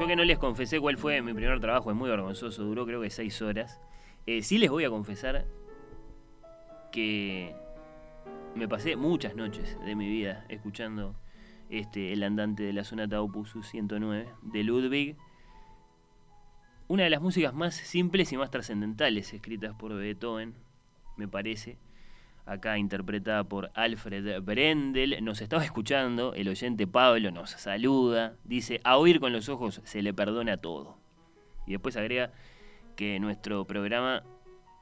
Speaker 6: Yo que no les confesé cuál fue mi primer trabajo, es muy vergonzoso, duró creo que seis horas. Eh, sí les voy a confesar que me pasé muchas noches de mi vida escuchando este, el andante de la sonata Opus 109 de Ludwig. Una de las músicas más simples y más trascendentales escritas por Beethoven, me parece. Acá interpretada por Alfred Brendel. Nos estaba escuchando, el oyente Pablo nos saluda. Dice, a oír con los ojos se le perdona todo. Y después agrega que nuestro programa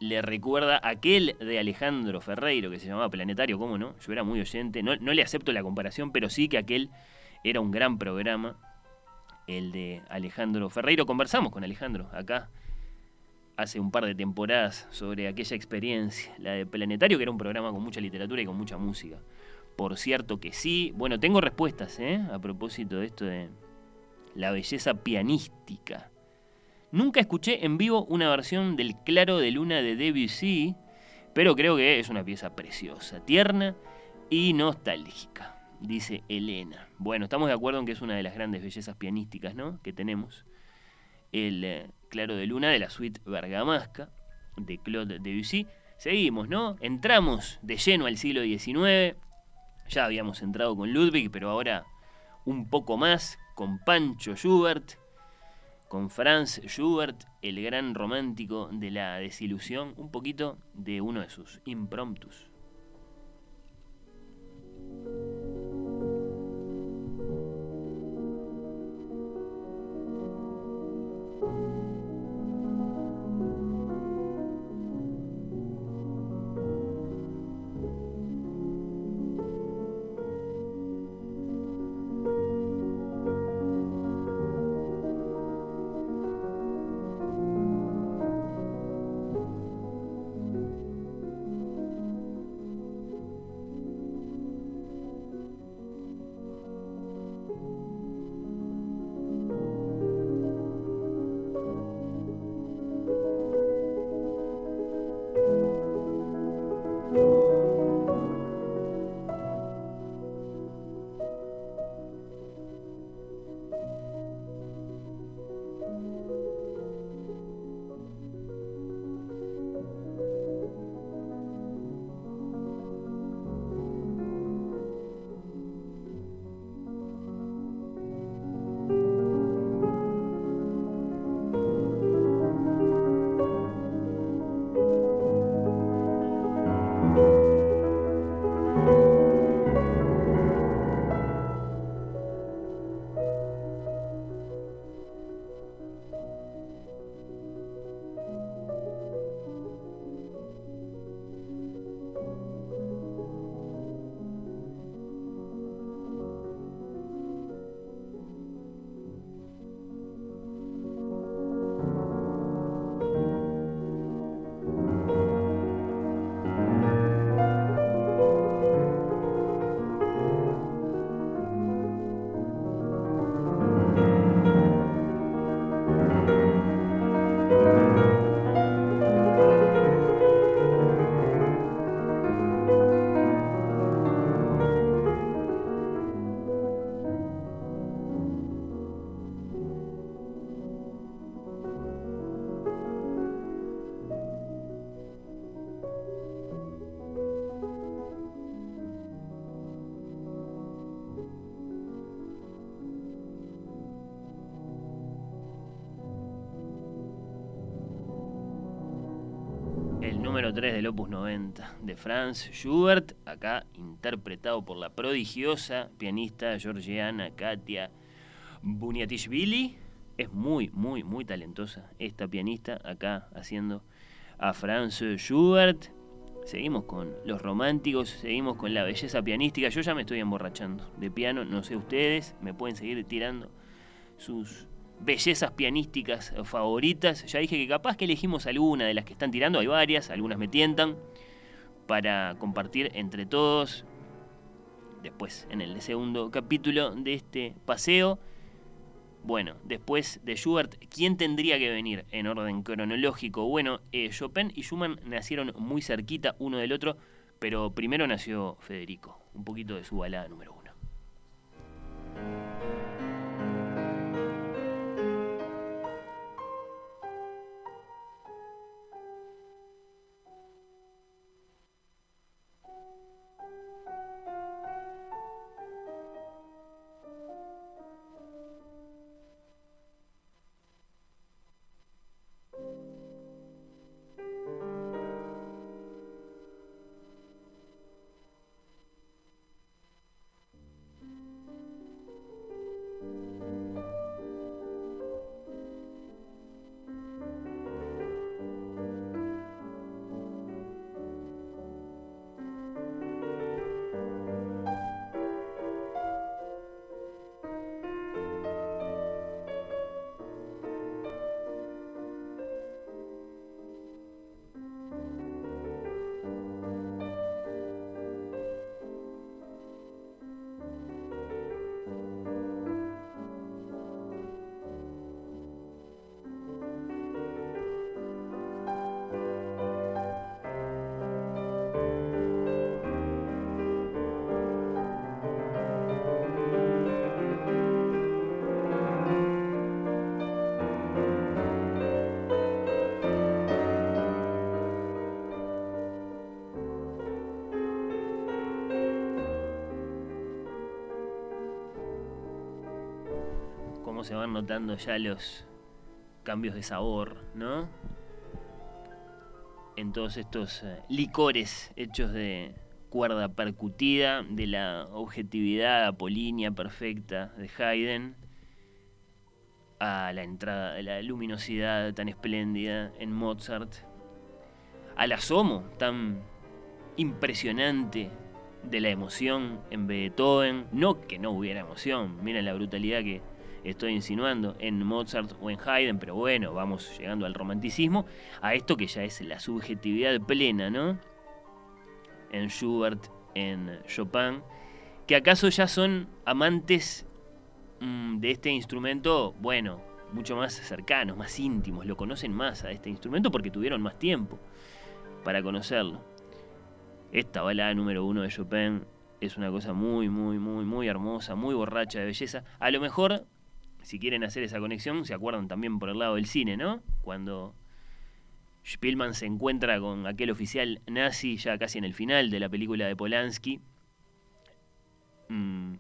Speaker 6: le recuerda aquel de Alejandro Ferreiro que se llamaba Planetario, ¿cómo no? Yo era muy oyente, no, no le acepto la comparación, pero sí que aquel era un gran programa, el de Alejandro Ferreiro. Conversamos con Alejandro acá hace un par de temporadas sobre aquella experiencia, la de Planetario, que era un programa con mucha literatura y con mucha música. Por cierto que sí, bueno, tengo respuestas ¿eh? a propósito de esto de la belleza pianística Nunca escuché en vivo una versión del Claro de Luna de Debussy, pero creo que es una pieza preciosa, tierna y nostálgica, dice Elena. Bueno, estamos de acuerdo en que es una de las grandes bellezas pianísticas ¿no? que tenemos. El eh, Claro de Luna de la suite Bergamasca de Claude Debussy. Seguimos, ¿no? Entramos de lleno al siglo XIX. Ya habíamos entrado con Ludwig, pero ahora un poco más con Pancho Schubert con Franz Schubert, el gran romántico de la desilusión, un poquito de uno de sus impromptus. Número 3 del Opus 90 de Franz Schubert, acá interpretado por la prodigiosa pianista georgiana Katia Buniatishvili. Es muy, muy, muy talentosa esta pianista acá haciendo a Franz Schubert. Seguimos con los románticos, seguimos con la belleza pianística. Yo ya me estoy emborrachando de piano, no sé ustedes, me pueden seguir tirando sus bellezas pianísticas favoritas. Ya dije que capaz que elegimos alguna de las que están tirando, hay varias, algunas me tientan, para compartir entre todos. Después, en el segundo capítulo de este paseo. Bueno, después de Schubert, ¿quién tendría que venir en orden cronológico? Bueno, eh, Chopin y Schumann nacieron muy cerquita uno del otro, pero primero nació Federico, un poquito de su balada número uno. Notando ya los cambios de sabor, ¿no? En todos estos eh, licores hechos de cuerda percutida, de la objetividad apolínea perfecta de Haydn, a la entrada de la luminosidad tan espléndida en Mozart, al asomo tan impresionante de la emoción en Beethoven, no que no hubiera emoción, miren la brutalidad que estoy insinuando en Mozart o en Haydn, pero bueno, vamos llegando al romanticismo, a esto que ya es la subjetividad plena, ¿no? En Schubert, en Chopin, que acaso ya son amantes mm, de este instrumento, bueno, mucho más cercanos, más íntimos, lo conocen más a este instrumento porque tuvieron más tiempo para conocerlo. Esta balada número uno de Chopin es una cosa muy, muy, muy, muy hermosa, muy borracha de belleza. A lo mejor, si quieren hacer esa conexión, se acuerdan también por el lado del cine, ¿no? Cuando Spielman se encuentra con aquel oficial nazi ya casi en el final de la película de Polanski, mm,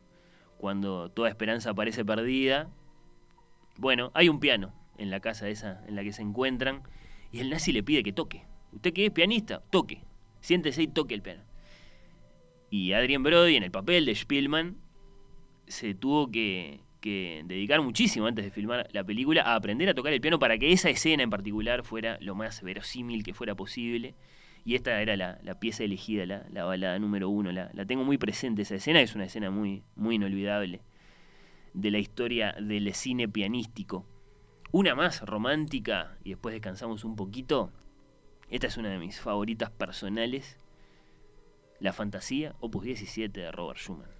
Speaker 6: cuando toda esperanza parece perdida. Bueno, hay un piano en la casa esa en la que se encuentran y el nazi le pide que toque. Usted que es pianista, toque. Siéntese y toque el piano. Y Adrien Brody, en el papel de Spielman, se tuvo que, dedicar muchísimo antes de filmar la película a aprender a tocar el piano para que esa escena en particular fuera lo más verosímil que fuera posible. Y esta era la, pieza elegida, la, balada número uno. La, la, tengo muy presente esa escena, es una escena muy, muy inolvidable de la historia del cine pianístico. Una más romántica, y después descansamos un poquito, esta es una de mis favoritas personales. La fantasía, opus 17 de Robert Schumann.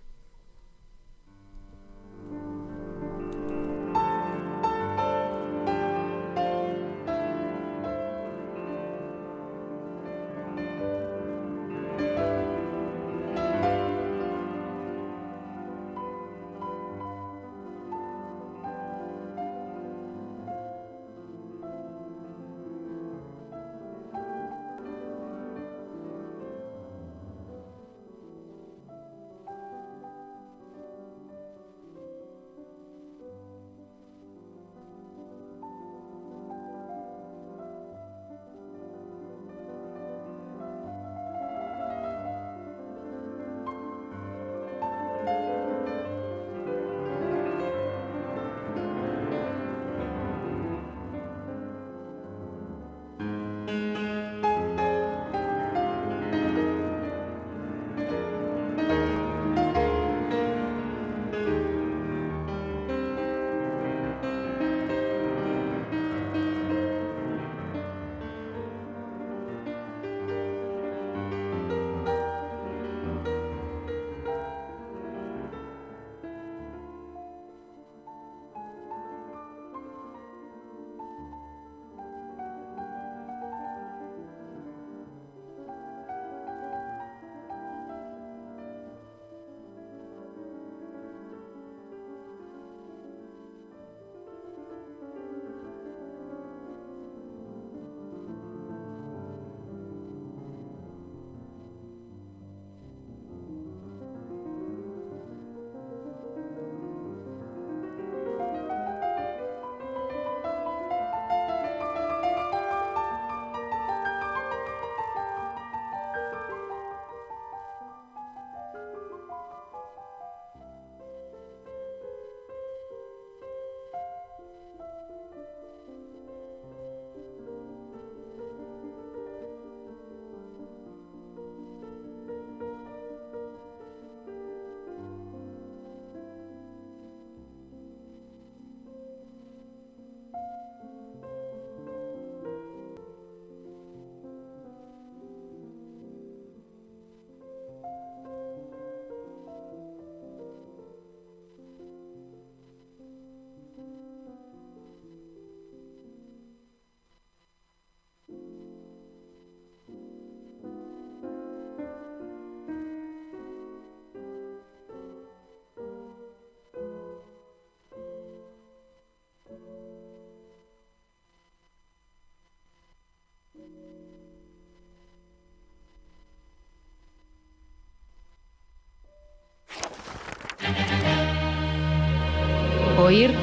Speaker 1: oír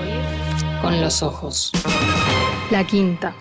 Speaker 1: con los ojos. La quinta.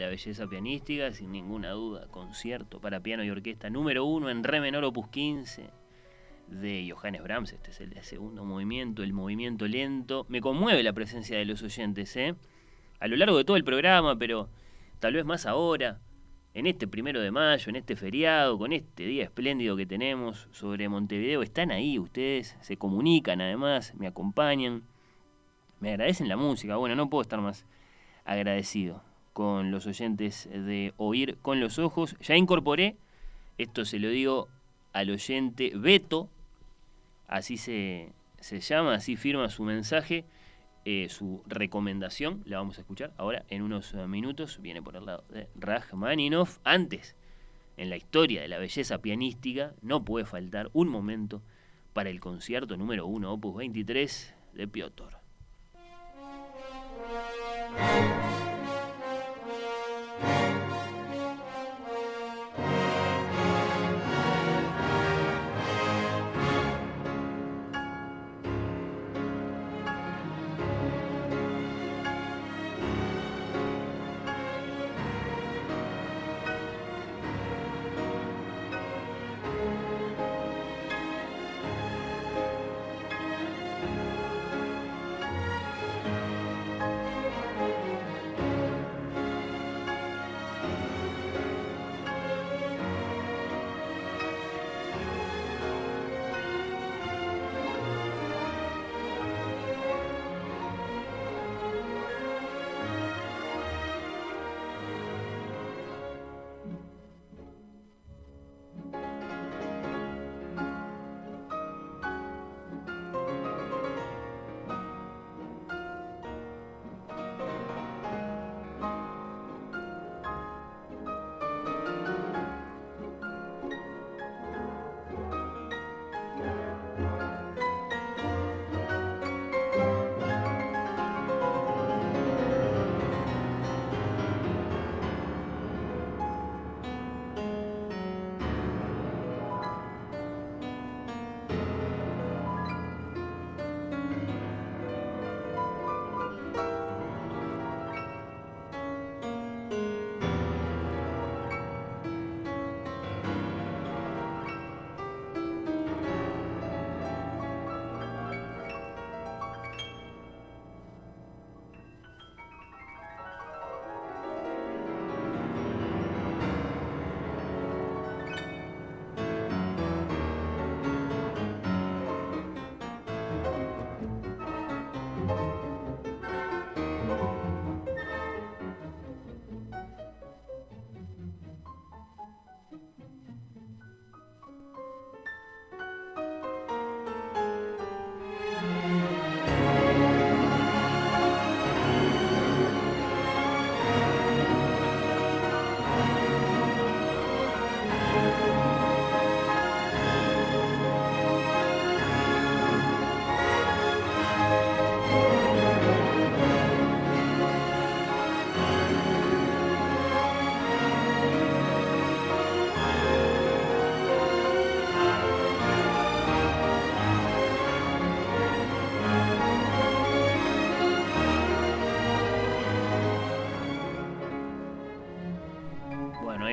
Speaker 6: La belleza pianística, sin ninguna duda. Concierto para piano y orquesta número uno en re menor opus 15 de Johannes Brahms. Este es el segundo movimiento, el movimiento lento. Me conmueve la presencia de los oyentes, ¿eh? A lo largo de todo el programa, pero tal vez más ahora, en este primero de mayo, en este feriado, con este día espléndido que tenemos sobre Montevideo. Están ahí ustedes, se comunican además, me acompañan me agradecen la música. Bueno, no puedo estar más agradecido con los oyentes de Oír con los Ojos. Ya incorporé, esto se lo digo al oyente Beto, así se, se llama, así firma su mensaje, eh, su recomendación, la vamos a escuchar ahora en unos minutos, viene por el lado de Rachmaninoff. Antes, en la historia de la belleza pianística, no puede faltar un momento para el concierto número 1, opus 23 de Piotr.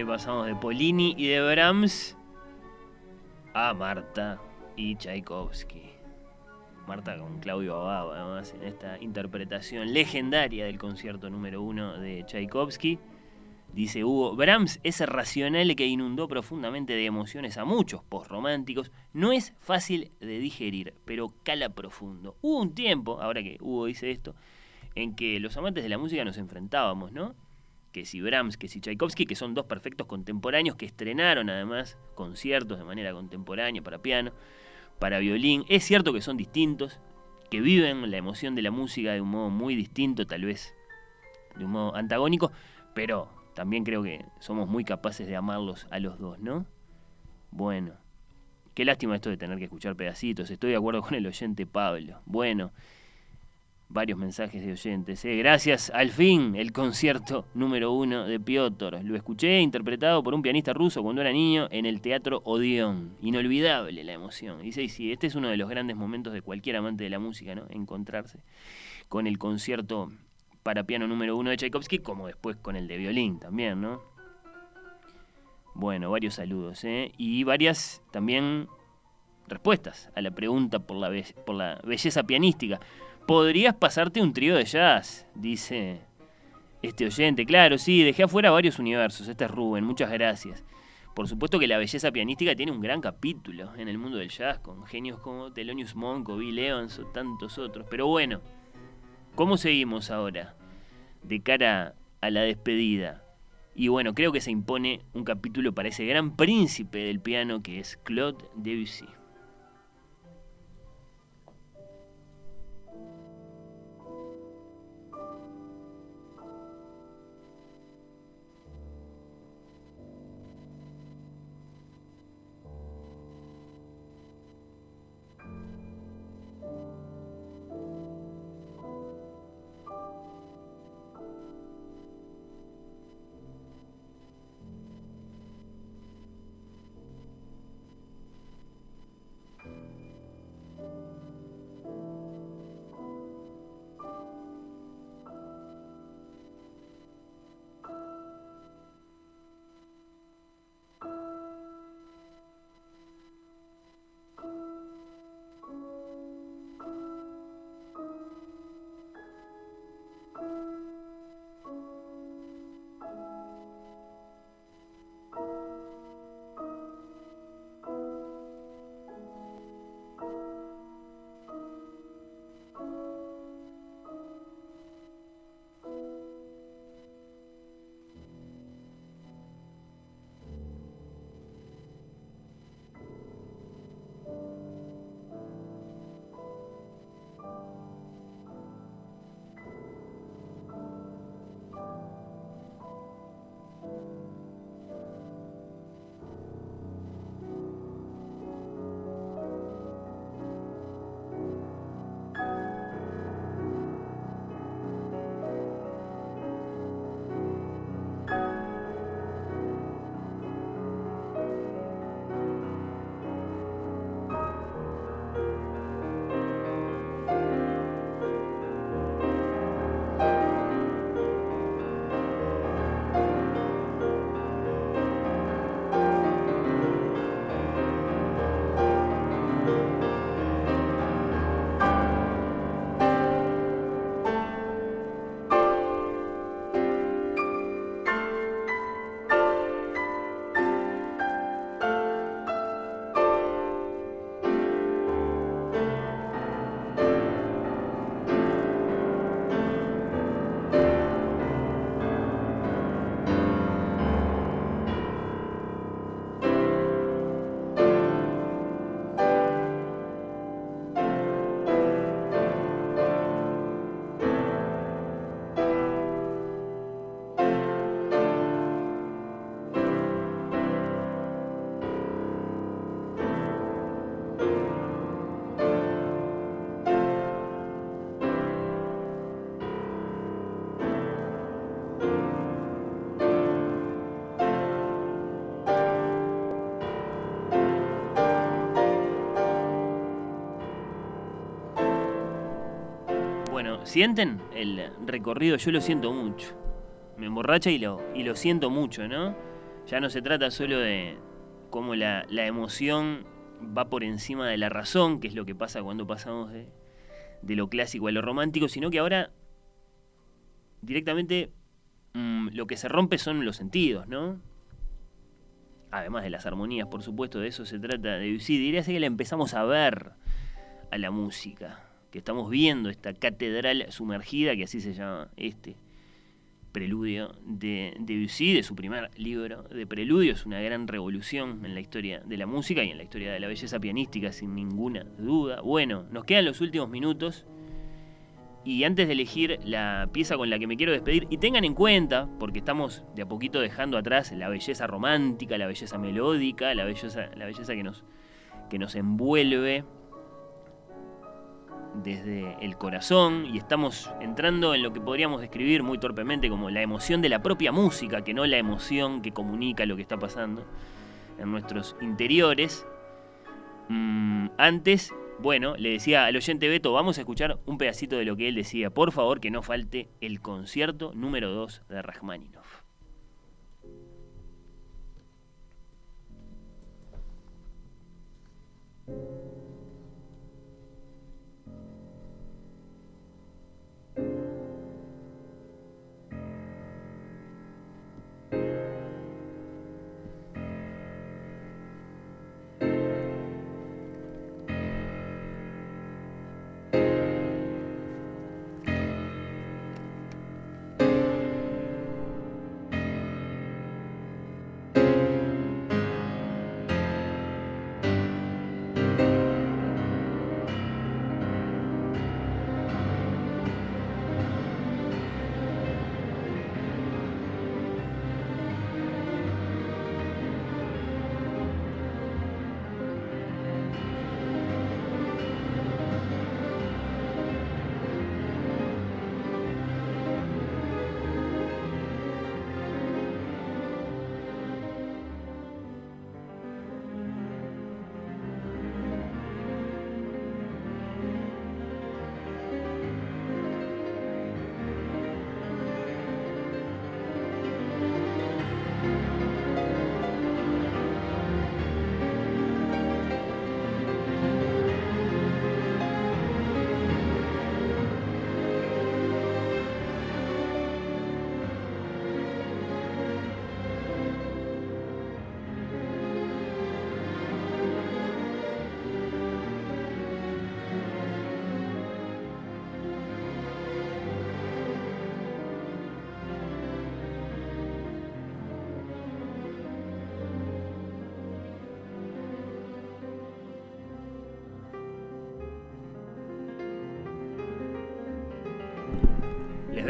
Speaker 6: Pasamos de Polini y de Brahms a Marta y Tchaikovsky. Marta con Claudio Ababa, además, en esta interpretación legendaria del concierto número uno de Tchaikovsky. Dice Hugo, Brahms, ese racional que inundó profundamente de emociones a muchos postrománticos, no es fácil de digerir, pero cala profundo. Hubo un tiempo, ahora que Hugo dice esto, en que los amantes de la música nos enfrentábamos, ¿no? Que si Brahms, que si Tchaikovsky, que son dos perfectos contemporáneos que estrenaron además conciertos de manera contemporánea para piano, para violín. Es cierto que son distintos, que viven la emoción de la música de un modo muy distinto, tal vez de un modo antagónico, pero también creo que somos muy capaces de amarlos a los dos, ¿no? Bueno, qué lástima esto de tener que escuchar pedacitos. Estoy de acuerdo con el oyente Pablo. Bueno, varios mensajes de oyentes. ¿eh? Gracias, al fin, el concierto número uno de Piotr. Lo escuché interpretado por un pianista ruso cuando era niño en el Teatro Odeón. Inolvidable la emoción. Dice, y sí, este es uno de los grandes momentos de cualquier amante de la música, ¿no? Encontrarse con el concierto para piano número uno de Tchaikovsky, como después con el de violín también, ¿no? Bueno, varios saludos, ¿eh? Y varias también respuestas a la pregunta por la, por la belleza pianística. ¿Podrías pasarte un trío de jazz? Dice este oyente. Claro, sí, dejé afuera varios universos. Este es Rubén, muchas gracias. Por supuesto que la belleza pianística tiene un gran capítulo en el mundo del jazz, con genios como Thelonious Monk Bill Evans o tantos otros. Pero bueno, ¿cómo seguimos ahora? De cara a la despedida. Y bueno, creo que se impone un capítulo para ese gran príncipe del piano que es Claude Debussy. ¿Sienten el recorrido? Yo lo siento mucho. Me emborracha y lo, y lo siento mucho, ¿no? Ya no se trata solo de cómo la, emoción va por encima de la razón, que es lo que pasa cuando pasamos de, lo clásico a lo romántico, sino que ahora directamente mm, lo que se rompe son los sentidos, ¿no? Además de las armonías, por supuesto, de eso se trata de Debussy. Diría que la empezamos a ver a la música estamos viendo, esta catedral sumergida, que así se llama este preludio de Debussy, de su primer libro de preludio, es una gran revolución en la historia de la música y en la historia de la belleza pianística, sin ninguna duda. Bueno, nos quedan los últimos minutos. Y antes de elegir la pieza con la que me quiero despedir, y tengan en cuenta, porque estamos de a poquito dejando atrás la belleza romántica, la belleza melódica, la belleza, la belleza que, nos, que nos envuelve desde el corazón y estamos entrando en lo que podríamos describir muy torpemente como la emoción de la propia música, que no la emoción que comunica lo que está pasando en nuestros interiores. Mm, antes Bueno, le decía al oyente Beto, vamos a escuchar un pedacito de lo que él decía. Por favor, que no falte el concierto número 2 de Rachmaninoff.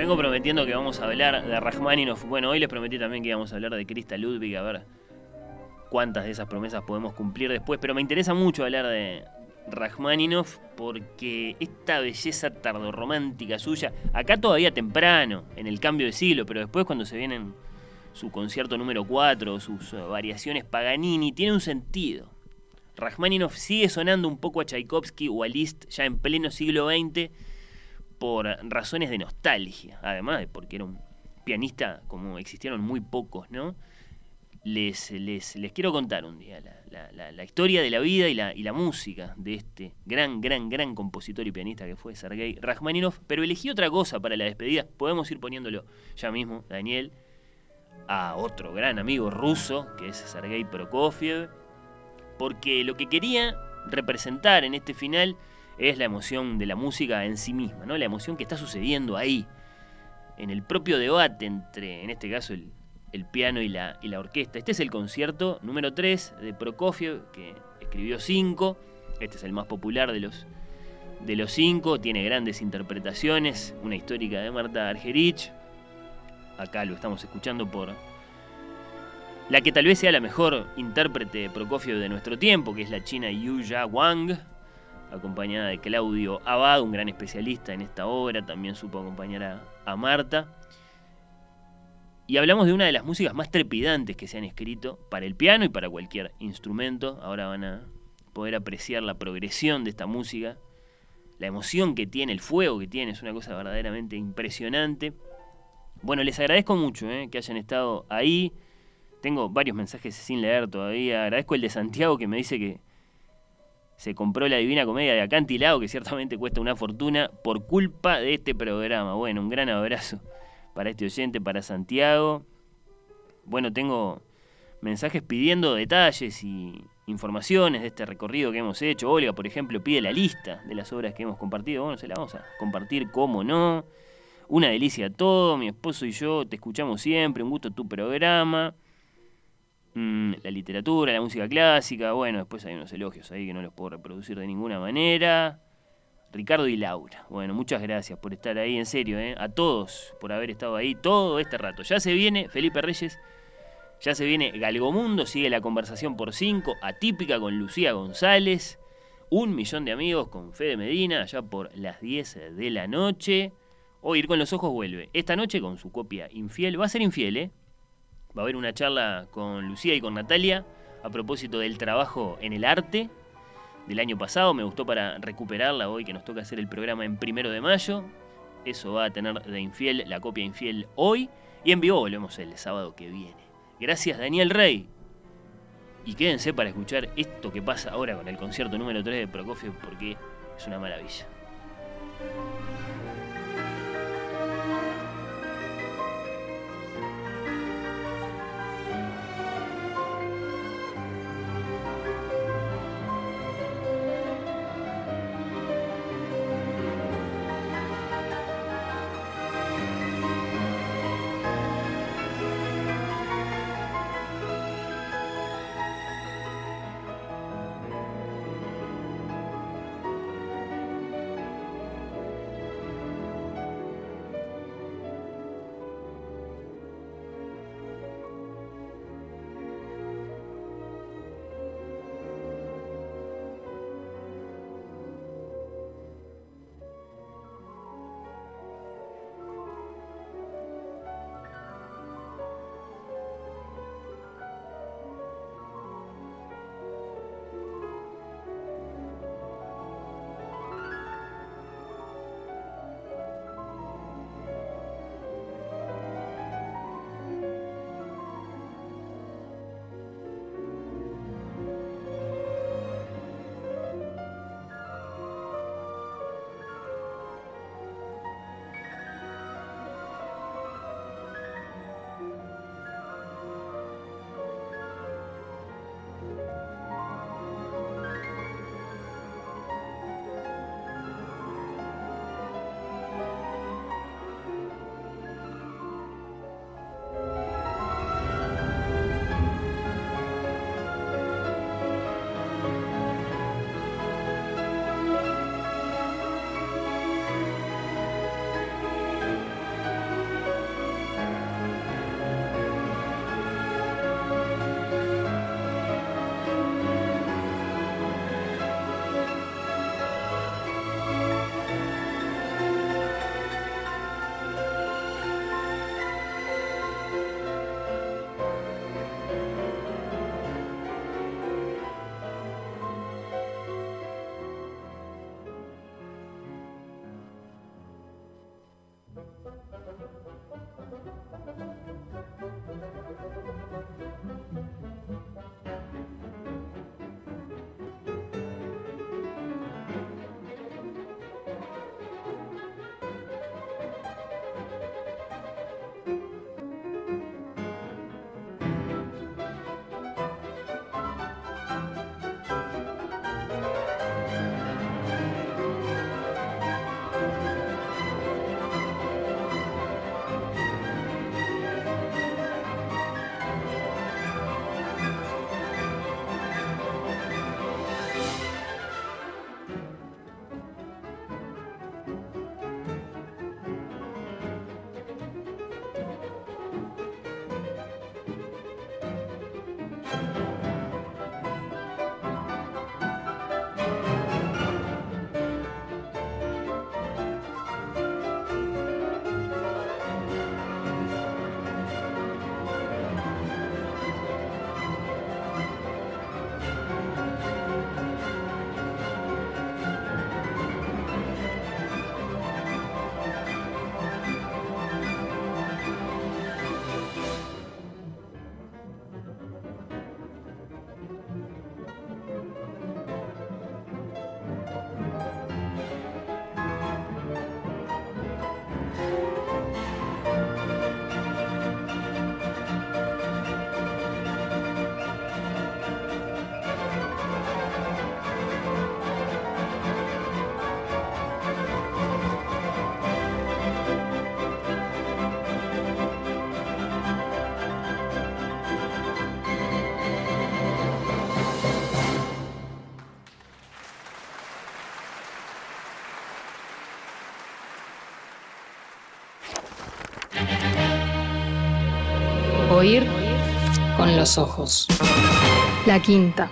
Speaker 6: Vengo prometiendo que vamos a hablar de Rachmaninoff. Bueno, hoy les prometí también que íbamos a hablar de Krista Ludwig, a ver cuántas de esas promesas podemos cumplir después. Pero me interesa mucho hablar de Rachmaninoff porque esta belleza tardorromántica suya, acá todavía temprano, en el cambio de siglo, pero después cuando se vienen su concierto número 4, sus eh, variaciones Paganini, tiene un sentido. Rachmaninoff sigue sonando un poco a Tchaikovsky o a Liszt ya en pleno siglo XX por razones de nostalgia, además de porque era un pianista como existieron muy pocos, ¿no? Les, les, les quiero contar un día la, la- historia de la vida y la, y la música de este gran, gran, gran compositor y pianista que fue Sergei Rachmaninoff, pero elegí otra cosa para la despedida, podemos ir poniéndolo ya mismo, Daniel, a otro gran amigo ruso, que es Sergei Prokofiev, porque lo que quería representar en este final es la emoción de la música en sí misma, ¿no? La emoción que está sucediendo ahí, en el propio debate entre, en este caso, el, piano y la, orquesta. Este es el concierto número 3 de Prokofiev, que escribió 5. Este es el más popular de los, de los cinco. Tiene grandes interpretaciones. Una histórica de Marta Argerich. Acá lo estamos escuchando por la que tal vez sea la mejor intérprete de Prokofiev de nuestro tiempo, que es la china Yuya Wang, acompañada de Claudio Abad, un gran especialista en esta obra, también supo acompañar a, Marta. Y hablamos de una de las músicas más trepidantes que se han escrito para el piano y para cualquier instrumento. Ahora van a poder apreciar la progresión de esta música, la emoción que tiene, el fuego que tiene, es una cosa verdaderamente impresionante. Bueno, les agradezco mucho eh, que hayan estado ahí. Tengo varios mensajes sin leer todavía. Agradezco el de Santiago que me dice que se compró la Divina Comedia de Acantilado, que ciertamente cuesta una fortuna, por culpa de este programa. Bueno, un gran abrazo para este oyente, para Santiago. Bueno, tengo mensajes pidiendo detalles y informaciones de este recorrido que hemos hecho. Olga, por ejemplo, pide la lista de las obras que hemos compartido. Bueno, se la vamos a compartir, cómo no. Una delicia todo, mi esposo y yo te escuchamos siempre, un gusto tu programa. Mm, la literatura, la música clásica, bueno, después hay unos elogios ahí que no los puedo reproducir de ninguna manera. Ricardo y Laura, bueno, muchas gracias por estar ahí, en serio, ¿eh? a todos por haber estado ahí todo este rato. Ya se viene Felipe Reyes, ya se viene Galgomundo, sigue la conversación por 5, atípica con Lucía González, un millón de amigos con Fede Medina, allá por las 10 de la noche. Hoy Ir con los Ojos vuelve. Esta noche con su copia Infiel. Va a ser infiel, ¿eh? Va a haber una charla con Lucía y con Natalia a propósito del trabajo en el arte. del año pasado. Me gustó para recuperarla hoy que nos toca hacer el programa en primero de mayo. Eso va a tener de infiel la copia infiel hoy. Y en vivo volvemos el sábado que viene. Gracias Daniel Rey. Y quédense para escuchar esto que pasa ahora con el concierto número 3 de Prokofiev porque es una maravilla.
Speaker 1: Oír con los ojos. La quinta.